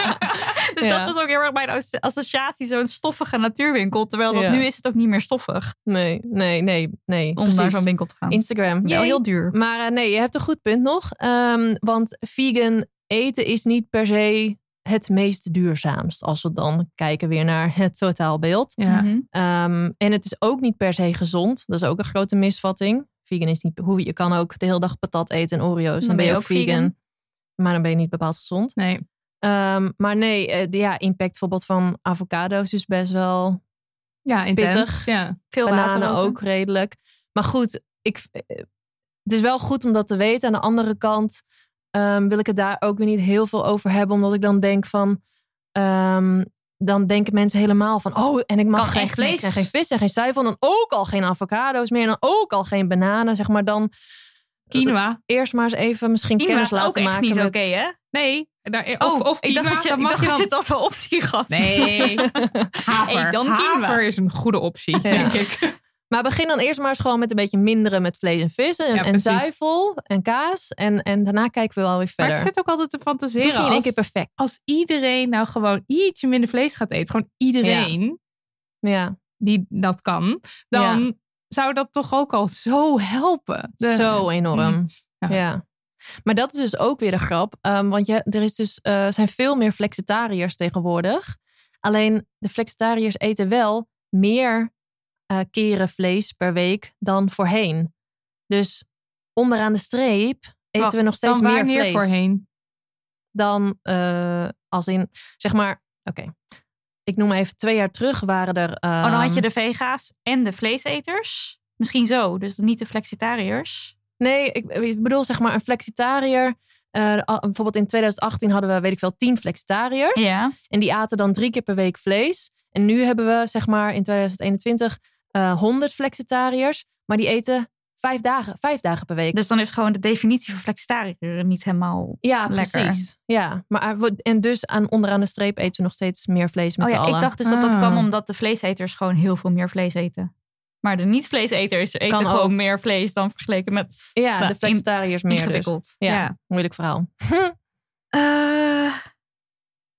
[SPEAKER 3] dus
[SPEAKER 6] Ja.
[SPEAKER 3] dat was ook heel erg mijn as- associatie, zo'n stoffige natuurwinkel. Terwijl dat
[SPEAKER 6] Ja.
[SPEAKER 3] nu is het ook niet meer stoffig
[SPEAKER 6] Nee, nee, nee, nee.
[SPEAKER 3] om naar zo'n winkel te gaan.
[SPEAKER 6] Instagram.
[SPEAKER 3] Wel heel duur.
[SPEAKER 6] Maar eh, nee, je hebt een goed punt nog. Ehm, want vegan eten is niet per se het meest duurzaamst. Als we dan kijken weer naar het totaalbeeld.
[SPEAKER 4] Ja.
[SPEAKER 3] Mhm.
[SPEAKER 6] Ehm, en het is ook niet per se gezond. Dat is ook een grote misvatting. Vegan is niet hoe je kan ook de hele dag patat eten en Oreo's. Dan, ben je ook vegan. Maar dan ben je niet bepaald gezond.
[SPEAKER 4] Nee.
[SPEAKER 6] Ehm, maar nee, eh, de ja, impact bijvoorbeeld van avocado's is best wel
[SPEAKER 4] Ja, intens.
[SPEAKER 6] Pittig.
[SPEAKER 4] Ja.
[SPEAKER 3] Veel
[SPEAKER 6] bananen
[SPEAKER 3] water
[SPEAKER 6] ook redelijk. Maar goed, ik, eh, het is wel goed om dat te weten. Aan de andere kant ehm, wil ik het daar ook weer niet heel veel over hebben. Omdat ik dan denk van... ehm, dan denken mensen helemaal van... Oh, en ik mag
[SPEAKER 3] Kan
[SPEAKER 6] geen vlees en geen vis en geen zuivel. En dan ook al geen avocado's meer. En dan ook al geen bananen. Zeg maar dan
[SPEAKER 4] Quinoa.
[SPEAKER 6] eerst maar eens even misschien
[SPEAKER 3] Quinoa
[SPEAKER 6] kennis
[SPEAKER 3] is ook
[SPEAKER 6] laten
[SPEAKER 3] echt
[SPEAKER 6] maken
[SPEAKER 3] niet
[SPEAKER 6] met...
[SPEAKER 3] oké, hè?
[SPEAKER 4] Nee. Daar, of,
[SPEAKER 3] Oh,
[SPEAKER 4] of
[SPEAKER 3] ik
[SPEAKER 4] quinoa,
[SPEAKER 3] dacht dat je, ik dacht
[SPEAKER 4] je
[SPEAKER 3] het als een optie gaf.
[SPEAKER 4] Nee. Haver.
[SPEAKER 3] Dan quinoa.
[SPEAKER 4] Is een goede optie,
[SPEAKER 6] Ja.
[SPEAKER 4] denk ik.
[SPEAKER 6] Maar begin dan eerst maar eens gewoon met een beetje minderen met vlees en vis. En,
[SPEAKER 4] Ja,
[SPEAKER 6] en zuivel en kaas. En, en daarna kijken we wel weer
[SPEAKER 4] Maar
[SPEAKER 6] verder.
[SPEAKER 4] ik zit ook altijd te fantaseren.
[SPEAKER 6] in één keer perfect.
[SPEAKER 4] als iedereen nou gewoon ietsje minder vlees gaat eten. Gewoon iedereen
[SPEAKER 6] Ja.
[SPEAKER 4] die dat kan. Dan zou dat toch ook al zo helpen. De-
[SPEAKER 6] Zo enorm.
[SPEAKER 4] Mm. Ja.
[SPEAKER 6] Ja. Maar dat is dus ook weer de grap. ehm, want je, er is dus, eh, zijn veel meer flexitariërs tegenwoordig. Alleen de flexitariërs eten wel meer eh, keren vlees per week dan voorheen. Dus onderaan de streep eten
[SPEAKER 4] Wat?
[SPEAKER 6] we nog steeds meer vlees.
[SPEAKER 4] voorheen?
[SPEAKER 6] Dan eh, als in, zeg maar, oké. Ik noem even twee jaar terug waren er...
[SPEAKER 3] Oh, dan had je
[SPEAKER 6] ehm,
[SPEAKER 3] de vega's en de vleeseters. Misschien zo, dus niet de flexitariërs.
[SPEAKER 6] Nee, ik, ik bedoel zeg maar een flexitariër. eh, bijvoorbeeld in 2018 hadden we, weet ik veel, 10 flexitariërs.
[SPEAKER 3] Ja.
[SPEAKER 6] En die aten dan drie keer per week vlees. En nu hebben we, zeg maar, in 2021 eh 100 flexitariërs. Maar die eten vijf dagen, vijf dagen per week.
[SPEAKER 3] Dus dan is gewoon de definitie van flexitariër niet helemaal...
[SPEAKER 6] ja,
[SPEAKER 3] lekker.
[SPEAKER 6] precies. Ja, maar wordt- en dus aan onderaan de streep eten we nog steeds meer vlees met
[SPEAKER 3] Oh ja,
[SPEAKER 6] allen.
[SPEAKER 3] ik dacht dus dat dat kwam
[SPEAKER 4] Ah.
[SPEAKER 3] omdat de vleeseters gewoon heel veel meer vlees eten. Maar de niet-vleeseters eten
[SPEAKER 6] Kan
[SPEAKER 3] gewoon
[SPEAKER 6] ook.
[SPEAKER 3] meer vlees dan vergeleken met
[SPEAKER 6] ja,
[SPEAKER 3] nou,
[SPEAKER 6] de flexitariërs meer dus.
[SPEAKER 3] ingewikkeld.
[SPEAKER 6] Ja, moeilijk verhaal.
[SPEAKER 3] Eh,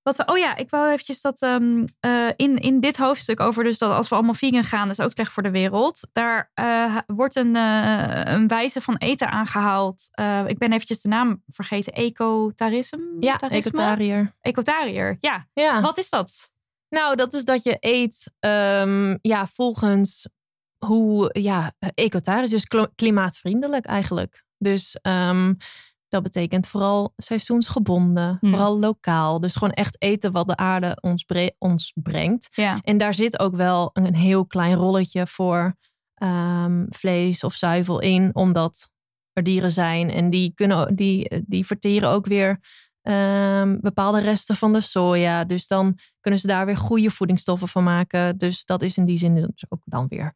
[SPEAKER 3] wat we, oh ja, ik wou eventjes dat eh, in, in dit hoofdstuk over dus dat als we allemaal vegan gaan, dat is ook slecht voor de wereld. Daar eh, wordt een, eh, een wijze van eten aangehaald. Eh, ik ben eventjes de naam vergeten. Ecotarisme?
[SPEAKER 6] Ja,
[SPEAKER 3] Tarisme?
[SPEAKER 6] ecotariër.
[SPEAKER 3] Ecotariër, ja.
[SPEAKER 6] Ja.
[SPEAKER 3] Wat is dat?
[SPEAKER 6] Nou, dat is dat je eet ehm, ja, volgens hoe, ja, ecotarisch, dus klimaatvriendelijk eigenlijk. Dus ehm, dat betekent vooral seizoensgebonden,
[SPEAKER 4] Hmm.
[SPEAKER 6] vooral lokaal. Dus gewoon echt eten wat de aarde ons, bre- ons brengt.
[SPEAKER 3] Ja.
[SPEAKER 6] En daar zit ook wel een, een heel klein rolletje voor ehm, vlees of zuivel in, omdat er dieren zijn en die, kunnen, die, die verteren ook weer ehm, bepaalde resten van de soja. Dus dan kunnen ze daar weer goede voedingsstoffen van maken. Dus dat is in die zin dus ook dan weer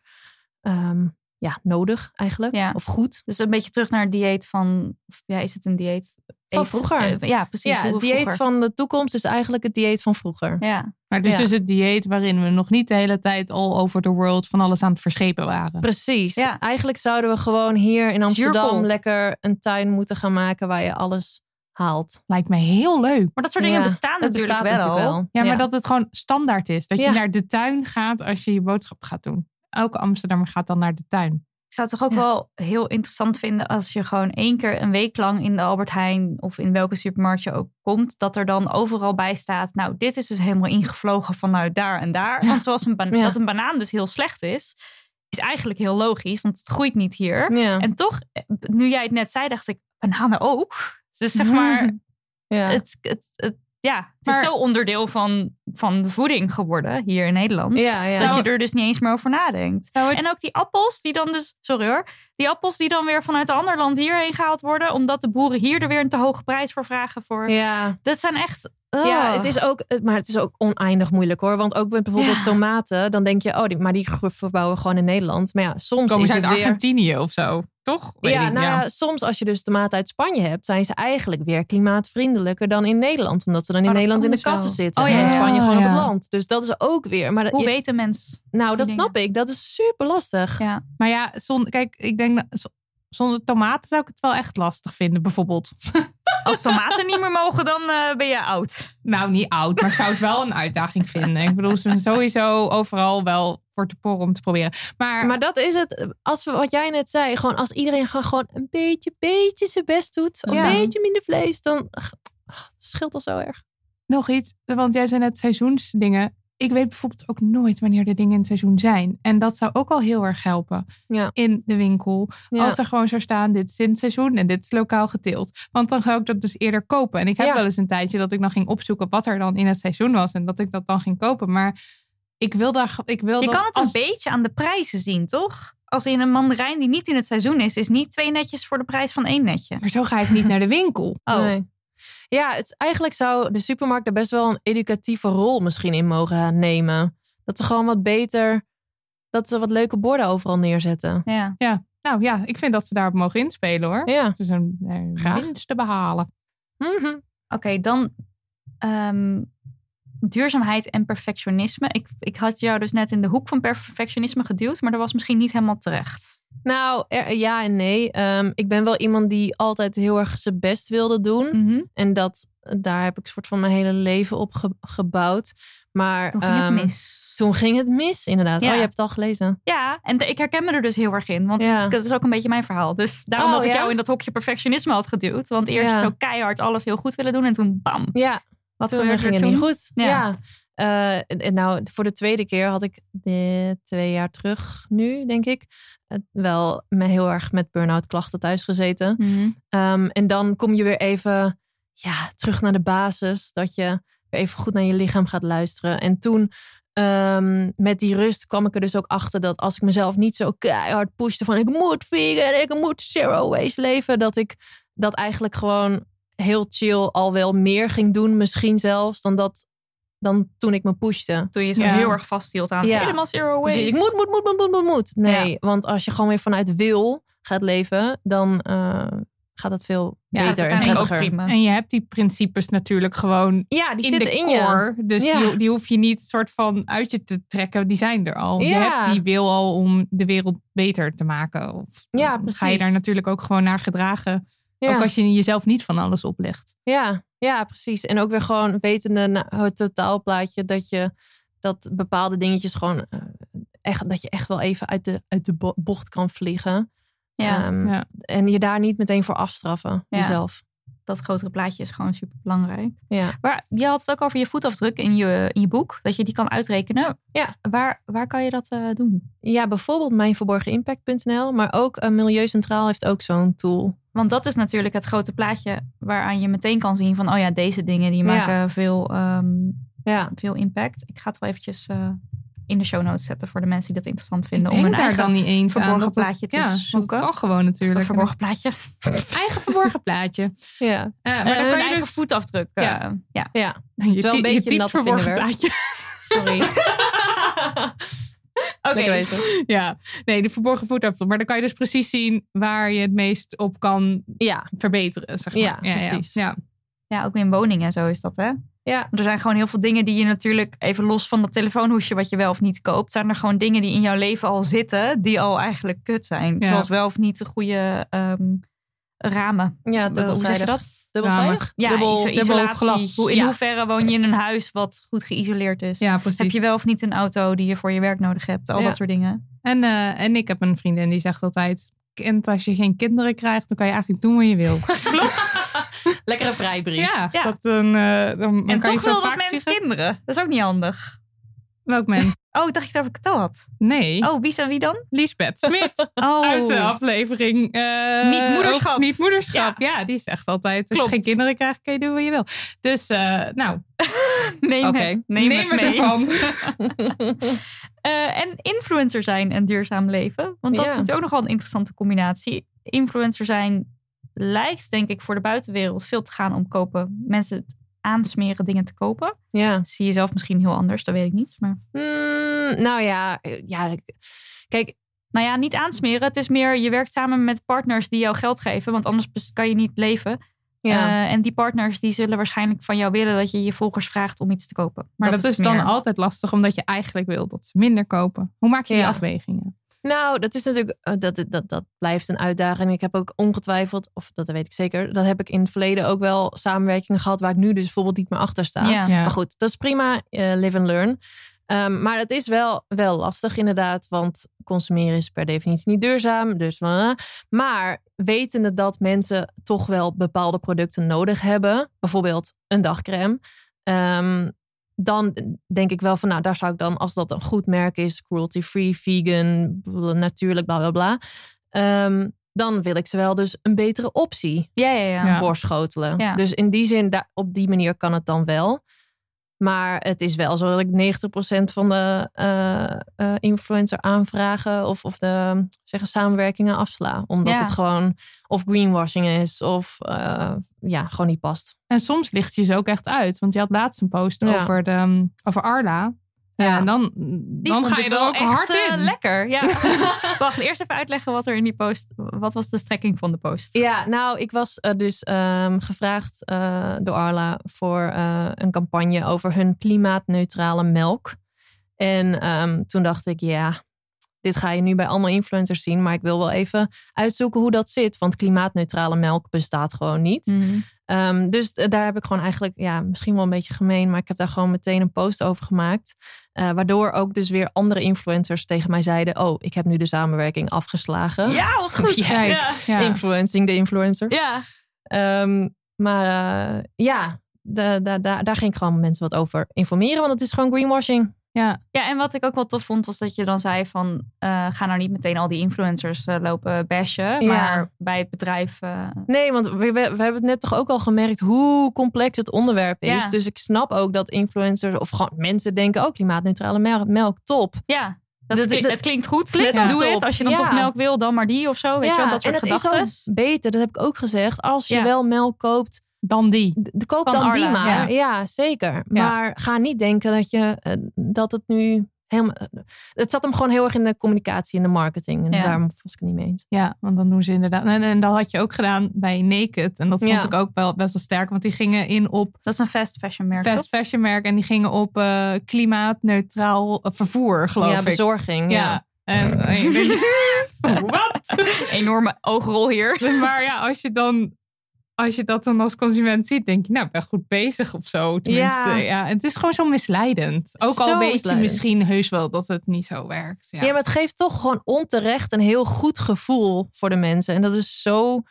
[SPEAKER 6] ehm, ja, nodig eigenlijk.
[SPEAKER 3] Ja.
[SPEAKER 6] Of goed.
[SPEAKER 3] Dus een beetje terug naar het dieet van, of, ja, is het een dieet?
[SPEAKER 6] Van
[SPEAKER 3] Eet-
[SPEAKER 6] vroeger.
[SPEAKER 3] eh, ja, precies.
[SPEAKER 6] Ja, het dieet
[SPEAKER 3] vroeger-
[SPEAKER 6] van de toekomst is eigenlijk het dieet van vroeger.
[SPEAKER 3] Ja,
[SPEAKER 4] Maar het is
[SPEAKER 6] Ja.
[SPEAKER 4] dus het dieet waarin we nog niet de hele tijd all over the world van alles aan het verschepen waren.
[SPEAKER 6] Precies.
[SPEAKER 3] Ja.
[SPEAKER 6] Eigenlijk zouden we gewoon hier in Amsterdam lekker een tuin moeten gaan maken waar je alles haalt.
[SPEAKER 4] Lijkt me heel leuk.
[SPEAKER 3] maar dat soort dingen
[SPEAKER 6] Ja,
[SPEAKER 3] bestaan natuurlijk
[SPEAKER 6] bestaat
[SPEAKER 3] wel.
[SPEAKER 6] natuurlijk wel.
[SPEAKER 4] Ja, maar dat het gewoon standaard is. Dat
[SPEAKER 6] Ja.
[SPEAKER 4] je naar de tuin gaat als je je boodschap gaat doen. Elke Amsterdammer gaat dan naar de tuin.
[SPEAKER 3] Ik zou het toch ook
[SPEAKER 4] Ja.
[SPEAKER 3] wel heel interessant vinden als je gewoon één keer een week lang in de Albert Heijn of in welke supermarkt je ook komt, dat er dan overal bij staat, nou, dit is dus helemaal ingevlogen vanuit daar en daar. Want zoals een,
[SPEAKER 6] Ja.
[SPEAKER 3] dat een banaan dus heel slecht is, is eigenlijk heel logisch, want het groeit niet hier.
[SPEAKER 6] Ja.
[SPEAKER 3] En toch, eh, nu jij het net zei, dacht ik, bananen ook. Dus zeg maar,
[SPEAKER 6] ja.
[SPEAKER 3] het, het, het, ja, het
[SPEAKER 4] Maar-
[SPEAKER 3] is zo onderdeel van, van de voeding geworden hier in Nederland.
[SPEAKER 6] ja, ja.
[SPEAKER 3] Dat je er dus niet eens meer over nadenkt.
[SPEAKER 4] Het-
[SPEAKER 3] En ook die appels die dan dus, sorry hoor, die appels die dan weer vanuit een ander land hierheen gehaald worden, omdat de boeren hier er weer een te hoge prijs voor vragen voor.
[SPEAKER 6] ja.
[SPEAKER 3] Dat zijn echt.
[SPEAKER 6] Ja,
[SPEAKER 3] oh.
[SPEAKER 6] het is ook, maar het is ook oneindig moeilijk hoor. Want ook met bijvoorbeeld
[SPEAKER 3] Ja.
[SPEAKER 6] tomaten, dan denk je, oh, die, maar die verbouwen we gewoon in Nederland. Maar ja, soms
[SPEAKER 4] Komen
[SPEAKER 6] is
[SPEAKER 4] ze uit
[SPEAKER 6] het weer.
[SPEAKER 4] Argentinië of zo, toch? Weet
[SPEAKER 6] Ja,
[SPEAKER 4] ik,
[SPEAKER 6] nou ja, soms als je dus tomaten uit Spanje hebt, zijn ze eigenlijk weer klimaatvriendelijker dan in Nederland. Omdat ze dan in
[SPEAKER 3] Oh,
[SPEAKER 6] Nederland in de
[SPEAKER 3] dus wel.
[SPEAKER 6] kassen zitten.
[SPEAKER 3] Oh,
[SPEAKER 6] en in. Spanje gewoon op het land. Dus dat is ook weer. Maar dat-
[SPEAKER 3] Hoe
[SPEAKER 6] je-
[SPEAKER 3] weten mensen?
[SPEAKER 6] nou, dat snap ik. Dat is super lastig.
[SPEAKER 3] Ja.
[SPEAKER 4] Maar ja, zon, kijk, ik denk dat zonder tomaten zou ik het wel echt lastig vinden, bijvoorbeeld.
[SPEAKER 3] Als tomaten niet meer mogen, dan eh, ben je oud.
[SPEAKER 4] Nou, niet oud, maar ik zou het wel een uitdaging vinden. Ik bedoel, ze zijn sowieso overal wel voor te porren om te proberen. Maar,
[SPEAKER 6] Maar dat is het. Als we, wat jij net zei, gewoon als iedereen gewoon, gewoon een beetje, beetje zijn best doet, een
[SPEAKER 4] Ja.
[SPEAKER 6] beetje minder vlees, dan ach, scheelt al zo erg.
[SPEAKER 4] nog iets, want jij zei net seizoensdingen. Ik weet bijvoorbeeld ook nooit wanneer de dingen in het seizoen zijn. En dat zou ook al heel erg helpen
[SPEAKER 6] Ja.
[SPEAKER 4] in de winkel.
[SPEAKER 6] Ja.
[SPEAKER 4] Als er gewoon zou staan, dit is in het seizoen en dit is lokaal geteeld. Want dan ga ik dat dus eerder kopen. En ik heb
[SPEAKER 6] Ja.
[SPEAKER 4] wel eens een tijdje dat ik dan ging opzoeken wat er dan in het seizoen was. En dat ik dat dan ging kopen. Maar ik wil daar... Ik wil
[SPEAKER 3] Je
[SPEAKER 4] dat
[SPEAKER 3] kan het
[SPEAKER 4] als-
[SPEAKER 3] een beetje aan de prijzen zien, toch? Als in een mandarijn die niet in het seizoen is, is niet twee netjes voor de prijs van één netje.
[SPEAKER 4] Maar zo ga ik niet naar de winkel.
[SPEAKER 3] Oh,
[SPEAKER 6] Nee. Ja, het, eigenlijk zou de supermarkt er best wel een educatieve rol misschien in mogen nemen. Dat ze gewoon wat beter, dat ze wat leuke borden overal neerzetten.
[SPEAKER 3] ja.
[SPEAKER 4] Nou ja, ik vind dat ze daarop mogen inspelen hoor.
[SPEAKER 6] Ja.
[SPEAKER 4] Het is een eh,
[SPEAKER 6] Graag.
[SPEAKER 4] winst te behalen.
[SPEAKER 6] Mhm.
[SPEAKER 3] Oké, dan ehm, duurzaamheid en perfectionisme. Ik, ik had jou dus net in de hoek van perfectionisme geduwd, maar dat was misschien niet helemaal terecht.
[SPEAKER 6] Nou, er- ja en nee. Ehm, ik ben wel iemand die altijd heel erg zijn best wilde doen. En dat, daar heb ik soort van mijn hele leven op ge- gebouwd. Maar
[SPEAKER 3] Toen ging
[SPEAKER 6] ehm,
[SPEAKER 3] het mis.
[SPEAKER 6] Toen ging het mis, inderdaad.
[SPEAKER 3] Ja.
[SPEAKER 6] Oh, je hebt het al gelezen.
[SPEAKER 3] Ja, en de- ik herken me er dus heel erg in. Want
[SPEAKER 6] Ja.
[SPEAKER 3] dat is ook een beetje mijn verhaal. Dus daarom
[SPEAKER 6] Oh,
[SPEAKER 3] dat ik
[SPEAKER 6] ja?
[SPEAKER 3] jou in dat hokje perfectionisme had geduwd. Want eerst zo keihard alles heel goed willen doen. En toen bam.
[SPEAKER 6] Ja,
[SPEAKER 3] Wat
[SPEAKER 6] toen
[SPEAKER 3] gebeurde
[SPEAKER 6] ging
[SPEAKER 3] er toen?
[SPEAKER 6] niet goed.
[SPEAKER 3] Ja.
[SPEAKER 6] Ja. Eh, en- nou, voor de tweede keer had ik eh, twee jaar terug nu, denk ik, eh, wel me heel erg met burn-out klachten thuis gezeten.
[SPEAKER 3] Mhm.
[SPEAKER 6] Ehm, en dan kom je weer even ja, terug naar de basis. Dat je weer even goed naar je lichaam gaat luisteren. En toen ehm, met die rust kwam ik er dus ook achter dat als ik mezelf niet zo keihard pushte van ik moet vegan, ik moet zero waste leven. Dat ik dat eigenlijk gewoon heel chill al wel meer ging doen. Misschien zelfs dan, dat, dan toen ik me pushte.
[SPEAKER 3] Toen je zo
[SPEAKER 4] Ja.
[SPEAKER 3] heel erg vasthield aan
[SPEAKER 6] Ja.
[SPEAKER 3] helemaal zero waste.
[SPEAKER 6] Precies, ik moet, moet, moet, moet, moet, moet, moet. Nee,
[SPEAKER 3] Ja.
[SPEAKER 6] want als je gewoon weer vanuit wil gaat leven, dan eh, gaat het veel
[SPEAKER 4] Ja,
[SPEAKER 6] beter en prettiger.
[SPEAKER 3] prima.
[SPEAKER 4] En je hebt die principes natuurlijk gewoon
[SPEAKER 6] Ja, die
[SPEAKER 4] in
[SPEAKER 6] zitten
[SPEAKER 4] de
[SPEAKER 6] in je.
[SPEAKER 4] core. Dus
[SPEAKER 6] Ja.
[SPEAKER 4] die, die hoef je niet soort van uit je te trekken. Die zijn er al. Je hebt die wil al om de wereld beter te maken. Of
[SPEAKER 6] Ja,
[SPEAKER 4] dan ga je
[SPEAKER 6] precies.
[SPEAKER 4] daar natuurlijk ook gewoon naar gedragen.
[SPEAKER 6] Ja.
[SPEAKER 4] Ook als je jezelf niet van alles oplegt.
[SPEAKER 6] Ja, ja, precies. En ook weer gewoon wetende het totaalplaatje dat je dat bepaalde dingetjes gewoon eh, echt dat je echt wel even uit de, uit de bo- bocht kan vliegen.
[SPEAKER 3] Ja,
[SPEAKER 6] Ehm,
[SPEAKER 4] Ja.
[SPEAKER 6] En je daar niet meteen voor afstraffen,
[SPEAKER 3] Ja.
[SPEAKER 6] jezelf.
[SPEAKER 3] Dat grotere plaatje is gewoon super belangrijk.
[SPEAKER 6] Ja.
[SPEAKER 3] Maar je had het ook over je voetafdruk in je, in je boek. Dat je die kan uitrekenen.
[SPEAKER 6] Ja.
[SPEAKER 3] Waar, waar kan je dat eh, doen?
[SPEAKER 6] ja, bijvoorbeeld mijnverborgenimpact.nl, maar ook eh, Milieu Centraal heeft ook zo'n tool.
[SPEAKER 3] Want dat is natuurlijk het grote plaatje waaraan je meteen kan zien van... oh ja, deze dingen die
[SPEAKER 6] Ja.
[SPEAKER 3] maken veel, ehm,
[SPEAKER 6] Ja,
[SPEAKER 3] veel impact. Ik ga het wel eventjes eh, in de show notes zetten voor de mensen die dat interessant vinden.
[SPEAKER 4] ik
[SPEAKER 3] om hun
[SPEAKER 4] daar dan niet eens
[SPEAKER 3] verborgen
[SPEAKER 4] aan. dat het-
[SPEAKER 3] plaatje te
[SPEAKER 4] ja,
[SPEAKER 3] zoeken.
[SPEAKER 4] Dat kan gewoon natuurlijk.
[SPEAKER 3] Een verborgen plaatje.
[SPEAKER 4] Eigen verborgen plaatje.
[SPEAKER 6] ja,
[SPEAKER 4] Eh, maar
[SPEAKER 3] Eh,
[SPEAKER 4] dan kan je
[SPEAKER 3] eigen
[SPEAKER 4] dus...
[SPEAKER 3] voetafdruk. eh,
[SPEAKER 4] Ja.
[SPEAKER 3] ja.
[SPEAKER 6] ja.
[SPEAKER 4] Je,
[SPEAKER 6] wel een beetje natte
[SPEAKER 4] verborgen plaatje.
[SPEAKER 3] Sorry. Oké.
[SPEAKER 4] Ja, nee, de verborgen voetafdruk. Maar dan kan je dus precies zien waar je het meest op kan
[SPEAKER 6] Ja,
[SPEAKER 4] verbeteren. Zeg maar.
[SPEAKER 6] Ja, precies.
[SPEAKER 4] Ja,
[SPEAKER 3] Ja, ook in woningen en zo is dat, hè?
[SPEAKER 6] Ja,
[SPEAKER 3] Er zijn gewoon heel veel dingen die je natuurlijk, even los van dat telefoonhoesje wat je wel of niet koopt, zijn er gewoon dingen die in jouw leven al zitten, die al eigenlijk kut zijn.
[SPEAKER 4] Ja.
[SPEAKER 3] Zoals wel of niet de goede ehm, ramen.
[SPEAKER 6] ja,
[SPEAKER 3] Hoe zeg je
[SPEAKER 6] dubbelzijdig.
[SPEAKER 3] dat?
[SPEAKER 6] Dubbelzijdig?
[SPEAKER 3] Ja,
[SPEAKER 6] Dubbel, glas.
[SPEAKER 3] Hoe, in
[SPEAKER 6] ja.
[SPEAKER 3] hoeverre woon je in een huis wat goed geïsoleerd is?
[SPEAKER 4] ja, precies.
[SPEAKER 3] Heb je wel of niet een auto die je voor je werk nodig hebt? Al
[SPEAKER 6] Ja.
[SPEAKER 3] dat soort dingen.
[SPEAKER 4] En, eh, en ik heb een vriendin die zegt altijd... Kind, als je geen kinderen krijgt, dan kan je eigenlijk doen wat je wil.
[SPEAKER 6] Lekkere vrijbrief.
[SPEAKER 4] ja,
[SPEAKER 3] Ja.
[SPEAKER 4] Dat, dan, eh, dan, dan
[SPEAKER 3] en
[SPEAKER 4] kan je
[SPEAKER 3] toch
[SPEAKER 4] zo
[SPEAKER 3] wil dat mens kinderen. Dat is ook niet handig.
[SPEAKER 4] Welk mens?
[SPEAKER 3] Oh, ik dacht je het over Cato had.
[SPEAKER 4] Nee,
[SPEAKER 3] Oh, wie, wie dan?
[SPEAKER 4] Lisbeth Smit.
[SPEAKER 3] Oh,
[SPEAKER 4] Uit de aflevering eh,
[SPEAKER 3] Niet moederschap.
[SPEAKER 4] Niet moederschap. Ja. die zegt altijd: als
[SPEAKER 3] Klopt.
[SPEAKER 4] je geen kinderen krijgt, kun je doen wat je wil. Dus, eh, nou,
[SPEAKER 3] neem
[SPEAKER 6] Oké.
[SPEAKER 3] het. Neem,
[SPEAKER 4] neem
[SPEAKER 3] het
[SPEAKER 4] het
[SPEAKER 3] mee.
[SPEAKER 4] ervan.
[SPEAKER 3] Eh, en influencer zijn en duurzaam leven. Want dat
[SPEAKER 6] Ja.
[SPEAKER 3] is natuurlijk ook nog wel een interessante combinatie. Influencer zijn lijkt denk ik voor de buitenwereld veel te gaan om kopen. Mensen het aansmeren dingen te kopen.
[SPEAKER 6] Ja.
[SPEAKER 3] Zie je zelf misschien heel anders, dat weet ik niet. Maar
[SPEAKER 6] Mm, nou ja, eh, ja, kijk,
[SPEAKER 3] nou ja, niet aansmeren. Het is meer, je werkt samen met partners die jou geld geven. Want anders kan je niet leven.
[SPEAKER 6] ja.
[SPEAKER 3] Eh, en die partners die zullen waarschijnlijk van jou willen dat je je volgers vraagt om iets te kopen.
[SPEAKER 4] Maar dat, is, dan
[SPEAKER 3] meer-
[SPEAKER 4] altijd lastig, omdat je eigenlijk wil dat ze minder kopen. Hoe maak je die
[SPEAKER 6] Ja.
[SPEAKER 4] afwegingen?
[SPEAKER 6] Nou, dat is natuurlijk, eh, dat, dat, dat blijft een uitdaging. Ik heb ook ongetwijfeld, of dat weet ik zeker, dat heb ik in het verleden ook wel samenwerkingen gehad waar ik nu dus bijvoorbeeld niet meer achter sta.
[SPEAKER 3] Ja.
[SPEAKER 4] Ja.
[SPEAKER 6] Maar goed, dat is prima, eh, live and learn. Ehm, maar het is wel, wel lastig inderdaad, want consumeren is per definitie niet duurzaam. Dus, maar wetende dat mensen toch wel bepaalde producten nodig hebben, bijvoorbeeld een dagcreme, ehm, dan denk ik wel van, nou, daar zou ik dan, als dat een goed merk is, cruelty-free, vegan, natuurlijk, bla bla bla, ehm, dan wil ik ze wel dus een betere optie
[SPEAKER 3] Ja, ja, ja.
[SPEAKER 6] Voorschotelen. Dus in die zin, daar, op die manier kan het dan wel. Maar het is wel zo dat ik 90% van de eh, eh, influencer aanvragen of, of de zeggen, samenwerkingen afsla. Omdat
[SPEAKER 3] Ja.
[SPEAKER 6] het gewoon of greenwashing is of eh, ja, gewoon niet past.
[SPEAKER 4] En soms licht je ze ook echt uit. Want je had laatst een post
[SPEAKER 6] Ja.
[SPEAKER 4] over, de, over Arla.
[SPEAKER 6] Ja.
[SPEAKER 4] En dan, dan
[SPEAKER 3] vond
[SPEAKER 4] ga je
[SPEAKER 3] ik
[SPEAKER 4] er
[SPEAKER 3] wel
[SPEAKER 4] ook
[SPEAKER 3] echt,
[SPEAKER 4] hard
[SPEAKER 3] eh,
[SPEAKER 4] in.
[SPEAKER 3] lekker. Ja. Wacht, eerst even uitleggen wat er in die post. Wat was de strekking van de post?
[SPEAKER 6] Ja, nou, ik was eh, dus ehm, gevraagd eh, door Arla voor eh, een campagne over hun klimaatneutrale melk. En ehm, toen dacht ik, ja, dit ga je nu bij allemaal influencers zien, maar ik wil wel even uitzoeken hoe dat zit, want klimaatneutrale melk bestaat gewoon niet.
[SPEAKER 3] Mhm.
[SPEAKER 6] Ehm, dus d- daar heb ik gewoon eigenlijk, ja, misschien wel een beetje gemeen, maar ik heb daar gewoon meteen een post over gemaakt. Eh, waardoor ook dus weer andere influencers tegen mij zeiden, oh, ik heb nu de samenwerking afgeslagen.
[SPEAKER 3] Ja, wat goed.
[SPEAKER 6] Yes.
[SPEAKER 3] Ja.
[SPEAKER 4] Ja.
[SPEAKER 6] Influencing de influencers.
[SPEAKER 3] ja.
[SPEAKER 6] Ehm, maar eh, ja, da- daar ging ik gewoon mensen wat over informeren, want het is gewoon greenwashing.
[SPEAKER 4] Ja.
[SPEAKER 3] Ja, en wat ik ook wel tof vond, was dat je dan zei van... eh, ga nou niet meteen al die influencers eh, lopen bashen.
[SPEAKER 6] Ja.
[SPEAKER 3] Maar bij het bedrijf...
[SPEAKER 6] Nee, want we, we, we hebben het net toch ook al gemerkt hoe complex het onderwerp is.
[SPEAKER 3] Ja.
[SPEAKER 6] Dus ik snap ook dat influencers of gewoon mensen denken, oh, klimaatneutrale melk, melk top.
[SPEAKER 3] ja, dat,
[SPEAKER 6] Dat- dat-
[SPEAKER 3] klinkt goed.
[SPEAKER 6] klinkt
[SPEAKER 3] Let's do it. Als je dan
[SPEAKER 6] Ja.
[SPEAKER 3] toch melk wil, dan maar die of zo. Weet je wel, dat soort
[SPEAKER 6] en het
[SPEAKER 3] gedachten.
[SPEAKER 6] is ook beter, dat heb ik ook gezegd. Als je
[SPEAKER 3] Ja.
[SPEAKER 6] wel melk koopt,
[SPEAKER 4] Dan die.
[SPEAKER 6] d- d- koop
[SPEAKER 3] Van
[SPEAKER 6] dan die maar.
[SPEAKER 3] ja.
[SPEAKER 6] Ja, zeker.
[SPEAKER 4] Ja.
[SPEAKER 6] Maar ga niet denken dat, je, eh, dat het nu helemaal... Het zat hem gewoon heel erg in de communicatie en de marketing. En
[SPEAKER 3] Ja.
[SPEAKER 6] daarom was ik het niet mee eens.
[SPEAKER 4] Ja, want dan doen ze inderdaad. En, en dat had je ook gedaan bij Naked. En dat vond
[SPEAKER 6] Ja.
[SPEAKER 4] ik ook wel best wel sterk. Want die gingen in op
[SPEAKER 3] Dat is een fast fashion merk,
[SPEAKER 4] fast
[SPEAKER 3] toch?
[SPEAKER 4] fashion merk. En die gingen op eh, klimaatneutraal eh, vervoer, geloof
[SPEAKER 6] ja,
[SPEAKER 4] ik.
[SPEAKER 6] bezorging. Ja.
[SPEAKER 4] Ja. En, en je denkt, wat?
[SPEAKER 3] Enorme oogrol hier.
[SPEAKER 4] Maar ja, als je dan als je dat dan als consument ziet, denk je, nou, ik ben goed bezig of zo. Tenminste,
[SPEAKER 6] Ja.
[SPEAKER 4] ja. het is gewoon zo misleidend. Ook al weet
[SPEAKER 6] misleidend.
[SPEAKER 4] je misschien heus wel dat het niet zo werkt. Ja,
[SPEAKER 6] Ja. maar het geeft toch gewoon onterecht een heel goed gevoel voor de mensen. En dat is zo.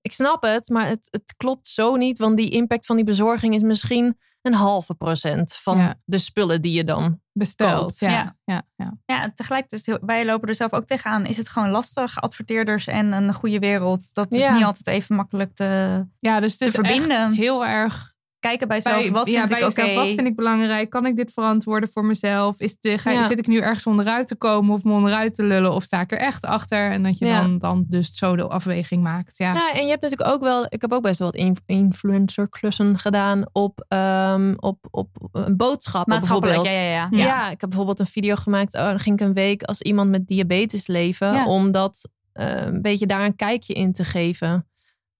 [SPEAKER 6] Ik snap het, maar het, het klopt zo niet. Want die impact van die bezorging is misschien een halve procent van
[SPEAKER 4] Ja.
[SPEAKER 6] de spullen die je dan.
[SPEAKER 4] besteld.
[SPEAKER 6] koopt.
[SPEAKER 4] Ja.
[SPEAKER 3] Ja.
[SPEAKER 4] Ja. Ja.
[SPEAKER 3] Tegelijkertijd, heel- wij lopen er zelf ook tegenaan. Is het gewoon lastig, adverteerders en een goede wereld. Dat is
[SPEAKER 6] Ja.
[SPEAKER 3] niet altijd even makkelijk te
[SPEAKER 4] Ja, dus het
[SPEAKER 3] Te
[SPEAKER 4] is
[SPEAKER 3] verbinden.
[SPEAKER 4] echt heel erg
[SPEAKER 3] kijken bij
[SPEAKER 4] bij,
[SPEAKER 3] wat
[SPEAKER 4] ja,
[SPEAKER 3] vind ik oké?
[SPEAKER 4] wat vind ik belangrijk? Kan ik dit verantwoorden voor mezelf? Is de, ga,
[SPEAKER 6] Ja.
[SPEAKER 4] Zit ik nu ergens onderuit te komen of me onderuit te lullen? Of sta ik er echt achter? En dat je
[SPEAKER 6] Ja.
[SPEAKER 4] dan, dan dus zo de afweging maakt. Ja.
[SPEAKER 6] Nou, en je hebt natuurlijk ook wel. Ik heb ook best wel wat inf- influencer klussen gedaan op, ehm, op, op eh, boodschappen
[SPEAKER 3] Maatschappelijk,
[SPEAKER 6] bijvoorbeeld.
[SPEAKER 3] ja, ja, ja.
[SPEAKER 6] Ja. ik heb bijvoorbeeld een video gemaakt. Oh, dan ging ik een week als iemand met diabetes leven.
[SPEAKER 3] Ja.
[SPEAKER 6] Om dat eh, een beetje daar een kijkje in te geven.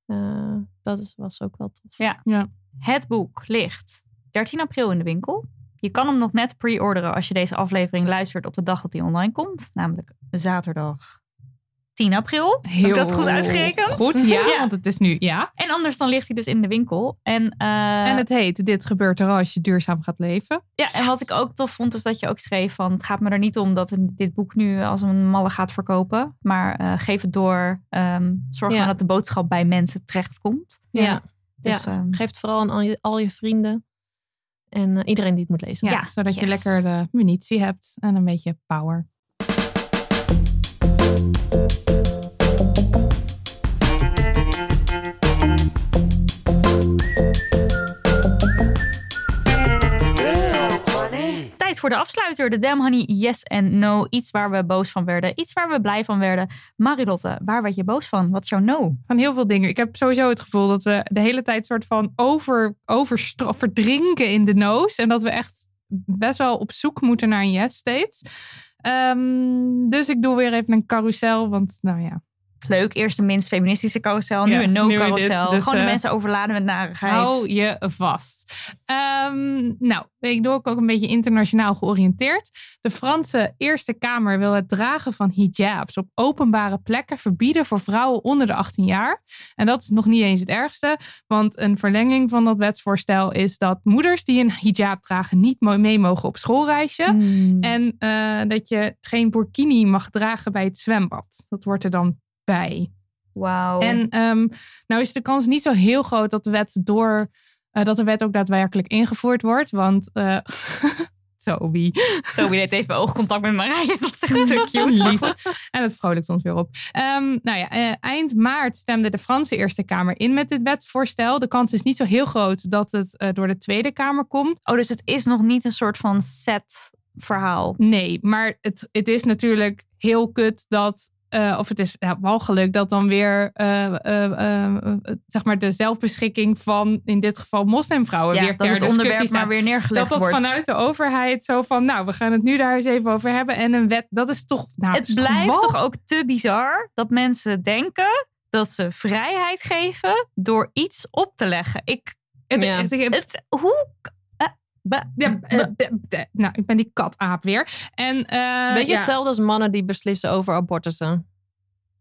[SPEAKER 6] Eh, dat is, was ook wel tof.
[SPEAKER 3] Ja. Het boek ligt 13 april in de winkel. Je kan hem nog net pre-orderen als je deze aflevering luistert op de dag dat hij online komt. Namelijk zaterdag 10 april. Heb ik dat goed uitgerekend?
[SPEAKER 4] Goed, ja,
[SPEAKER 3] Ja.
[SPEAKER 4] want het is nu, ja.
[SPEAKER 3] En anders dan ligt hij dus in de winkel. En, eh,
[SPEAKER 4] En het heet Dit gebeurt er als je duurzaam gaat leven.
[SPEAKER 3] ja, en wat ik ook tof vond, is dat je ook schreef van... het gaat me er niet om dat dit boek nu als een malle gaat verkopen. Maar eh, geef het door. ehm, zorg
[SPEAKER 6] Ja.
[SPEAKER 3] gewoon dat de boodschap bij mensen terechtkomt.
[SPEAKER 6] Ja.
[SPEAKER 3] Dus,
[SPEAKER 6] Ja.
[SPEAKER 3] ehm,
[SPEAKER 6] Geef het vooral aan al je, al je vrienden. En eh, iedereen die het moet lezen.
[SPEAKER 4] Ja,
[SPEAKER 3] Ja,
[SPEAKER 4] zodat je lekker de munitie hebt en een beetje power.
[SPEAKER 3] Voor de afsluiter. De Damn Honey Yes en No. Iets waar we boos van werden. Iets waar we blij van werden. Marilotte, waar werd je boos van? Wat is jouw no?
[SPEAKER 4] Van heel veel dingen. Ik heb sowieso het gevoel dat we de hele tijd soort van over, overstra- verdrinken in de noos. En dat we echt best wel op zoek moeten naar een yes steeds. Ehm, dus ik doe weer even een carousel. Want nou ja,
[SPEAKER 3] Leuk, eerst de minst feministische carousel. Nu
[SPEAKER 4] Ja,
[SPEAKER 3] een no-carousel.
[SPEAKER 4] dus,
[SPEAKER 3] Gewoon de
[SPEAKER 4] eh,
[SPEAKER 3] mensen overladen met narigheid.
[SPEAKER 4] hou je vast. Ehm, nou, ik doe ook, ook een beetje internationaal georiënteerd. De Franse Eerste Kamer wil het dragen van hijabs op openbare plekken verbieden voor vrouwen onder de 18 jaar. En dat is nog niet eens het ergste, want een verlenging van dat wetsvoorstel is dat moeders die een hijab dragen niet mee mogen op schoolreisje.
[SPEAKER 3] Hmm.
[SPEAKER 4] En eh, dat je geen burkini mag dragen bij het zwembad. Dat wordt er dan bij.
[SPEAKER 3] Wauw.
[SPEAKER 4] En ehm, nou is de kans niet zo heel groot dat de wet door eh, dat de wet ook daadwerkelijk ingevoerd wordt. Want eh Toby.
[SPEAKER 3] Toby deed even oogcontact met Marije. Het was echt te cute.
[SPEAKER 4] Lief. En het vrolijkt ons weer op. Ehm, nou ja, eh, eind maart stemde de Franse Eerste Kamer in met dit wetsvoorstel. De kans is niet zo heel groot dat het door de Tweede Kamer komt.
[SPEAKER 3] Oh, dus het is nog niet een soort van set verhaal.
[SPEAKER 4] Nee, maar het, het is natuurlijk heel kut dat. Eh, of het is ja, walgelijk dat dan weer eh, eh, zeg maar de zelfbeschikking van in dit geval moslimvrouwen
[SPEAKER 3] Ja,
[SPEAKER 4] weer
[SPEAKER 3] dat
[SPEAKER 4] ter
[SPEAKER 3] het onderwerp
[SPEAKER 4] discussie
[SPEAKER 3] maar
[SPEAKER 4] staat.
[SPEAKER 3] weer neergelegd
[SPEAKER 4] dat dat
[SPEAKER 3] wordt.
[SPEAKER 4] vanuit de overheid zo van, nou, we gaan het nu daar eens even over hebben. En een wet, dat is toch. Nou,
[SPEAKER 3] het
[SPEAKER 4] is
[SPEAKER 3] blijft toch ook te bizar dat mensen denken dat ze vrijheid geven door iets op te leggen. Ik,
[SPEAKER 4] Het,
[SPEAKER 6] Ja.
[SPEAKER 4] het- het-
[SPEAKER 3] het, hoe?
[SPEAKER 4] Ja, eh, nou, ik ben die kataap weer. En, eh,
[SPEAKER 6] Weet je
[SPEAKER 4] ja,
[SPEAKER 6] hetzelfde als mannen die beslissen over abortussen?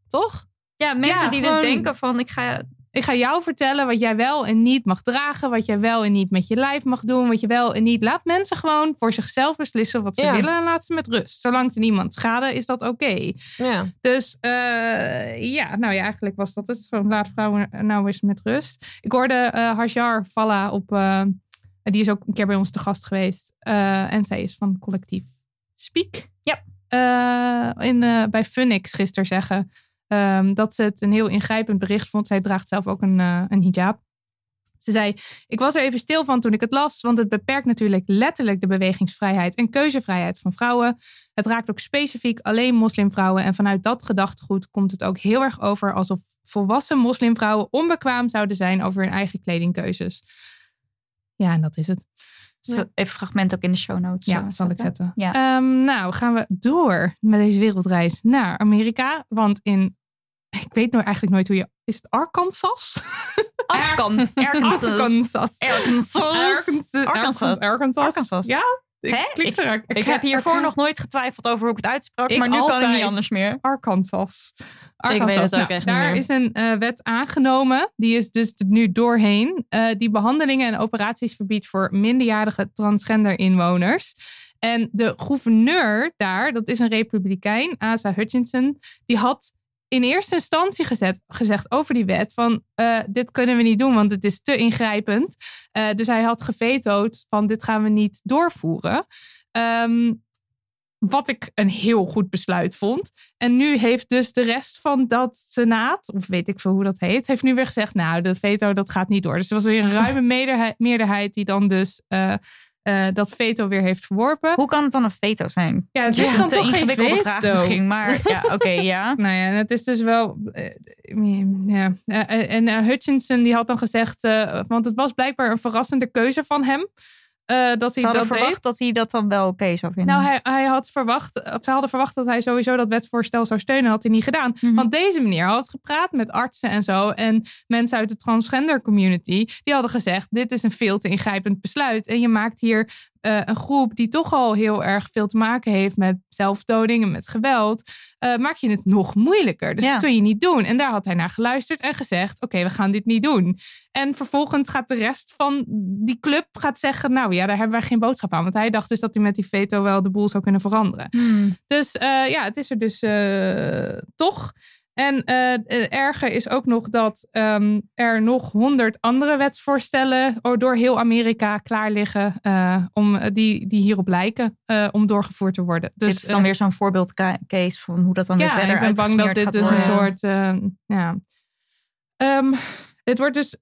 [SPEAKER 6] Toch?
[SPEAKER 3] ja, mensen
[SPEAKER 4] Ja,
[SPEAKER 3] die
[SPEAKER 4] gewoon-
[SPEAKER 3] dus denken van ik ga.
[SPEAKER 4] Ik ga jou vertellen wat jij wel en niet mag dragen. Wat jij wel en niet met je lijf mag doen. Wat je wel en niet. Laat mensen gewoon voor zichzelf beslissen wat ze
[SPEAKER 6] Ja.
[SPEAKER 4] willen. En laat ze met rust. Zolang het niemand schade, is dat oké.
[SPEAKER 6] Ja.
[SPEAKER 4] Dus eh, ja, nou ja, eigenlijk was dat het. Gewoon laat vrouwen nou eens met rust. Ik hoorde eh Hajar Falla op. die is ook een keer bij ons te gast geweest. Eh, en zij is van collectief Speak.
[SPEAKER 3] Ja.
[SPEAKER 4] Eh, in, eh, bij Funix gisteren zeggen. ehm, dat ze het een heel ingrijpend bericht vond. Zij draagt zelf ook een, een hijab. Ze zei: Ik was er even stil van toen ik het las, want het beperkt natuurlijk letterlijk de bewegingsvrijheid en keuzevrijheid van vrouwen. Het raakt ook specifiek alleen moslimvrouwen en vanuit dat gedachtegoed komt het ook heel erg over alsof volwassen moslimvrouwen onbekwaam zouden zijn over hun eigen kledingkeuzes. Ja, en dat is het.
[SPEAKER 3] Even fragment ook in de show notes.
[SPEAKER 4] Ja,
[SPEAKER 3] eh,
[SPEAKER 4] zal ik zetten.
[SPEAKER 3] Ja.
[SPEAKER 4] Ehm, nou, gaan we door met deze wereldreis naar Amerika. Want in, ik weet nou eigenlijk nooit hoe je, is het Arkansas?
[SPEAKER 3] Arkan, Arkansas.
[SPEAKER 4] Arkansas.
[SPEAKER 3] Arkansas.
[SPEAKER 4] Arkansas.
[SPEAKER 3] Arkansas.
[SPEAKER 4] Arkansas.
[SPEAKER 3] Arkansas.
[SPEAKER 4] Ja, ik.
[SPEAKER 3] Ik heb hiervoor nog nooit getwijfeld over hoe ik het uitsprak,
[SPEAKER 4] Ik
[SPEAKER 3] maar nu kan ik niet anders meer.
[SPEAKER 4] Arkansas.
[SPEAKER 6] weet het ook
[SPEAKER 4] Nou,
[SPEAKER 6] echt niet
[SPEAKER 4] Daar
[SPEAKER 6] meer.
[SPEAKER 4] is een eh, wet aangenomen. Die is dus nu doorheen. eh, die behandelingen en operaties verbiedt voor minderjarige transgender inwoners. En de gouverneur daar, dat is een republikein, Asa Hutchinson, die had in eerste instantie gezet, gezegd over die wet van eh, dit kunnen we niet doen, want het is te ingrijpend. Eh, dus hij had gevetood van dit gaan we niet doorvoeren. Ehm, wat ik een heel goed besluit vond. En nu heeft dus de rest van dat senaat, of weet ik veel hoe dat heet, heeft nu weer gezegd, nou, dat veto dat gaat niet door. Dus er was weer een ruime meerderheid, meerderheid die dan dus eh, eh, dat veto weer heeft verworpen.
[SPEAKER 3] Hoe kan het dan een veto zijn?
[SPEAKER 4] Ja, het is
[SPEAKER 3] is
[SPEAKER 4] dan toch geen veto.
[SPEAKER 3] vraag misschien, maar ja, oké, ja.
[SPEAKER 4] Nou ja, het is dus wel. ja. Eh, En Hutchinson die had dan gezegd, want het was blijkbaar een verrassende keuze van hem. Eh, dat hij dat
[SPEAKER 3] verwacht
[SPEAKER 4] deed.
[SPEAKER 3] dat hij dat dan wel oké zou vinden.
[SPEAKER 4] Nou, hij, hij had verwacht, of ze hadden verwacht dat hij sowieso dat wetsvoorstel zou steunen. Had hij niet gedaan.
[SPEAKER 3] Mhm.
[SPEAKER 4] Want deze meneer had gepraat met artsen en zo. En mensen uit de transgender community. Die hadden gezegd: Dit is een veel te ingrijpend besluit. En je maakt hier eh, een groep die toch al heel erg veel te maken heeft met zelfdoding en met geweld. eh, maak je het nog moeilijker. Dus
[SPEAKER 3] Ja.
[SPEAKER 4] dat kun je niet doen. En daar had hij naar geluisterd en gezegd: Oké, we gaan dit niet doen. En vervolgens gaat de rest van die club gaat zeggen: Nou ja, daar hebben wij geen boodschap aan. Want hij dacht dus dat hij met die veto wel de boel zou kunnen veranderen.
[SPEAKER 3] Hmm.
[SPEAKER 4] Dus eh, ja, het is er dus toch. En eh, het erger is ook nog dat ehm, er nog honderd andere wetsvoorstellen door heel Amerika klaar liggen uh, om, die, die hierop lijken uh, om doorgevoerd te worden.
[SPEAKER 3] Dus, dit is dan weer zo'n voorbeeldcase van hoe dat dan
[SPEAKER 4] ja,
[SPEAKER 3] weer verder
[SPEAKER 4] ik ben bang dat dit dus
[SPEAKER 3] worden.
[SPEAKER 4] een soort, ja. Um, het wordt dus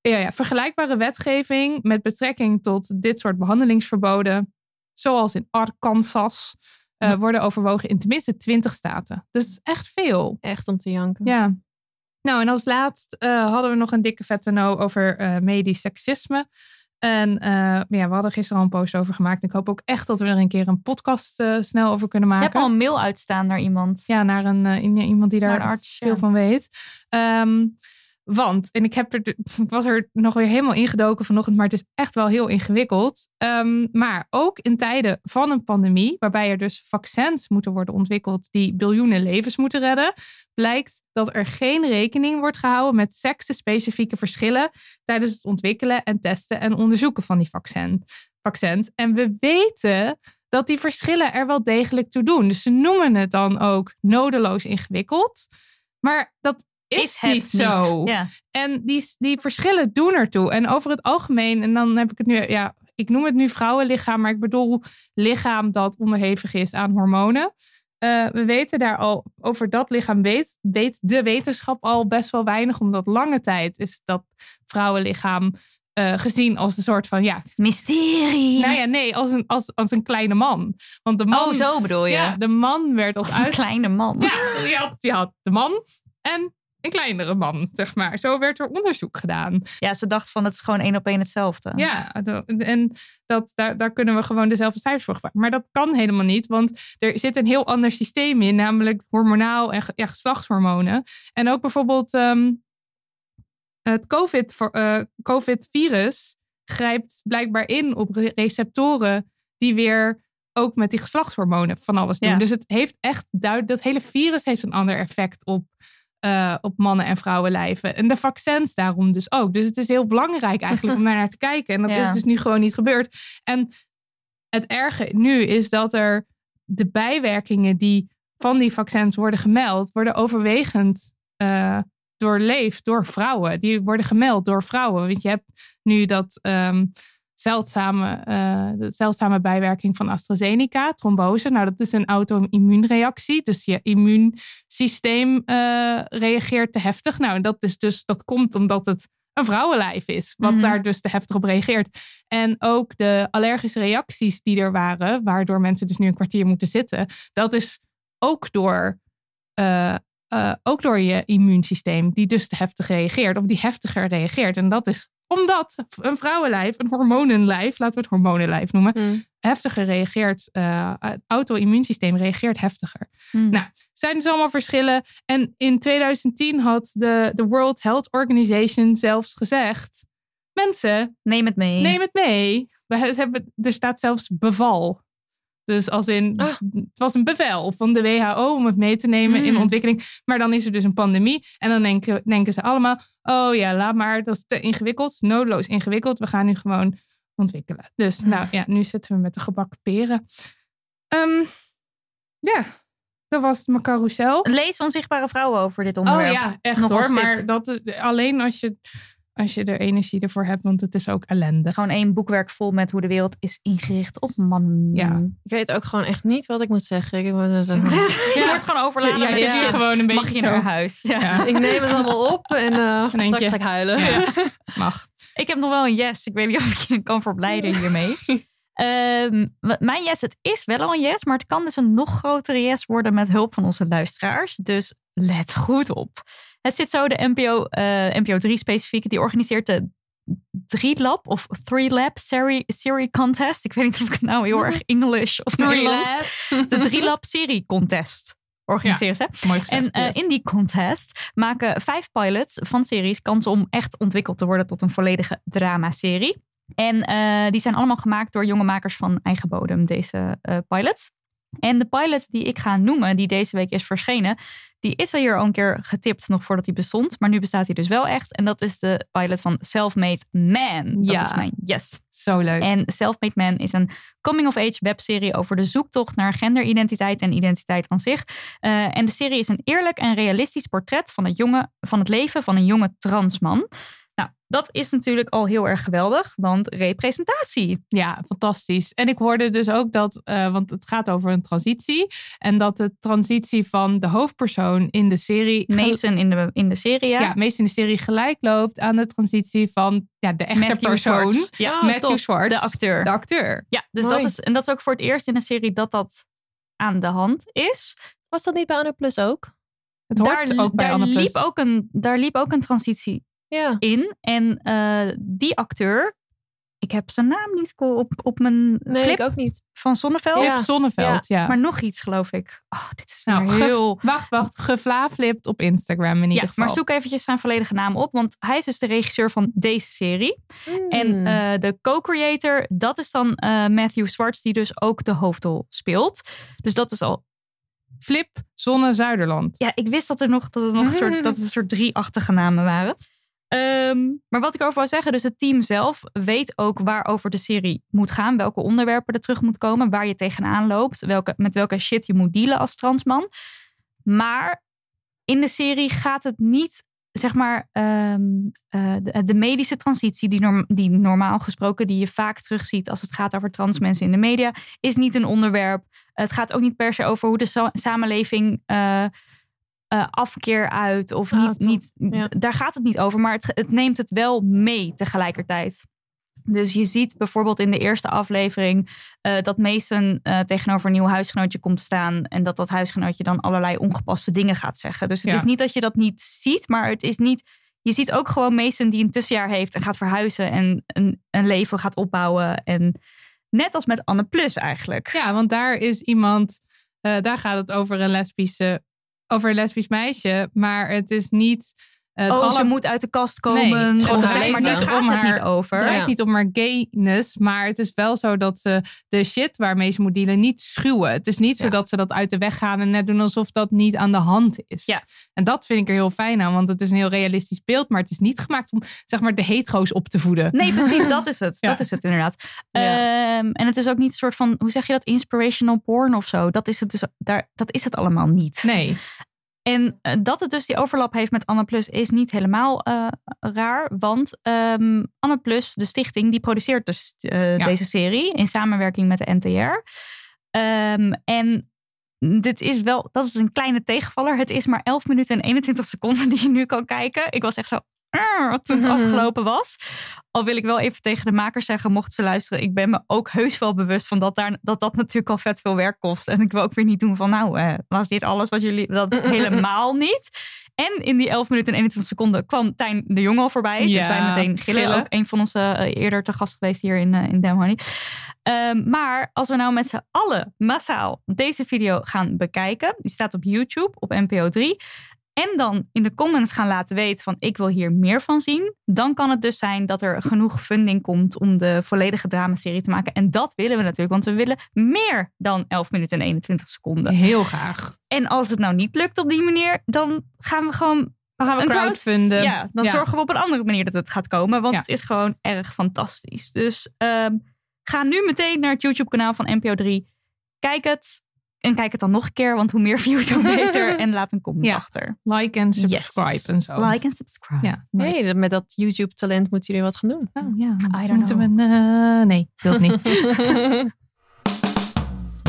[SPEAKER 4] ja, ja, vergelijkbare wetgeving met betrekking tot dit soort behandelingsverboden, zoals in Arkansas, uh, worden overwogen in tenminste 20 staten. Dus echt veel.
[SPEAKER 6] Echt om te janken.
[SPEAKER 4] Ja. Nou, en als laatst uh, hadden we nog een dikke vette no over uh, medisch seksisme. En ja, we hadden gisteren al een post over gemaakt. Ik hoop ook echt dat we er een keer een podcast snel over kunnen maken.
[SPEAKER 3] Je hebt al een mail uitstaan naar iemand.
[SPEAKER 4] Ja, naar een, iemand die daar
[SPEAKER 3] arts,
[SPEAKER 4] veel
[SPEAKER 3] ja.
[SPEAKER 4] van weet. Um, want, en ik, heb er, was er nog weer helemaal ingedoken vanochtend, maar het is echt wel heel ingewikkeld. Um, maar ook in tijden van een pandemie, waarbij er dus vaccins moeten worden ontwikkeld die biljoenen levens moeten redden, blijkt dat er geen rekening wordt gehouden met seksenspecifieke verschillen tijdens het ontwikkelen en testen en onderzoeken van die vaccin, vaccins. En we weten dat die verschillen er wel degelijk toe doen. Dus ze noemen het dan ook nodeloos ingewikkeld. Maar dat is,
[SPEAKER 3] het
[SPEAKER 4] niet zo.
[SPEAKER 3] Ja.
[SPEAKER 4] En die, die verschillen doen ertoe. En over het algemeen, en dan heb ik het nu, ja, ik noem het nu vrouwenlichaam, maar ik bedoel lichaam dat onderhevig is aan hormonen. Uh, we weten daar al, over dat lichaam weet, weet de wetenschap al best wel weinig, omdat lange tijd is dat vrouwenlichaam uh, gezien als een soort van, ja...
[SPEAKER 3] Mysterie.
[SPEAKER 4] Nou ja, nee, als een, als, als een kleine man. Want de man...
[SPEAKER 3] Oh, zo bedoel je?
[SPEAKER 4] Ja, de man werd als,
[SPEAKER 3] als een
[SPEAKER 4] uit...
[SPEAKER 3] kleine man.
[SPEAKER 4] Ja, je had, je had de man en een kleinere man, zeg maar. Zo werd er onderzoek gedaan.
[SPEAKER 3] Ja, ze dacht van het is gewoon één op één hetzelfde.
[SPEAKER 4] Ja, en dat, daar, daar kunnen we gewoon dezelfde cijfers voor gebruiken. Maar dat kan helemaal niet, want er zit een heel ander systeem in, namelijk hormonaal en ja, geslachtshormonen. En ook bijvoorbeeld um, het COVID-virus uh, COVID grijpt blijkbaar in op receptoren die weer ook met die geslachtshormonen van alles doen.
[SPEAKER 3] Ja.
[SPEAKER 4] Dus het heeft echt duidelijk, dat hele virus heeft een ander effect op uh, op mannen- en vrouwenlijven. En de vaccins daarom dus ook. Dus het is heel belangrijk eigenlijk om daar naar te kijken. En dat
[SPEAKER 3] Ja.
[SPEAKER 4] is dus nu gewoon niet gebeurd. En het erge nu is dat er de bijwerkingen die van die vaccins worden gemeld, worden overwegend uh, doorleefd door vrouwen. Die worden gemeld door vrouwen. Want je hebt nu dat um, zeldzame, uh, de zeldzame bijwerking van AstraZeneca, trombose. Nou, dat is een auto-immuunreactie. Dus je immuunsysteem uh, reageert te heftig. Nou, dat, is dus, dat komt omdat het een vrouwenlijf is, wat
[SPEAKER 3] Mhm.
[SPEAKER 4] daar dus te heftig op reageert. En ook de allergische reacties die er waren, waardoor mensen dus nu een kwartier moeten zitten, dat is ook door, uh, uh, ook door je immuunsysteem, die dus te heftig reageert, of die heftiger reageert. En dat is omdat een vrouwenlijf, een hormonenlijf, laten we het hormonenlijf noemen,
[SPEAKER 6] Mm.
[SPEAKER 4] heftiger reageert. Uh, het auto-immuunsysteem reageert heftiger.
[SPEAKER 3] Hmm.
[SPEAKER 4] Nou, zijn dus allemaal verschillen. En in 2010 had de, de World Health Organization zelfs gezegd: mensen,
[SPEAKER 3] Neem het mee.
[SPEAKER 4] neem het mee. We hebben, er staat zelfs beval. Dus als in,
[SPEAKER 6] Ah.
[SPEAKER 4] het was een bevel van de WHO om het mee te nemen in
[SPEAKER 3] Mm.
[SPEAKER 4] ontwikkeling. Maar dan is er dus een pandemie. En dan denken, denken ze allemaal, oh ja, laat maar, dat is te ingewikkeld. Noodloos ingewikkeld. We gaan nu gewoon ontwikkelen. Dus nou ja, nu zitten we met de gebakken peren. Ehm, ja, dat was mijn carousel.
[SPEAKER 3] Lees onzichtbare vrouwen over dit onderwerp.
[SPEAKER 4] Oh ja, echt
[SPEAKER 3] Nog
[SPEAKER 4] hoor. Maar dat is alleen als je, als je er energie ervoor hebt, want het is ook ellende.
[SPEAKER 3] Gewoon één boekwerk vol met hoe de wereld is ingericht op mannen.
[SPEAKER 4] Ja.
[SPEAKER 6] Ik weet ook gewoon echt niet wat ik moet zeggen. Ik,
[SPEAKER 3] Je wordt gewoon overladen
[SPEAKER 4] Ja, je zit gewoon een beetje
[SPEAKER 3] Mag je
[SPEAKER 4] zo.
[SPEAKER 3] naar huis. Ja.
[SPEAKER 4] Ja.
[SPEAKER 6] ik neem het allemaal op en uh, straks ga ik huilen.
[SPEAKER 4] Ja. Mag.
[SPEAKER 3] Ik heb nog wel een yes. Ik weet niet of ik je kan verblijden hiermee. Ehm, mijn yes, het is wel al een yes, maar het kan dus een nog grotere yes worden met hulp van onze luisteraars. Dus let goed op. Het zit zo, de NPO, eh, NPO 3 specifiek, die organiseert de 3-lab of 3-lab serie, serie contest. Ik weet niet of ik het nou heel erg English of Nederlands. De 3-lab serie contest organiseren ze.
[SPEAKER 4] Mooi gezegd.
[SPEAKER 3] En eh,
[SPEAKER 4] yes.
[SPEAKER 3] in die contest maken vijf pilots van series kans om echt ontwikkeld te worden tot een volledige dramaserie. En eh, die zijn allemaal gemaakt door jonge makers van eigen bodem, deze pilots. En de pilot die ik ga noemen, die deze week is verschenen, die is al hier al een keer getipt nog voordat hij bestond. Maar nu bestaat hij dus wel echt. En dat is de pilot van Self-Made Man. Dat
[SPEAKER 4] Ja.
[SPEAKER 3] is mijn yes.
[SPEAKER 4] Zo leuk.
[SPEAKER 3] En Self-Made Man is een coming-of-age webserie over de zoektocht naar genderidentiteit en identiteit van zich. Eh, en de serie is een eerlijk en realistisch portret van het, jonge, van het leven van een jonge transman. Nou, dat is natuurlijk al heel erg geweldig, want representatie.
[SPEAKER 4] Ja, fantastisch. En ik hoorde dus ook dat, eh, want het gaat over een transitie. En dat de transitie van de hoofdpersoon in de serie.
[SPEAKER 3] Mason in de, in de serie, ja.
[SPEAKER 4] Ja, meest in de serie gelijk loopt aan de transitie van ja, de echte
[SPEAKER 3] Matthew
[SPEAKER 4] persoon.
[SPEAKER 3] Schwartz. Ja,
[SPEAKER 6] Oh,
[SPEAKER 4] Matthew. Schwartz.
[SPEAKER 3] de acteur.
[SPEAKER 4] De acteur.
[SPEAKER 3] Ja, dus
[SPEAKER 6] Mooi.
[SPEAKER 3] dat is, en dat is ook voor het eerst in een serie dat dat aan de hand is.
[SPEAKER 6] Was dat niet bij Anne Plus ook?
[SPEAKER 4] Het hoort
[SPEAKER 3] daar
[SPEAKER 4] ook bij
[SPEAKER 3] daar,
[SPEAKER 4] Anne Plus.
[SPEAKER 3] liep ook een, daar liep ook een transitie
[SPEAKER 6] Ja.
[SPEAKER 3] in. En eh, die acteur, ik heb zijn naam niet op, op mijn
[SPEAKER 6] Nee,
[SPEAKER 3] flip
[SPEAKER 6] ik ook niet.
[SPEAKER 3] van Zonneveld.
[SPEAKER 6] Ja.
[SPEAKER 4] Flip Zonneveld, ja.
[SPEAKER 3] Maar nog iets, geloof ik. Oh, dit is
[SPEAKER 4] Nou, ge-
[SPEAKER 3] heel...
[SPEAKER 4] Wacht, wacht. Gevlaaflipt op Instagram in ieder
[SPEAKER 3] Ja,
[SPEAKER 4] geval.
[SPEAKER 3] maar zoek eventjes zijn volledige naam op. Want hij is dus de regisseur van deze serie. En
[SPEAKER 6] Hmm.
[SPEAKER 3] eh, de co-creator, dat is dan eh, Matthew Schwartz, die dus ook de hoofdrol speelt. Dus dat is al...
[SPEAKER 4] Flip Zonne Zuiderland.
[SPEAKER 3] Ja, ik wist dat er nog, dat er nog een soort, dat het een soort drieachtige namen waren. Ehm, maar wat ik over wil zeggen, dus het team zelf weet ook waarover de serie moet gaan. Welke onderwerpen er terug moet komen. Waar je tegenaan loopt. Welke, met welke shit je moet dealen als transman. Maar in de serie gaat het niet, zeg maar, ehm, eh, de, medische transitie, die, die normaal gesproken, die je vaak terugziet als het gaat over trans mensen in de media, is niet een onderwerp. Het gaat ook niet per se over hoe de sa- samenleving eh, eh, afkeer uit. Of
[SPEAKER 6] Ah,
[SPEAKER 3] niet, niet,
[SPEAKER 6] Ja.
[SPEAKER 3] daar gaat het niet over, maar het, het neemt het wel mee tegelijkertijd. Dus je ziet bijvoorbeeld in de eerste aflevering eh, dat Mason eh, tegenover een nieuw huisgenootje komt staan. En dat dat huisgenootje dan allerlei ongepaste dingen gaat zeggen. Dus het
[SPEAKER 4] Ja.
[SPEAKER 3] is niet dat je dat niet ziet, maar het is niet. Je ziet ook gewoon Mason die een tussenjaar heeft en gaat verhuizen en een, een leven gaat opbouwen. En net als met Anne Plus eigenlijk.
[SPEAKER 4] Ja, want daar is iemand, eh, daar gaat het over een lesbische, over een lesbisch meisje, maar het is niet. Eh,
[SPEAKER 3] oh,
[SPEAKER 4] alle-
[SPEAKER 3] ze moet uit de kast
[SPEAKER 4] Nee,
[SPEAKER 3] komen. of
[SPEAKER 6] leven.
[SPEAKER 3] maar daar
[SPEAKER 6] Het
[SPEAKER 3] gaat
[SPEAKER 4] om
[SPEAKER 3] het
[SPEAKER 4] haar-
[SPEAKER 3] niet over.
[SPEAKER 4] Het draait
[SPEAKER 6] Ja.
[SPEAKER 4] niet om haar gayness, maar het is wel zo dat ze de shit waarmee ze moet dealen niet schuwen. Het is niet zo
[SPEAKER 3] Ja.
[SPEAKER 4] dat ze dat uit de weg gaan en net doen alsof dat niet aan de hand is.
[SPEAKER 3] Ja.
[SPEAKER 4] En dat vind ik er heel fijn aan, want het is een heel realistisch beeld, maar het is niet gemaakt om zeg maar de hetero's op te voeden.
[SPEAKER 3] Nee, precies, dat is het.
[SPEAKER 4] Ja.
[SPEAKER 3] Dat is het inderdaad.
[SPEAKER 6] Ja.
[SPEAKER 3] Ehm, en het is ook niet een soort van, hoe zeg je dat, inspirational porn of zo. Dat is het dus, daar, dat is het allemaal niet.
[SPEAKER 4] Nee.
[SPEAKER 3] En eh, dat het dus die overlap heeft met Anne Plus is niet helemaal eh, raar. Want Anne Plus, de stichting, die produceert dus eh,
[SPEAKER 4] Ja.
[SPEAKER 3] deze serie in samenwerking met de NTR. Ehm, en dit is wel, dat is een kleine tegenvaller. Het is maar 11 minuten en 21 seconden die je nu kan kijken. Ik was echt zo, Toen het afgelopen was. Al wil ik wel even tegen de makers zeggen, mochten ze luisteren, ik ben me ook heus wel bewust van dat daar, dat, dat natuurlijk al vet veel werk kost. En ik wil ook weer niet doen van, nou, eh, was dit alles wat jullie, dat helemaal niet. En in die 11 minuten en 21 seconden kwam Tijn de Jong al voorbij. dus wij meteen gillen.
[SPEAKER 4] gillen.
[SPEAKER 3] Ook een van onze eh, eerder te gast geweest hier in, eh, in Damn Honey. Ehm, maar als we nou met z'n allen massaal deze video gaan bekijken. Die staat op YouTube, op NPO 3. En dan in de comments gaan laten weten van ik wil hier meer van zien. Dan kan het dus zijn dat er genoeg funding komt om de volledige dramaserie te maken. En dat willen we natuurlijk, want we willen meer dan 11 minuten en 21 seconden.
[SPEAKER 4] Heel graag.
[SPEAKER 3] En als het nou niet lukt op die manier, dan gaan we gewoon
[SPEAKER 4] Dan gaan we
[SPEAKER 3] een crowd-
[SPEAKER 4] crowdfunden.
[SPEAKER 3] Ja, dan
[SPEAKER 4] Ja.
[SPEAKER 3] zorgen we op een andere manier dat het gaat komen. Want
[SPEAKER 4] Ja.
[SPEAKER 3] het is gewoon erg fantastisch. Dus ehm, ga nu meteen naar het YouTube-kanaal van NPO 3. Kijk het. En kijk het dan nog een keer, want hoe meer views, hoe beter. En laat een comment
[SPEAKER 4] Ja.
[SPEAKER 3] achter.
[SPEAKER 4] Like en subscribe
[SPEAKER 3] Yes.
[SPEAKER 4] en zo.
[SPEAKER 3] Like en subscribe.
[SPEAKER 4] Ja.
[SPEAKER 6] Nee, met dat YouTube-talent moeten jullie wat gaan doen.
[SPEAKER 3] Oh ja, I don't know.
[SPEAKER 4] we, eh, nee, wil het niet.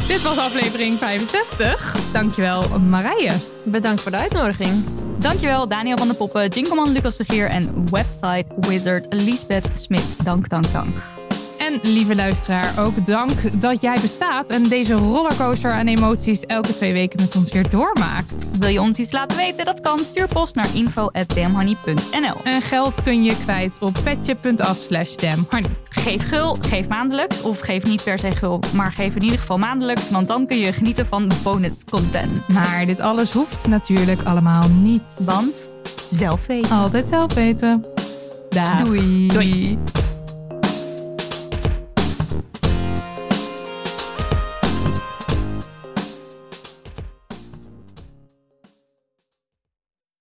[SPEAKER 4] Dit was aflevering 65. Dankjewel Marije.
[SPEAKER 6] Bedankt voor de uitnodiging.
[SPEAKER 3] Dankjewel Daniel van de Poppen, Jinkelman Lucas de Gier en website wizard Lisbeth Smit. Dank, dank, dank.
[SPEAKER 4] En lieve luisteraar, ook dank dat jij bestaat en deze rollercoaster aan emoties elke twee weken met ons weer doormaakt.
[SPEAKER 3] Wil je ons iets laten weten? Dat kan. Stuur post naar info.damhoney.nl.
[SPEAKER 4] En geld kun je kwijt op petje.af slash damnhoney.
[SPEAKER 3] Geef gul, geef maandelijks. Of geef niet per se gul, maar geef in ieder geval maandelijks. Want dan kun je genieten van bonus content.
[SPEAKER 4] Maar dit alles hoeft natuurlijk allemaal niet.
[SPEAKER 3] Want zelf weten.
[SPEAKER 4] Altijd zelf weten. Dag.
[SPEAKER 3] Doei.
[SPEAKER 4] Doei.